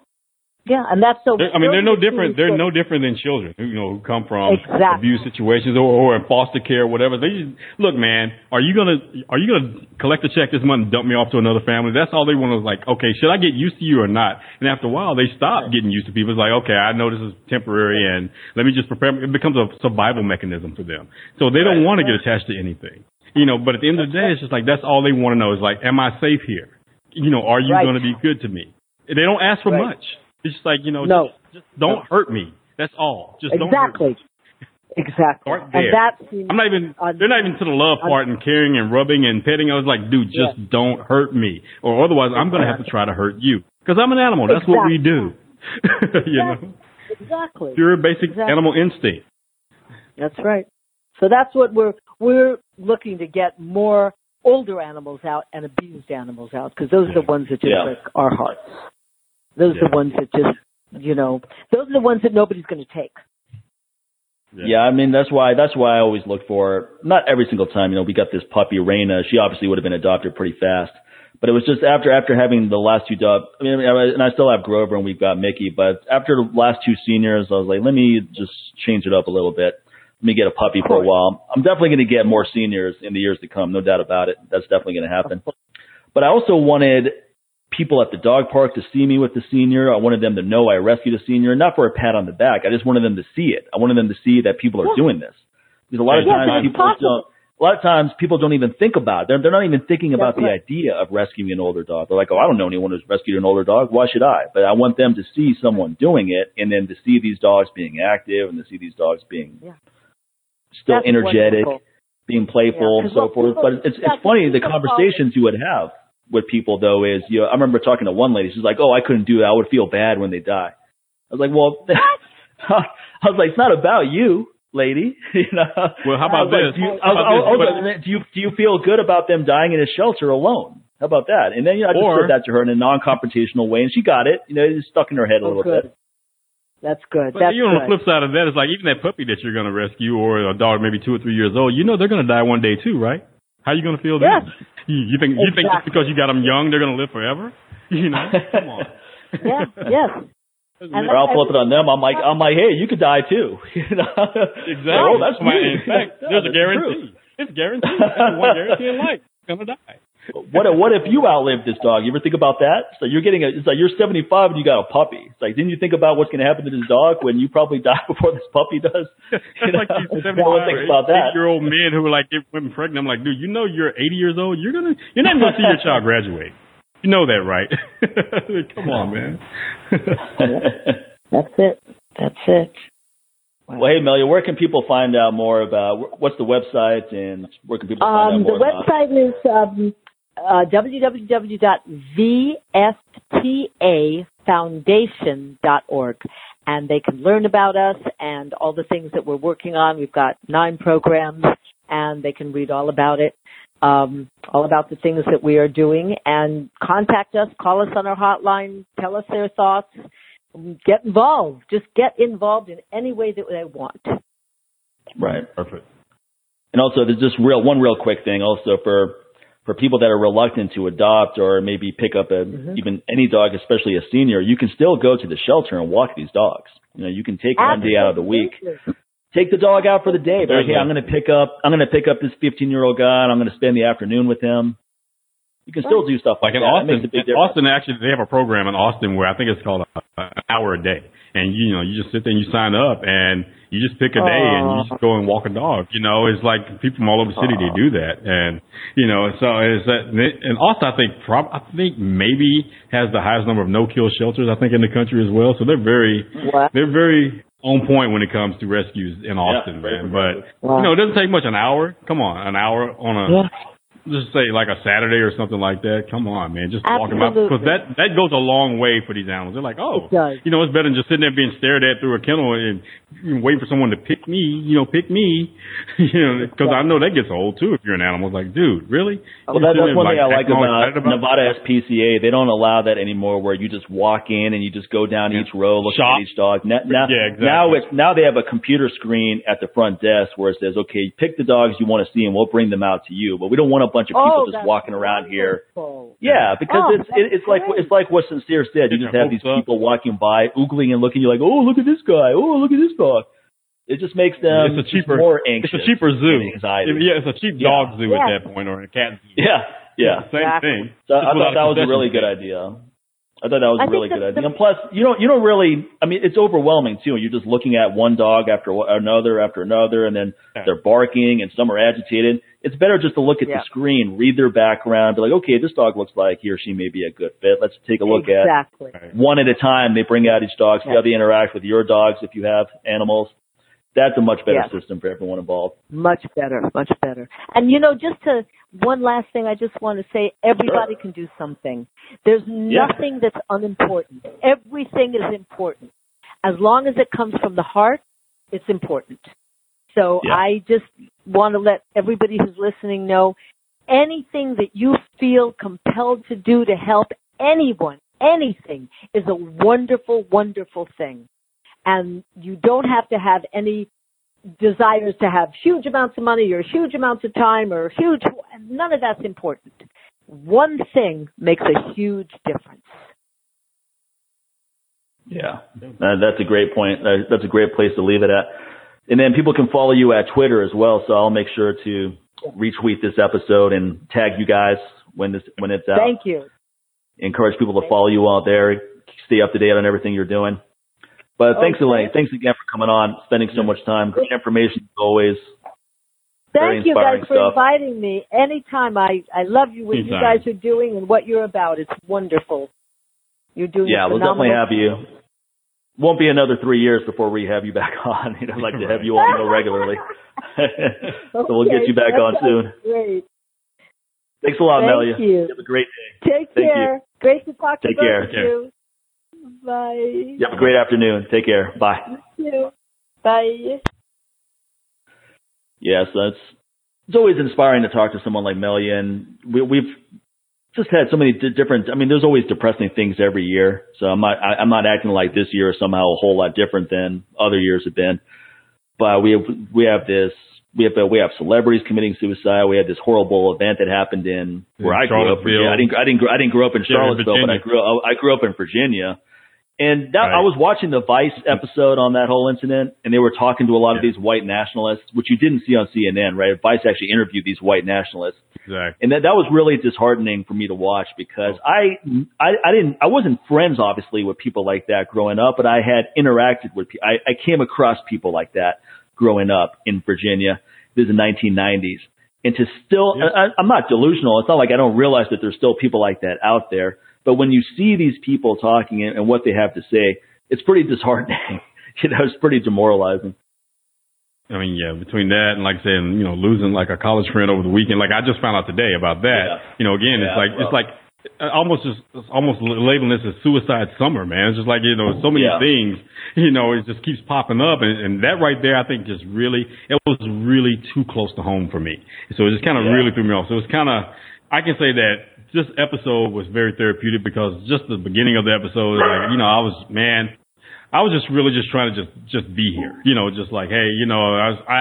[SPEAKER 3] Yeah, and that's so.
[SPEAKER 1] They're, I mean, they're no different. They're no different than children, you know, who come from
[SPEAKER 3] Exactly.
[SPEAKER 1] abuse situations or, or in foster care, or whatever. They just, look, man. Are you gonna Are you gonna collect a check this month and dump me off to another family? That's all they want is like, okay, should I get used to you or not? And after a while, they stop getting used to people. It's like, okay, I know this is temporary, and let me just prepare. It becomes a survival mechanism for them. So they don't
[SPEAKER 2] Right.
[SPEAKER 1] want to get attached to anything, you know. But at the end of the day, it's just like that's all they want to know is like, am I safe here? You know, are you
[SPEAKER 3] Right.
[SPEAKER 1] going to be good to me? They don't ask for
[SPEAKER 3] Right.
[SPEAKER 1] much. It's just like you know,
[SPEAKER 3] No.
[SPEAKER 1] just, just don't hurt me. That's all. Just don't hurt
[SPEAKER 3] Exactly.
[SPEAKER 1] me.
[SPEAKER 3] Exactly.
[SPEAKER 1] Start
[SPEAKER 3] And
[SPEAKER 1] there.
[SPEAKER 3] that seems
[SPEAKER 1] I'm not even.
[SPEAKER 3] un-
[SPEAKER 1] They're not even to the love
[SPEAKER 3] un-
[SPEAKER 1] part and caring and rubbing and petting. I was like, dude, just
[SPEAKER 3] Yeah.
[SPEAKER 1] don't hurt me, or otherwise I'm going to have to try to hurt you because I'm an animal. That's what we do. you know,
[SPEAKER 3] exactly.
[SPEAKER 1] pure basic
[SPEAKER 3] Exactly.
[SPEAKER 1] animal instinct.
[SPEAKER 3] That's right. So that's what we're we're looking to get more older animals out and abused animals out because those are the ones that just
[SPEAKER 2] Yeah.
[SPEAKER 3] break our hearts. Those are the ones that just you know those are the ones that nobody's going to take.
[SPEAKER 2] Yeah, I mean that's why that's why I always look for not every single time. You know, we got this puppy Raina. She obviously would have been adopted pretty fast, but it was just after after having the last two dogs. I mean, and I still have Grover and we've got Mickey, but after the last two seniors, I was like, let me just change it up a little bit. Let me get a puppy for a while. I'm definitely going to get more seniors in the years to come, no doubt about it. That's definitely going to happen. But I also wanted people at the dog park to see me with the senior. I wanted them to know I rescued a senior, not for a pat on the back. I just wanted them to see it. I wanted them to see that people are
[SPEAKER 3] Yeah.
[SPEAKER 2] doing this. Because a lot of
[SPEAKER 1] Yeah,
[SPEAKER 2] times people
[SPEAKER 3] possible.
[SPEAKER 2] don't. A lot of times people don't even think about it. They're, they're not even thinking about
[SPEAKER 3] That's
[SPEAKER 2] the
[SPEAKER 3] right.
[SPEAKER 2] idea of rescuing an older dog. They're like, oh, I don't know anyone who's rescued an older dog. Why should I? But I want them to see someone doing it and then to see these dogs being active and to see these dogs being
[SPEAKER 3] Yeah.
[SPEAKER 2] still
[SPEAKER 3] That's
[SPEAKER 2] energetic
[SPEAKER 3] wonderful.
[SPEAKER 2] being playful and so forth. But it's it's funny the conversations you would have with people though is you know I remember talking to one lady she's like oh I couldn't do that I would feel bad when they die. I was like well I was like it's not about you lady you know.
[SPEAKER 1] Well, how about
[SPEAKER 2] was
[SPEAKER 1] this?
[SPEAKER 2] do you, I
[SPEAKER 1] How
[SPEAKER 2] was,
[SPEAKER 1] about
[SPEAKER 2] I was- I was
[SPEAKER 1] this?
[SPEAKER 2] like, do you feel good about them dying in a shelter alone? How about that? And then you know I just
[SPEAKER 1] Or-
[SPEAKER 2] said that to her in a non-confrontational way and she got it. You know it stuck in her head a
[SPEAKER 3] Oh,
[SPEAKER 2] little
[SPEAKER 3] good.
[SPEAKER 2] bit.
[SPEAKER 3] That's good.
[SPEAKER 1] But
[SPEAKER 3] That's
[SPEAKER 1] you know, on the flip side of that, it's like even that puppy that you're going to rescue, or a dog maybe two or three years old, you know they're going to die one day too, right? How you going to feel
[SPEAKER 3] Yes.
[SPEAKER 1] then? You, you think you think just because you got them young, they're going to live forever? You know, come on.
[SPEAKER 3] yeah. Yes. And
[SPEAKER 2] Or I'll flip it on them. I'm like I'm like hey you could die too. You know?
[SPEAKER 1] Exactly.
[SPEAKER 2] Oh, that's
[SPEAKER 1] Why,
[SPEAKER 2] me.
[SPEAKER 1] In fact, there's a
[SPEAKER 2] that's true.
[SPEAKER 1] guarantee. It's guaranteed. That's one guarantee in life. You're gonna die.
[SPEAKER 2] What if, what if you outlive this dog? You ever think about that? So you're getting a, it's like you're 75 and you got a puppy. It's like, didn't you think about what's going to happen to this dog when you probably die before this puppy does?
[SPEAKER 1] That's
[SPEAKER 2] You know?
[SPEAKER 1] like these 75
[SPEAKER 2] one about that.
[SPEAKER 1] year old men who are like get women pregnant. I'm like, dude, you know you're 80 years old. You're gonna you're not gonna see your child graduate. You know that, right? Come on, man.
[SPEAKER 3] That's it. That's it.
[SPEAKER 2] well, hey, Melya, where can people find out more about, what's the website and where can people find
[SPEAKER 3] Um,
[SPEAKER 2] out more
[SPEAKER 3] the
[SPEAKER 2] about
[SPEAKER 3] website is um, uh, www.vfafoundation.org. And they can learn about us and all the things that we're working on. We've got nine programs and they can read all about it, um, all about the things that we are doing and contact us, call us on our hotline, tell us their thoughts, get involved. Just get involved in any way that they want.
[SPEAKER 2] Right.
[SPEAKER 1] Perfect.
[SPEAKER 2] And also, there's just real one real quick thing also for for people that are reluctant to adopt or maybe pick up a
[SPEAKER 3] Mhm.
[SPEAKER 2] even any dog, especially a senior. You can still go to the shelter and walk these dogs. You know, you can take one day out of the week. Take the dog out for the day. But hey, I'm going to pick up I'm going to pick up this 15 year old guy and I'm going to spend the afternoon with him. You can still do stuff like,
[SPEAKER 1] like in
[SPEAKER 2] that.
[SPEAKER 1] Austin. In Austin, actually, they have a program in Austin where I think it's called an hour a day, and you know, you just sit there and you sign up, and you just pick a day and you just go and walk a dog. You know, it's like people from all over the city they do that, and you know, so uh, is that uh, and Austin, I think, prob I think maybe has the highest number of no kill shelters I think in the country as well. So they're very
[SPEAKER 3] what?
[SPEAKER 1] they're very on point when it comes to rescues in Austin,
[SPEAKER 2] yeah,
[SPEAKER 1] man. But wow. you know, it doesn't take much an hour. Come on, an hour on a yeah just say like a Saturday or something like that. Come on, man, just walk them out because that that goes a long way for these animals. They're like, oh, you know, it's better than just sitting there being stared at through a kennel and waiting for someone to pick me. You know, pick me. you know, because I know that gets old too. If you're an animal, it's like, dude, really?
[SPEAKER 2] Well, that, that's one thing I like about, about Nevada SPCA. They don't allow that anymore, where you just walk in and you just go down yeah. each row, look Shop. at each dog. Now, now,
[SPEAKER 1] yeah, exactly.
[SPEAKER 2] now it's now they have a computer screen at the front desk where it says, okay, pick the dogs you want to see and we'll bring them out to you. But we don't want a bunch of people
[SPEAKER 3] oh,
[SPEAKER 2] just walking around here.
[SPEAKER 3] Wonderful.
[SPEAKER 2] Yeah, oh, because
[SPEAKER 3] oh,
[SPEAKER 2] it's it, it's like it's like what Sincere said. You just have these people walking by, oogling and looking. You're like, oh, look at this guy. Oh, look at this dog. It just makes them
[SPEAKER 1] it's a cheaper,
[SPEAKER 2] more anxious.
[SPEAKER 1] It's a cheaper zoo. Yeah, it's a cheap
[SPEAKER 2] yeah.
[SPEAKER 1] dog zoo
[SPEAKER 3] yeah.
[SPEAKER 1] at that point, or a cat zoo.
[SPEAKER 2] Yeah, yeah,
[SPEAKER 1] same
[SPEAKER 3] exactly.
[SPEAKER 1] thing.
[SPEAKER 2] So I thought that was a really good idea. I thought that was
[SPEAKER 3] I
[SPEAKER 2] a really good
[SPEAKER 3] the,
[SPEAKER 2] idea. And plus, you don't you don't really. I mean, it's overwhelming too. You're just looking at one dog after another after another, and then
[SPEAKER 1] yeah.
[SPEAKER 2] they're barking and some are agitated. It's better just to look at
[SPEAKER 3] yeah.
[SPEAKER 2] the screen, read their background, be like, okay, this dog looks like he or she may be a good fit. Let's take a look
[SPEAKER 3] exactly.
[SPEAKER 2] at one at a time. They bring out each dog, see how they interact with your dogs if you have animals. That's a much better system for everyone involved.
[SPEAKER 3] Much better, much better. And you know, just to one last thing, I just want to say, everybody
[SPEAKER 2] sure.
[SPEAKER 3] can do something. There's nothing that's unimportant. Everything is important. As long as it comes from the heart, it's important. So
[SPEAKER 2] Yeah.
[SPEAKER 3] I just want to let everybody who's listening know anything that you feel compelled to do to help anyone, anything is a wonderful, wonderful thing. And you don't have to have any desires to have huge amounts of money or huge amounts of time or huge, none of that's important. One thing makes a huge difference.
[SPEAKER 2] Yeah, uh, that's a great point. Uh, that's a great place to leave it at. And then people can follow you at Twitter as well. So I'll make sure to retweet this episode and tag you guys when this when it's out.
[SPEAKER 3] Thank you.
[SPEAKER 2] Encourage people to follow you out there. Stay up to date on everything you're doing. But thanks, Elaine. Thanks again for coming on, spending so much time. Great information as always.
[SPEAKER 3] Thank you guys
[SPEAKER 2] inspiring
[SPEAKER 3] for
[SPEAKER 2] stuff.
[SPEAKER 3] inviting me. Anytime. I, I love you what you guys are doing and what you're about. It's wonderful. You're doing
[SPEAKER 2] Yeah, we'll definitely have you. Won't be another three years before we have you back on. You know, I'd like to have you on more regularly. so we'll get you back on soon.
[SPEAKER 3] Great.
[SPEAKER 2] Thanks a lot,
[SPEAKER 3] Thank
[SPEAKER 2] Melya.
[SPEAKER 3] you.
[SPEAKER 2] Have a great day.
[SPEAKER 3] Take
[SPEAKER 2] Thank you.
[SPEAKER 3] care. Great to talk
[SPEAKER 2] Take
[SPEAKER 3] to
[SPEAKER 2] care.
[SPEAKER 3] both of you. Bye.
[SPEAKER 2] You have a great afternoon. Take care. Bye.
[SPEAKER 3] You too. Bye.
[SPEAKER 2] So it's it's always inspiring to talk to someone like Melya, and we, we've just had so many di- different. I mean, there's always depressing things every year, so I'm not I, I'm not acting like this year is somehow a whole lot different than other years have been. But we have we have this we have we have celebrities committing suicide. We had this horrible event that happened in where I grew up.
[SPEAKER 1] Charlottesville.
[SPEAKER 2] Virginia. I didn't I didn't I didn't grow up in
[SPEAKER 1] Yeah, in
[SPEAKER 2] Charlottesville, but I grew I grew up in Virginia. And that,
[SPEAKER 1] Right.
[SPEAKER 2] I was watching the Vice episode on that whole incident, and they were talking to a lot of these white nationalists, which you didn't see on CNN, right? Vice actually interviewed these white nationalists,
[SPEAKER 1] Exactly.
[SPEAKER 2] and that that was really disheartening for me to watch because
[SPEAKER 1] Oh.
[SPEAKER 2] I, I I didn't I wasn't friends obviously with people like that growing up, but I had interacted with I, I came across people like that growing up in Virginia. This is the 1990s, and to still
[SPEAKER 1] Yeah.
[SPEAKER 2] I, I'm not delusional. It's not like I don't realize that there's still people like that out there. But when you see these people talking and, and what they have to say, it's pretty disheartening. you know, it's pretty demoralizing.
[SPEAKER 1] I mean, yeah, between that and like saying, you know, losing like a college friend over the weekend, like I just found out today about that.
[SPEAKER 2] Yeah.
[SPEAKER 1] You know, again, it's like
[SPEAKER 2] well.
[SPEAKER 1] it's like uh, almost just it's almost labeling this as suicide summer, man. It's just like you know, so many
[SPEAKER 2] Yeah.
[SPEAKER 1] things, you know, it just keeps popping up, and, and that right there, I think, just really it was really too close to home for me. So it just kind of
[SPEAKER 2] Yeah.
[SPEAKER 1] really threw me off. So it's kind of I can say that this episode was very therapeutic because just the beginning of the episode, like you know, I was man. I was just really just trying to just just be here, you know, just like hey, you know, I was I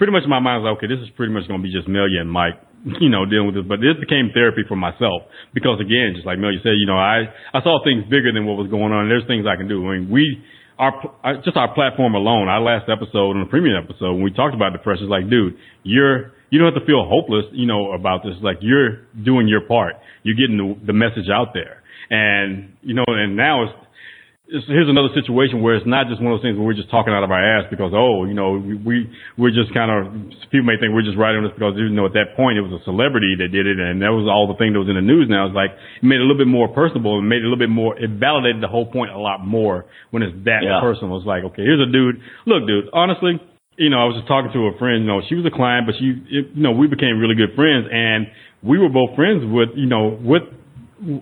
[SPEAKER 1] pretty much my mind was like, okay, this is pretty much going to be just Melya and Mike, you know, dealing with this. But this became therapy for myself because again, just like Melya said, you know, I I saw things bigger than what was going on. There's things I can do. I mean, we our just our platform alone, our last episode and the premium episode, when we talked about depression, it's like, dude, you're you don't have to feel hopeless, you know, about this. Like you're doing your part. You're getting the, the message out there, and you know, and now it's it's here's another situation where it's not just one of those things where we're just talking out of our ass because oh you know we, we we're just kind of people may think we're just writing this because you know at that point it was a celebrity that did it and that was all the thing that was in the news. Now it's like it made it a little bit more personable and made it a little bit more it validated the whole point a lot more when it's that yeah. personal. It's like okay here's a dude. Look dude honestly you know I was just talking to a friend you know she was a client but she it, you know we became really good friends and we were both friends with you know with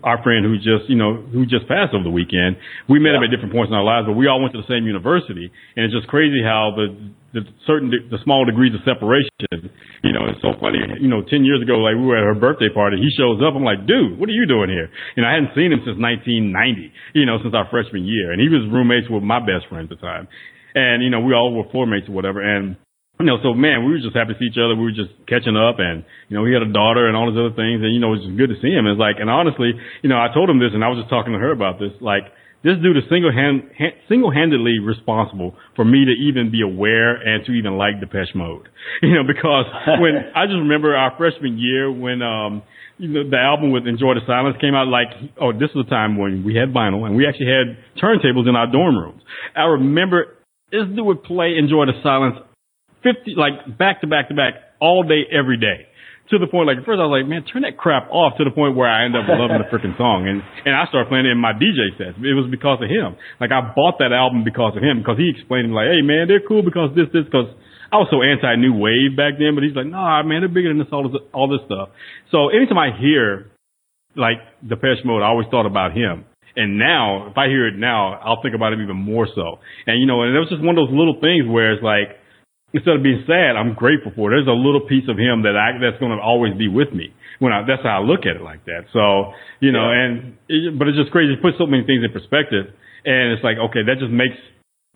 [SPEAKER 1] our friend who just, you know, who just passed over the weekend. We met yeah. him at different points in our lives, but we all went to the same university. And it's just crazy how the, the certain, the small degrees of separation, you know, it's so funny. You know, 10 years ago, like we were at her birthday party, he shows up. I'm like, dude, what are you doing here? Know, I hadn't seen him since 1990, you know, since our freshman year. And he was roommates with my best friend at the time. And, you know, we all were floor mates or whatever. And, you know, so man, we were just happy to see each other. We were just catching up and, you know, he had a daughter and all these other things and, you know, it was just good to see him. It's like, and honestly, you know, I told him this and I was just talking to her about this, like, this dude is single hand, single-handedly responsible for me to even be aware and to even like Depeche Mode. You know, because when I just remember our freshman year when, um, you know, the album with Enjoy the Silence came out like, oh, this was the time when we had vinyl and we actually had turntables in our dorm rooms. I remember this dude would play Enjoy the Silence 50, like back to back to back all day, every day. To the point, like at first I was like, man, turn that crap off. To the point where I end up loving the freaking song, and and I started playing it in my DJ sets. It was because of him. Like I bought that album because of him, because he explained like, hey man, they're cool because this, this, because I was so anti new wave back then. But he's like, nah, man, they're bigger than this, all this, all this stuff. So anytime I hear like Depeche Mode, I always thought about him. And now, if I hear it now, I'll think about it even more so. And you know, and it was just one of those little things where it's like instead of being sad, I'm grateful for. It. There's a little piece of him that I that's going to always be with me. When I, that's how I look at it like that. So you know, yeah. and it, but it's just crazy. It puts so many things in perspective, and it's like okay, that just makes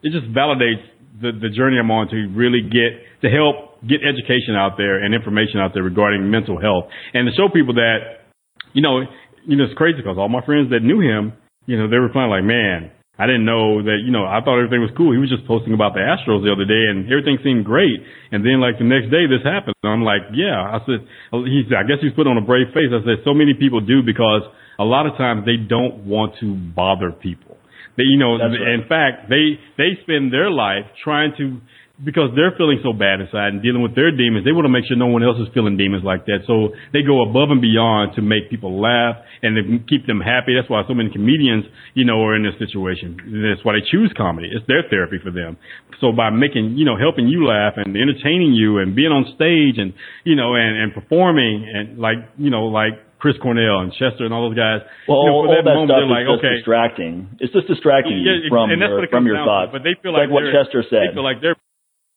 [SPEAKER 1] it just validates the the journey I'm on to really get to help get education out there and information out there regarding mental health, and to show people that you know, you know, it's crazy because all my friends that knew him, you know, they were kind of like, man I didn't know that, you know, I thought everything was cool. He was just posting about the Astros the other day and everything seemed great. And then like the next day this happened. And I'm like, yeah, I said, he's, I guess he's put on a brave face. I said, so many people do because a lot of times they don't want to bother people. They, you know, right. in fact, they, they spend their life trying to because they're feeling so bad inside and dealing with their demons, they want to make sure no one else is feeling demons like that. So they go above and beyond to make people laugh and to keep them happy. That's why so many comedians, you know, are in this situation. That's why they choose comedy. It's their therapy for them. So by making, you know, helping you laugh and entertaining you and being on stage and, you know, and, and performing and like, you know, like Chris Cornell and Chester and all those guys.
[SPEAKER 2] Well,
[SPEAKER 1] you know,
[SPEAKER 2] all, that, that stuff is like, just okay. distracting. It's just distracting yeah, you from your, from your thoughts.
[SPEAKER 1] But they feel like,
[SPEAKER 2] like what Chester said.
[SPEAKER 1] They feel like they're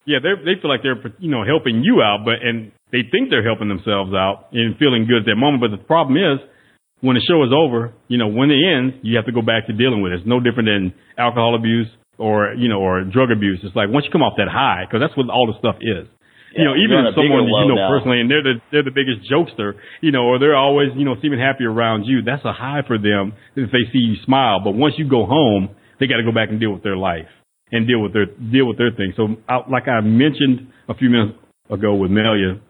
[SPEAKER 1] yeah, they they feel like they're you know helping you out, but and they think they're helping themselves out and feeling good at that moment. But the problem is, when the show is over, you know, when it ends, you have to go back to dealing with it. It's no different than alcohol abuse or you know or drug abuse. It's like once you come off that high, because that's what all the stuff is. Yeah, you know, even someone you know
[SPEAKER 2] now.
[SPEAKER 1] personally, and they're the they're the biggest jokester, you know, or they're always you know seeming happy around you. That's a high for them if they see you smile. But once you go home, they got to go back and deal with their life and deal with their deal with their thing. So, I, like I mentioned a few minutes ago with Melya,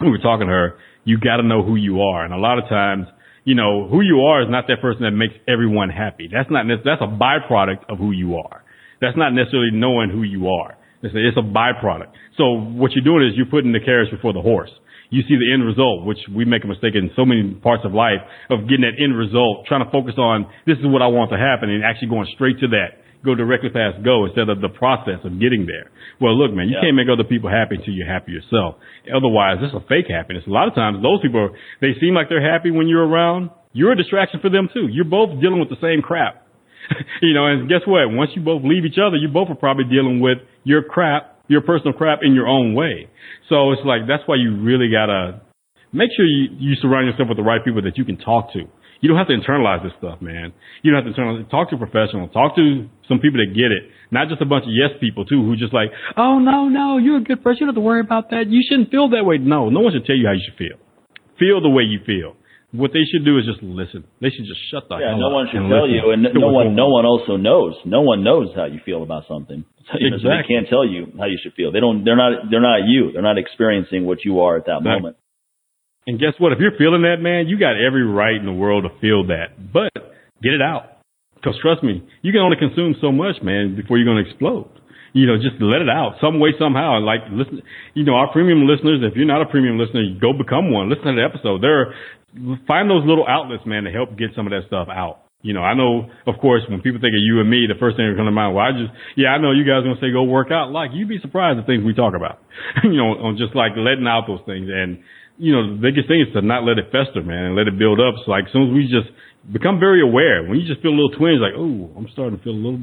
[SPEAKER 1] we were talking to her. You got to know who you are, and a lot of times, you know, who you are is not that person that makes everyone happy. That's not that's a byproduct of who you are. That's not necessarily knowing who you are. It's a, it's a byproduct. So what you're doing is you're putting the carriage before the horse. You see the end result, which we make a mistake in so many parts of life of getting that end result, trying to focus on this is what I want to happen and actually going straight to that go directly past go instead of the process of getting there. Well, look, man, you yeah. can't make other people happy until you're happy yourself. Otherwise, this is a fake happiness. A lot of times, those people, they seem like they're happy when you're around. You're a distraction for them too. You're both dealing with the same crap. you know, and guess what? Once you both leave each other, you both are probably dealing with your crap, your personal crap in your own way. So it's like, that's why you really gotta make sure you, you surround yourself with the right people that you can talk to you don't have to internalize this stuff, man. You don't have to internalize. Talk to a professional. Talk to some people that get it. Not just a bunch of yes people too, who just like, oh no, no, you're a good person. You don't have to worry about that. You shouldn't feel that way. No, no one should tell you how you should feel. Feel the way you feel. what they should do is just listen. They should just shut the
[SPEAKER 2] yeah,
[SPEAKER 1] hell
[SPEAKER 2] no
[SPEAKER 1] up.
[SPEAKER 2] one should tell
[SPEAKER 1] listen
[SPEAKER 2] you, and
[SPEAKER 1] to
[SPEAKER 2] no one, no one also knows. No one knows how you feel about something. So, so they can't tell you how you should feel. They don't. They're not. They're not you. They're not experiencing what you are at that
[SPEAKER 1] Exactly.
[SPEAKER 2] moment.
[SPEAKER 1] And guess what? If you're feeling that, man, you got every right in the world to feel that. But get it out. Because trust me, you can only consume so much, man, before you're going to explode. You know, just let it out some way, somehow. Like, listen, you know, our premium listeners, if you're not a premium listener, go become one. Listen to the episode. There, are, find those little outlets, man, to help get some of that stuff out. You know, I know, of course, when people think of you and me, the first thing that comes to mind, well, I just, yeah, I know you guys are going to say go work out. Like, you'd be surprised the things we talk about, you know, on just like letting out those things. And, you know, the biggest thing is to not let it fester, man, and let it build up. So like, as soon as we just become very aware, when you just feel a little twinge, like, oh, I'm starting to feel a little,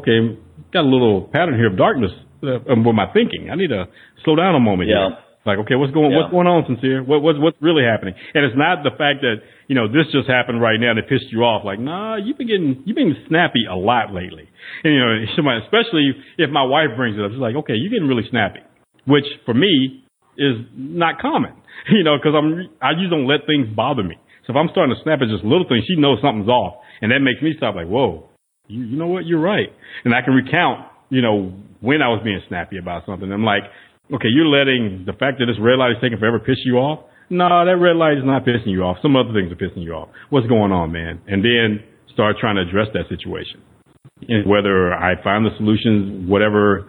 [SPEAKER 1] okay, got a little pattern here of darkness uh, with my thinking. I need to slow down a moment
[SPEAKER 2] Yeah.
[SPEAKER 1] here. Like, okay, what's going, what's going on, sincere? What, what's, what's really happening? And it's not the fact that, you know, this just happened right now and it pissed you off. Like, nah, you've been getting, you've been snappy a lot lately. And, you know, somebody- especially if my wife brings it up, she's like, okay, you're getting really snappy, which for me is not common, you know, cause I'm, I usually don't let things bother me. So if I'm starting to snap at just little things, she knows something's off. And that makes me stop like, whoa, you, you know what? You're right. And I can recount, you know, when I was being snappy about something. I'm like, okay, you're letting the fact that this red light is taking forever piss you off. No, that red light is not pissing you off. Some other things are pissing you off. What's going on, man? And then start trying to address that situation. And whether I find the solutions, whatever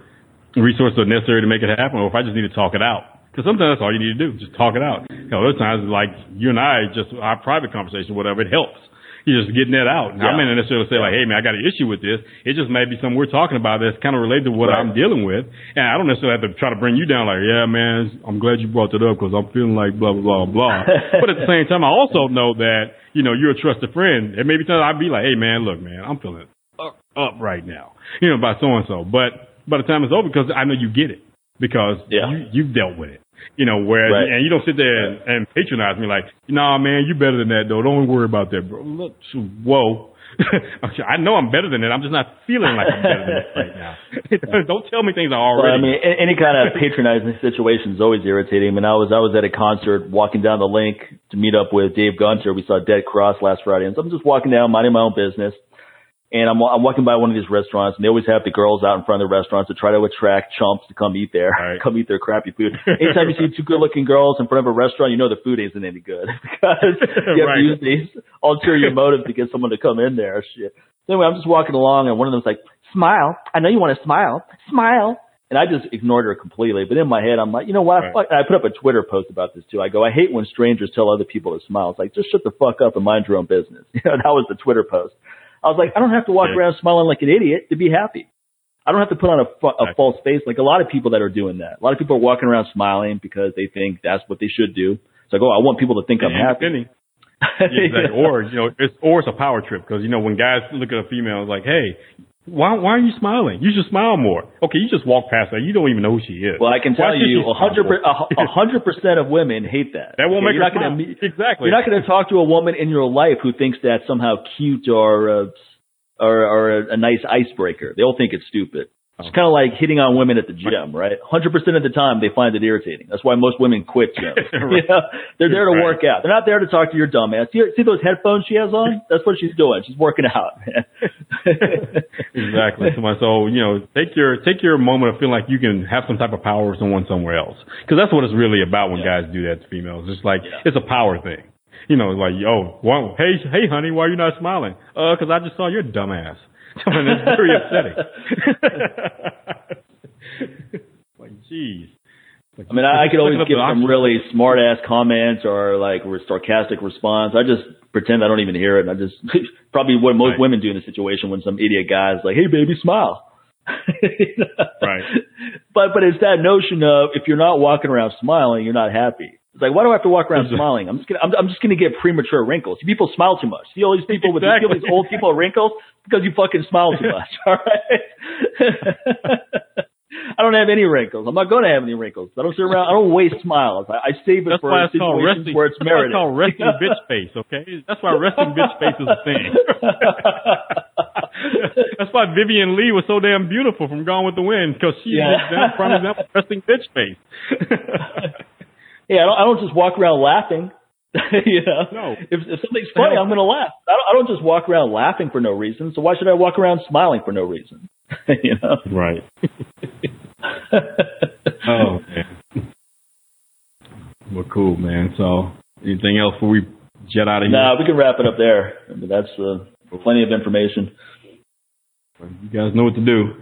[SPEAKER 1] resources are necessary to make it happen, or if I just need to talk it out. Because sometimes that's all you need to do, just talk it out. You know, other times, like you and I, just our private conversation, whatever, it helps. You're just getting that out. Now, I may not necessarily say like, "Hey, man, I got an issue with this." It just may be something we're talking about that's kind of related to what
[SPEAKER 2] Right.
[SPEAKER 1] I'm dealing with, and I don't necessarily have to try to bring you down. Like, yeah, man, I'm glad you brought that up because I'm feeling like blah blah blah blah. but at the same time, I also know that you know you're a trusted friend, and maybe times I'd be like, "Hey, man, look, man, I'm feeling up, up right now," you know, by so and so. But by the time it's over, because I know you get it because
[SPEAKER 2] Yeah.
[SPEAKER 1] you you've dealt with it. You know, whereas
[SPEAKER 2] Right.
[SPEAKER 1] and you don't sit there and, and patronize me like, nah, man, you better than that though. Don't worry about that, bro. Look, whoa. I know I'm better than that. I'm just not feeling like I'm better than that right now. don't tell me things I
[SPEAKER 2] Well,
[SPEAKER 1] already.
[SPEAKER 2] I mean, any kind of patronizing situation is always irritating. I mean, I was I was at a concert, walking down the LINQ to meet up with Dave Gunter. We saw Dead Cross last Friday, and so I'm just walking down, minding my own business. And I'm I'm walking by one of these restaurants, and they always have the girls out in front of the restaurants to try to attract chumps to come eat there,
[SPEAKER 1] Right.
[SPEAKER 2] come eat their crappy food. Anytime you see two good-looking girls in front of a restaurant, you know the food isn't any good because you have
[SPEAKER 1] Right.
[SPEAKER 2] to use these ulterior motives to get someone to come in there. Shit. So anyway, I'm just walking along, and one of them's like, "Smile. I know you want to smile. Smile." And I just ignored her completely. But in my head, I'm like, you know what?
[SPEAKER 1] Right.
[SPEAKER 2] And I put up a Twitter post about this too. I go, I hate when strangers tell other people to smile. It's like, just shut the fuck up and mind your own business. You know, that was the Twitter post. I was like, I don't have to walk
[SPEAKER 1] Yeah.
[SPEAKER 2] around smiling like an idiot to be happy. I don't have to put on a, a false face like a lot of people that are doing that. A lot of people are walking around smiling because they think that's what they should do. It's like, oh, I want people to think I'm happy.
[SPEAKER 1] Yeah, exactly. Or you know, it's or it's a power trip because you know when guys look at a female, it's like, hey, why why are you smiling? You should smile more. Okay, you just walk past her. You don't even know who she is.
[SPEAKER 2] Well, I can tell
[SPEAKER 1] should
[SPEAKER 2] you, a hundred per- a a hundred percent of women hate that.
[SPEAKER 1] That won't
[SPEAKER 2] Okay,
[SPEAKER 1] make
[SPEAKER 2] you're not gonna meet-
[SPEAKER 1] exactly.
[SPEAKER 2] You're not going to talk to a woman in your life who thinks that's somehow cute or uh, or, or a, a nice icebreaker. They all think it's stupid.
[SPEAKER 1] Oh.
[SPEAKER 2] It's kind of like hitting on women at the gym, right? 100% of the time they find it irritating. That's why most women quit gyms.
[SPEAKER 1] Right.
[SPEAKER 2] You know? They're there to
[SPEAKER 1] Right.
[SPEAKER 2] work out. They're not there to talk to your dumb ass. See, see those headphones she has on? That's what she's doing. She's working out.
[SPEAKER 1] exactly. So, my- so you know, take your take your moment of feeling like you can have some type of power over someone somewhere else, because that's what it's really about when
[SPEAKER 2] Yeah.
[SPEAKER 1] guys do that to females. It's like
[SPEAKER 2] Yeah.
[SPEAKER 1] it's a power thing. You know, like yo, why, hey hey honey, why are you not smiling? Uh, because I just saw your dumb ass. I mean, it's very upsetting. like, jeez. Like,
[SPEAKER 2] I mean, I, I could always give some really smart ass comments or like re- sarcastic response. I just pretend I don't even hear it. And I just probably what most
[SPEAKER 1] Right.
[SPEAKER 2] women do in a situation when some idiot guy's like, "Hey, baby, smile."
[SPEAKER 1] Right.
[SPEAKER 2] But but it's that notion of if you're not walking around smiling, you're not happy. It's like, why do I have to walk around smiling? I'm just gonna I'm, I'm just gonna get premature wrinkles. People smile too much. See all these people with
[SPEAKER 1] Exactly.
[SPEAKER 2] these old people wrinkles because you fucking smile too much. All right. I don't have any wrinkles. I'm not going to have any wrinkles. I don't sit around. I don't waste smiles. I, I save it
[SPEAKER 1] That's
[SPEAKER 2] for
[SPEAKER 1] why
[SPEAKER 2] situations
[SPEAKER 1] resting.
[SPEAKER 2] where it's
[SPEAKER 1] that's why
[SPEAKER 2] merited.
[SPEAKER 1] it's called resting bitch face. Okay, that's why resting bitch face is a thing. that's why Vivien Leigh was so damn beautiful from Gone with the Wind because she
[SPEAKER 2] Yeah.
[SPEAKER 1] was prime example resting bitch face.
[SPEAKER 2] Yeah, I don't, I don't just walk around laughing. you know, no. if, if something's funny, I'm going to laugh. I don't, I don't just walk around laughing for no reason. So why should I walk around smiling for no reason? you know,
[SPEAKER 1] right? oh man. Well, cool, man. So, anything else before we jet out of here?
[SPEAKER 2] Nah, we can wrap it up there. I mean, that's uh, plenty of information.
[SPEAKER 1] You guys know what to do.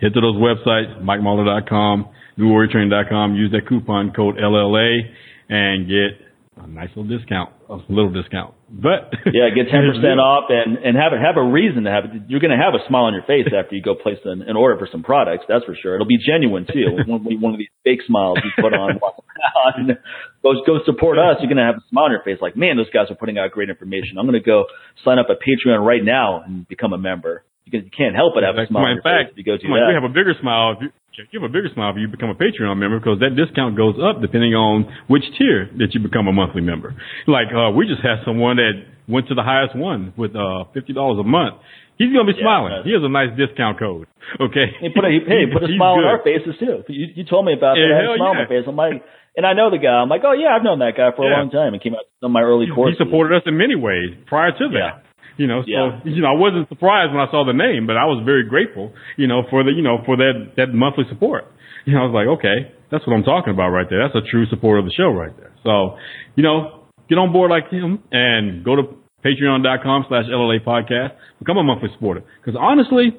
[SPEAKER 1] Head to those websites, MikeMahler.com, NewWarriorTraining.com. Use that coupon code LLA and get a nice little discount, a little discount. But
[SPEAKER 2] yeah, get ten percent off and and have it have a reason to have it. You're going to have a smile on your face after you go place an, an order for some products. That's for sure. It'll be genuine too. one, one of these fake smiles you put on, go go support us. You're going to have a smile on your face, like man, those guys are putting out great information. I'm going to go sign up at Patreon right now and become a member. You, you can't help but have a smile.
[SPEAKER 1] In fact,
[SPEAKER 2] you go do
[SPEAKER 1] that. have a bigger smile if you, you have a bigger smile if you become a Patreon member because that discount goes up depending on which tier that you become a monthly member. Like uh, we just had someone that went to the highest one with uh, fifty dollars a month. He's gonna be yeah, smiling. He has a nice discount code. Okay.
[SPEAKER 2] He put a he, hey, put a smile good. on our faces too. You, you told me about that. Yeah, I had a smile yeah. on my face. I'm like, and I know the guy. I'm like, oh yeah, I've known that guy for yeah. a long time. He came out on my early courses.
[SPEAKER 1] He supported us in many ways prior to that. You know, so yeah. you know, I wasn't surprised when I saw the name, but I was very grateful, you know, for the you know for that that monthly support. You know, I was like, okay, that's what I'm talking about right there. That's a true supporter of the show right there. So, you know, get on board like him and go to patreon.com slash LLA podcast, become a monthly supporter. Because honestly,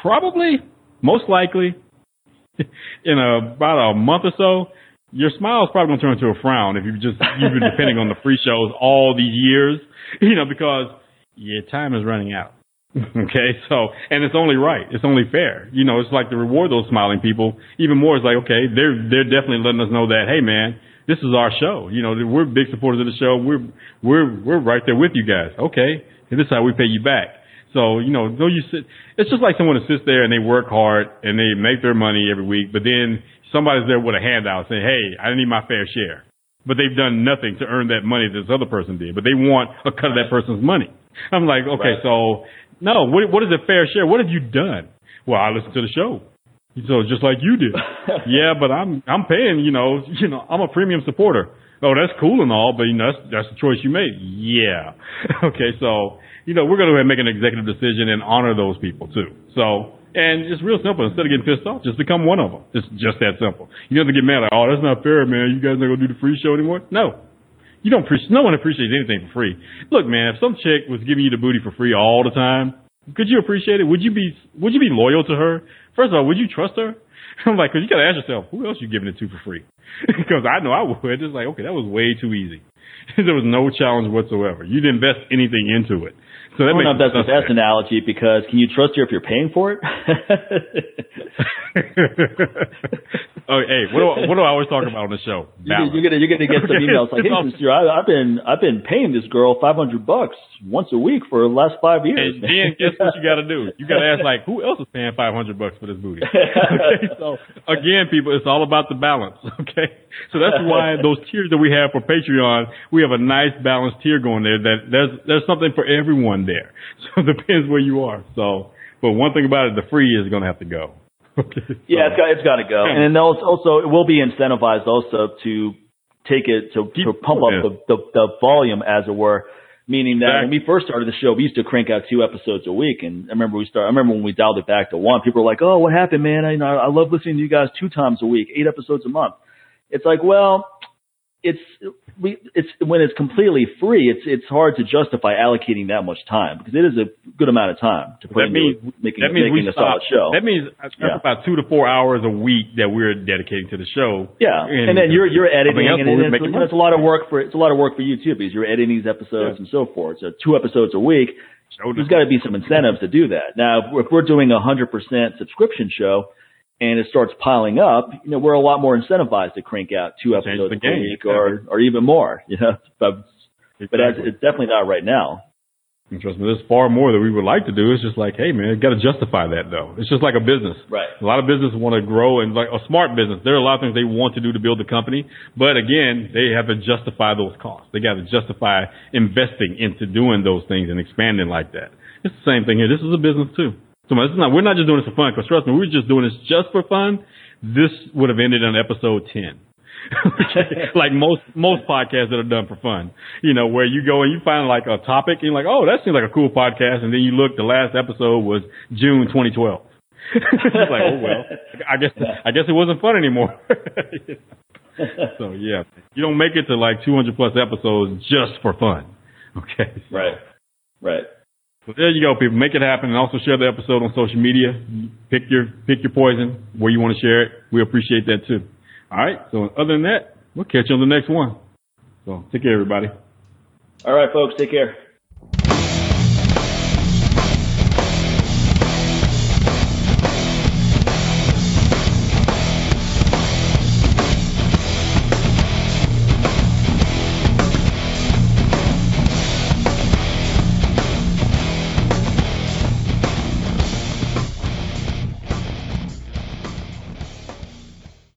[SPEAKER 1] probably, most likely, in a, about a month or so, your smile is probably going to turn into a frown if you've just you've been depending on the free shows all these years, you know, because your time is running out. okay, so and it's only right, it's only fair. You know, it's like to reward those smiling people even more. It's like okay, they're they're definitely letting us know that hey man, this is our show. You know, we're big supporters of the show. We're we're we're right there with you guys. Okay, and this is how we pay you back. So you know, though you sit, it's just like someone that sits there and they work hard and they make their money every week, but then somebody's there with a handout saying, hey, I need my fair share but they've done nothing to earn that money that this other person did. But they want a cut of that person's money. I'm like, okay, right. so no, what, what is a fair share? What have you done? Well, I listened to the show. So just like you did. yeah, but I'm I'm paying, you know, you know, I'm a premium supporter. Oh, that's cool and all, but you know, that's that's the choice you made. Yeah. okay, so you know, we're gonna make an executive decision and honor those people too. So and it's real simple. Instead of getting pissed off, just become one of them. It's just that simple. You don't have to get mad like, oh, that's not fair, man. You guys not gonna do the free show anymore? No, you don't appreciate, no one appreciates anything for free. Look, man, if some chick was giving you the booty for free all the time, could you appreciate it? Would you be, would you be loyal to her? First of all, would you trust her? I'm like, cause you gotta ask yourself, who else you giving it to for free? Because I know I would. It's like, okay, that was way too easy. there was no challenge whatsoever. You didn't invest anything into it.
[SPEAKER 2] So that I don't know if that's the best analogy because can you trust her if you're paying for it?
[SPEAKER 1] oh, hey, what do, I, what do I always talk about on the show?
[SPEAKER 2] Balance. You're gonna you're gonna get some emails like, hey, sister, I, have been I've been paying this girl 500 bucks once a week for the last five years.
[SPEAKER 1] And then guess what you got to do? You got to ask like, who else is paying 500 bucks for this booty? okay, so again, people, it's all about the balance. Okay, so that's why those tiers that we have for Patreon, we have a nice balanced tier going there. That there's there's something for everyone there. So it depends where you are. So, but one thing about it, the free is going to have to go.
[SPEAKER 2] Okay, so. Yeah, it's got it's got to go, and then also it will be incentivized also to take it to, to pump up the, the the volume, as it were. Meaning that when we first started the show, we used to crank out two episodes a week, and I remember we start. I remember when we dialed it back to one. People were like, "Oh, what happened, man? I, you know, I love listening to you guys two times a week, eight episodes a month." It's like, well, it's we it's when it's completely free it's it's hard to justify allocating that much time because it is a good amount of time to put that means, into making, that means making a solid show.
[SPEAKER 1] That means yeah. about two to four hours a week that we're dedicating to the show.
[SPEAKER 2] Yeah, and, and then you're you're editing and, and it's, you it's a lot of work for it's a lot of work for you too because you're editing these episodes yeah. and so forth. So two episodes a week. There's got to be some incentives to do that. Now, if we're doing a hundred percent subscription show, and it starts piling up, you know, we're a lot more incentivized to crank out two episodes a week or, or even more, you know, but, exactly. but as, it's definitely not right now.
[SPEAKER 1] And trust me, there's far more that we would like to do. It's just like, hey man, got to justify that though. It's just like a business.
[SPEAKER 2] Right.
[SPEAKER 1] A lot of businesses want to grow and like a smart business. There are a lot of things they want to do to build the company, but again, they have to justify those costs. They got to justify investing into doing those things and expanding like that. It's the same thing here. This is a business too. So not, we're not just doing this for fun, because trust me, we were just doing this just for fun. This would have ended on episode 10. like most most podcasts that are done for fun. You know, where you go and you find like a topic and you're like, oh, that seems like a cool podcast, and then you look, the last episode was June 2012. it's like, oh well, I guess I guess it wasn't fun anymore. so yeah, you don't make it to like 200 plus episodes just for fun. Okay.
[SPEAKER 2] So. Right. Right.
[SPEAKER 1] So there you go, people. Make it happen, and also share the episode on social media. Pick your pick your poison where you want to share it. We appreciate that too. All right. So other than that, we'll catch you on the next one. So take care, everybody.
[SPEAKER 2] All right, folks. Take care.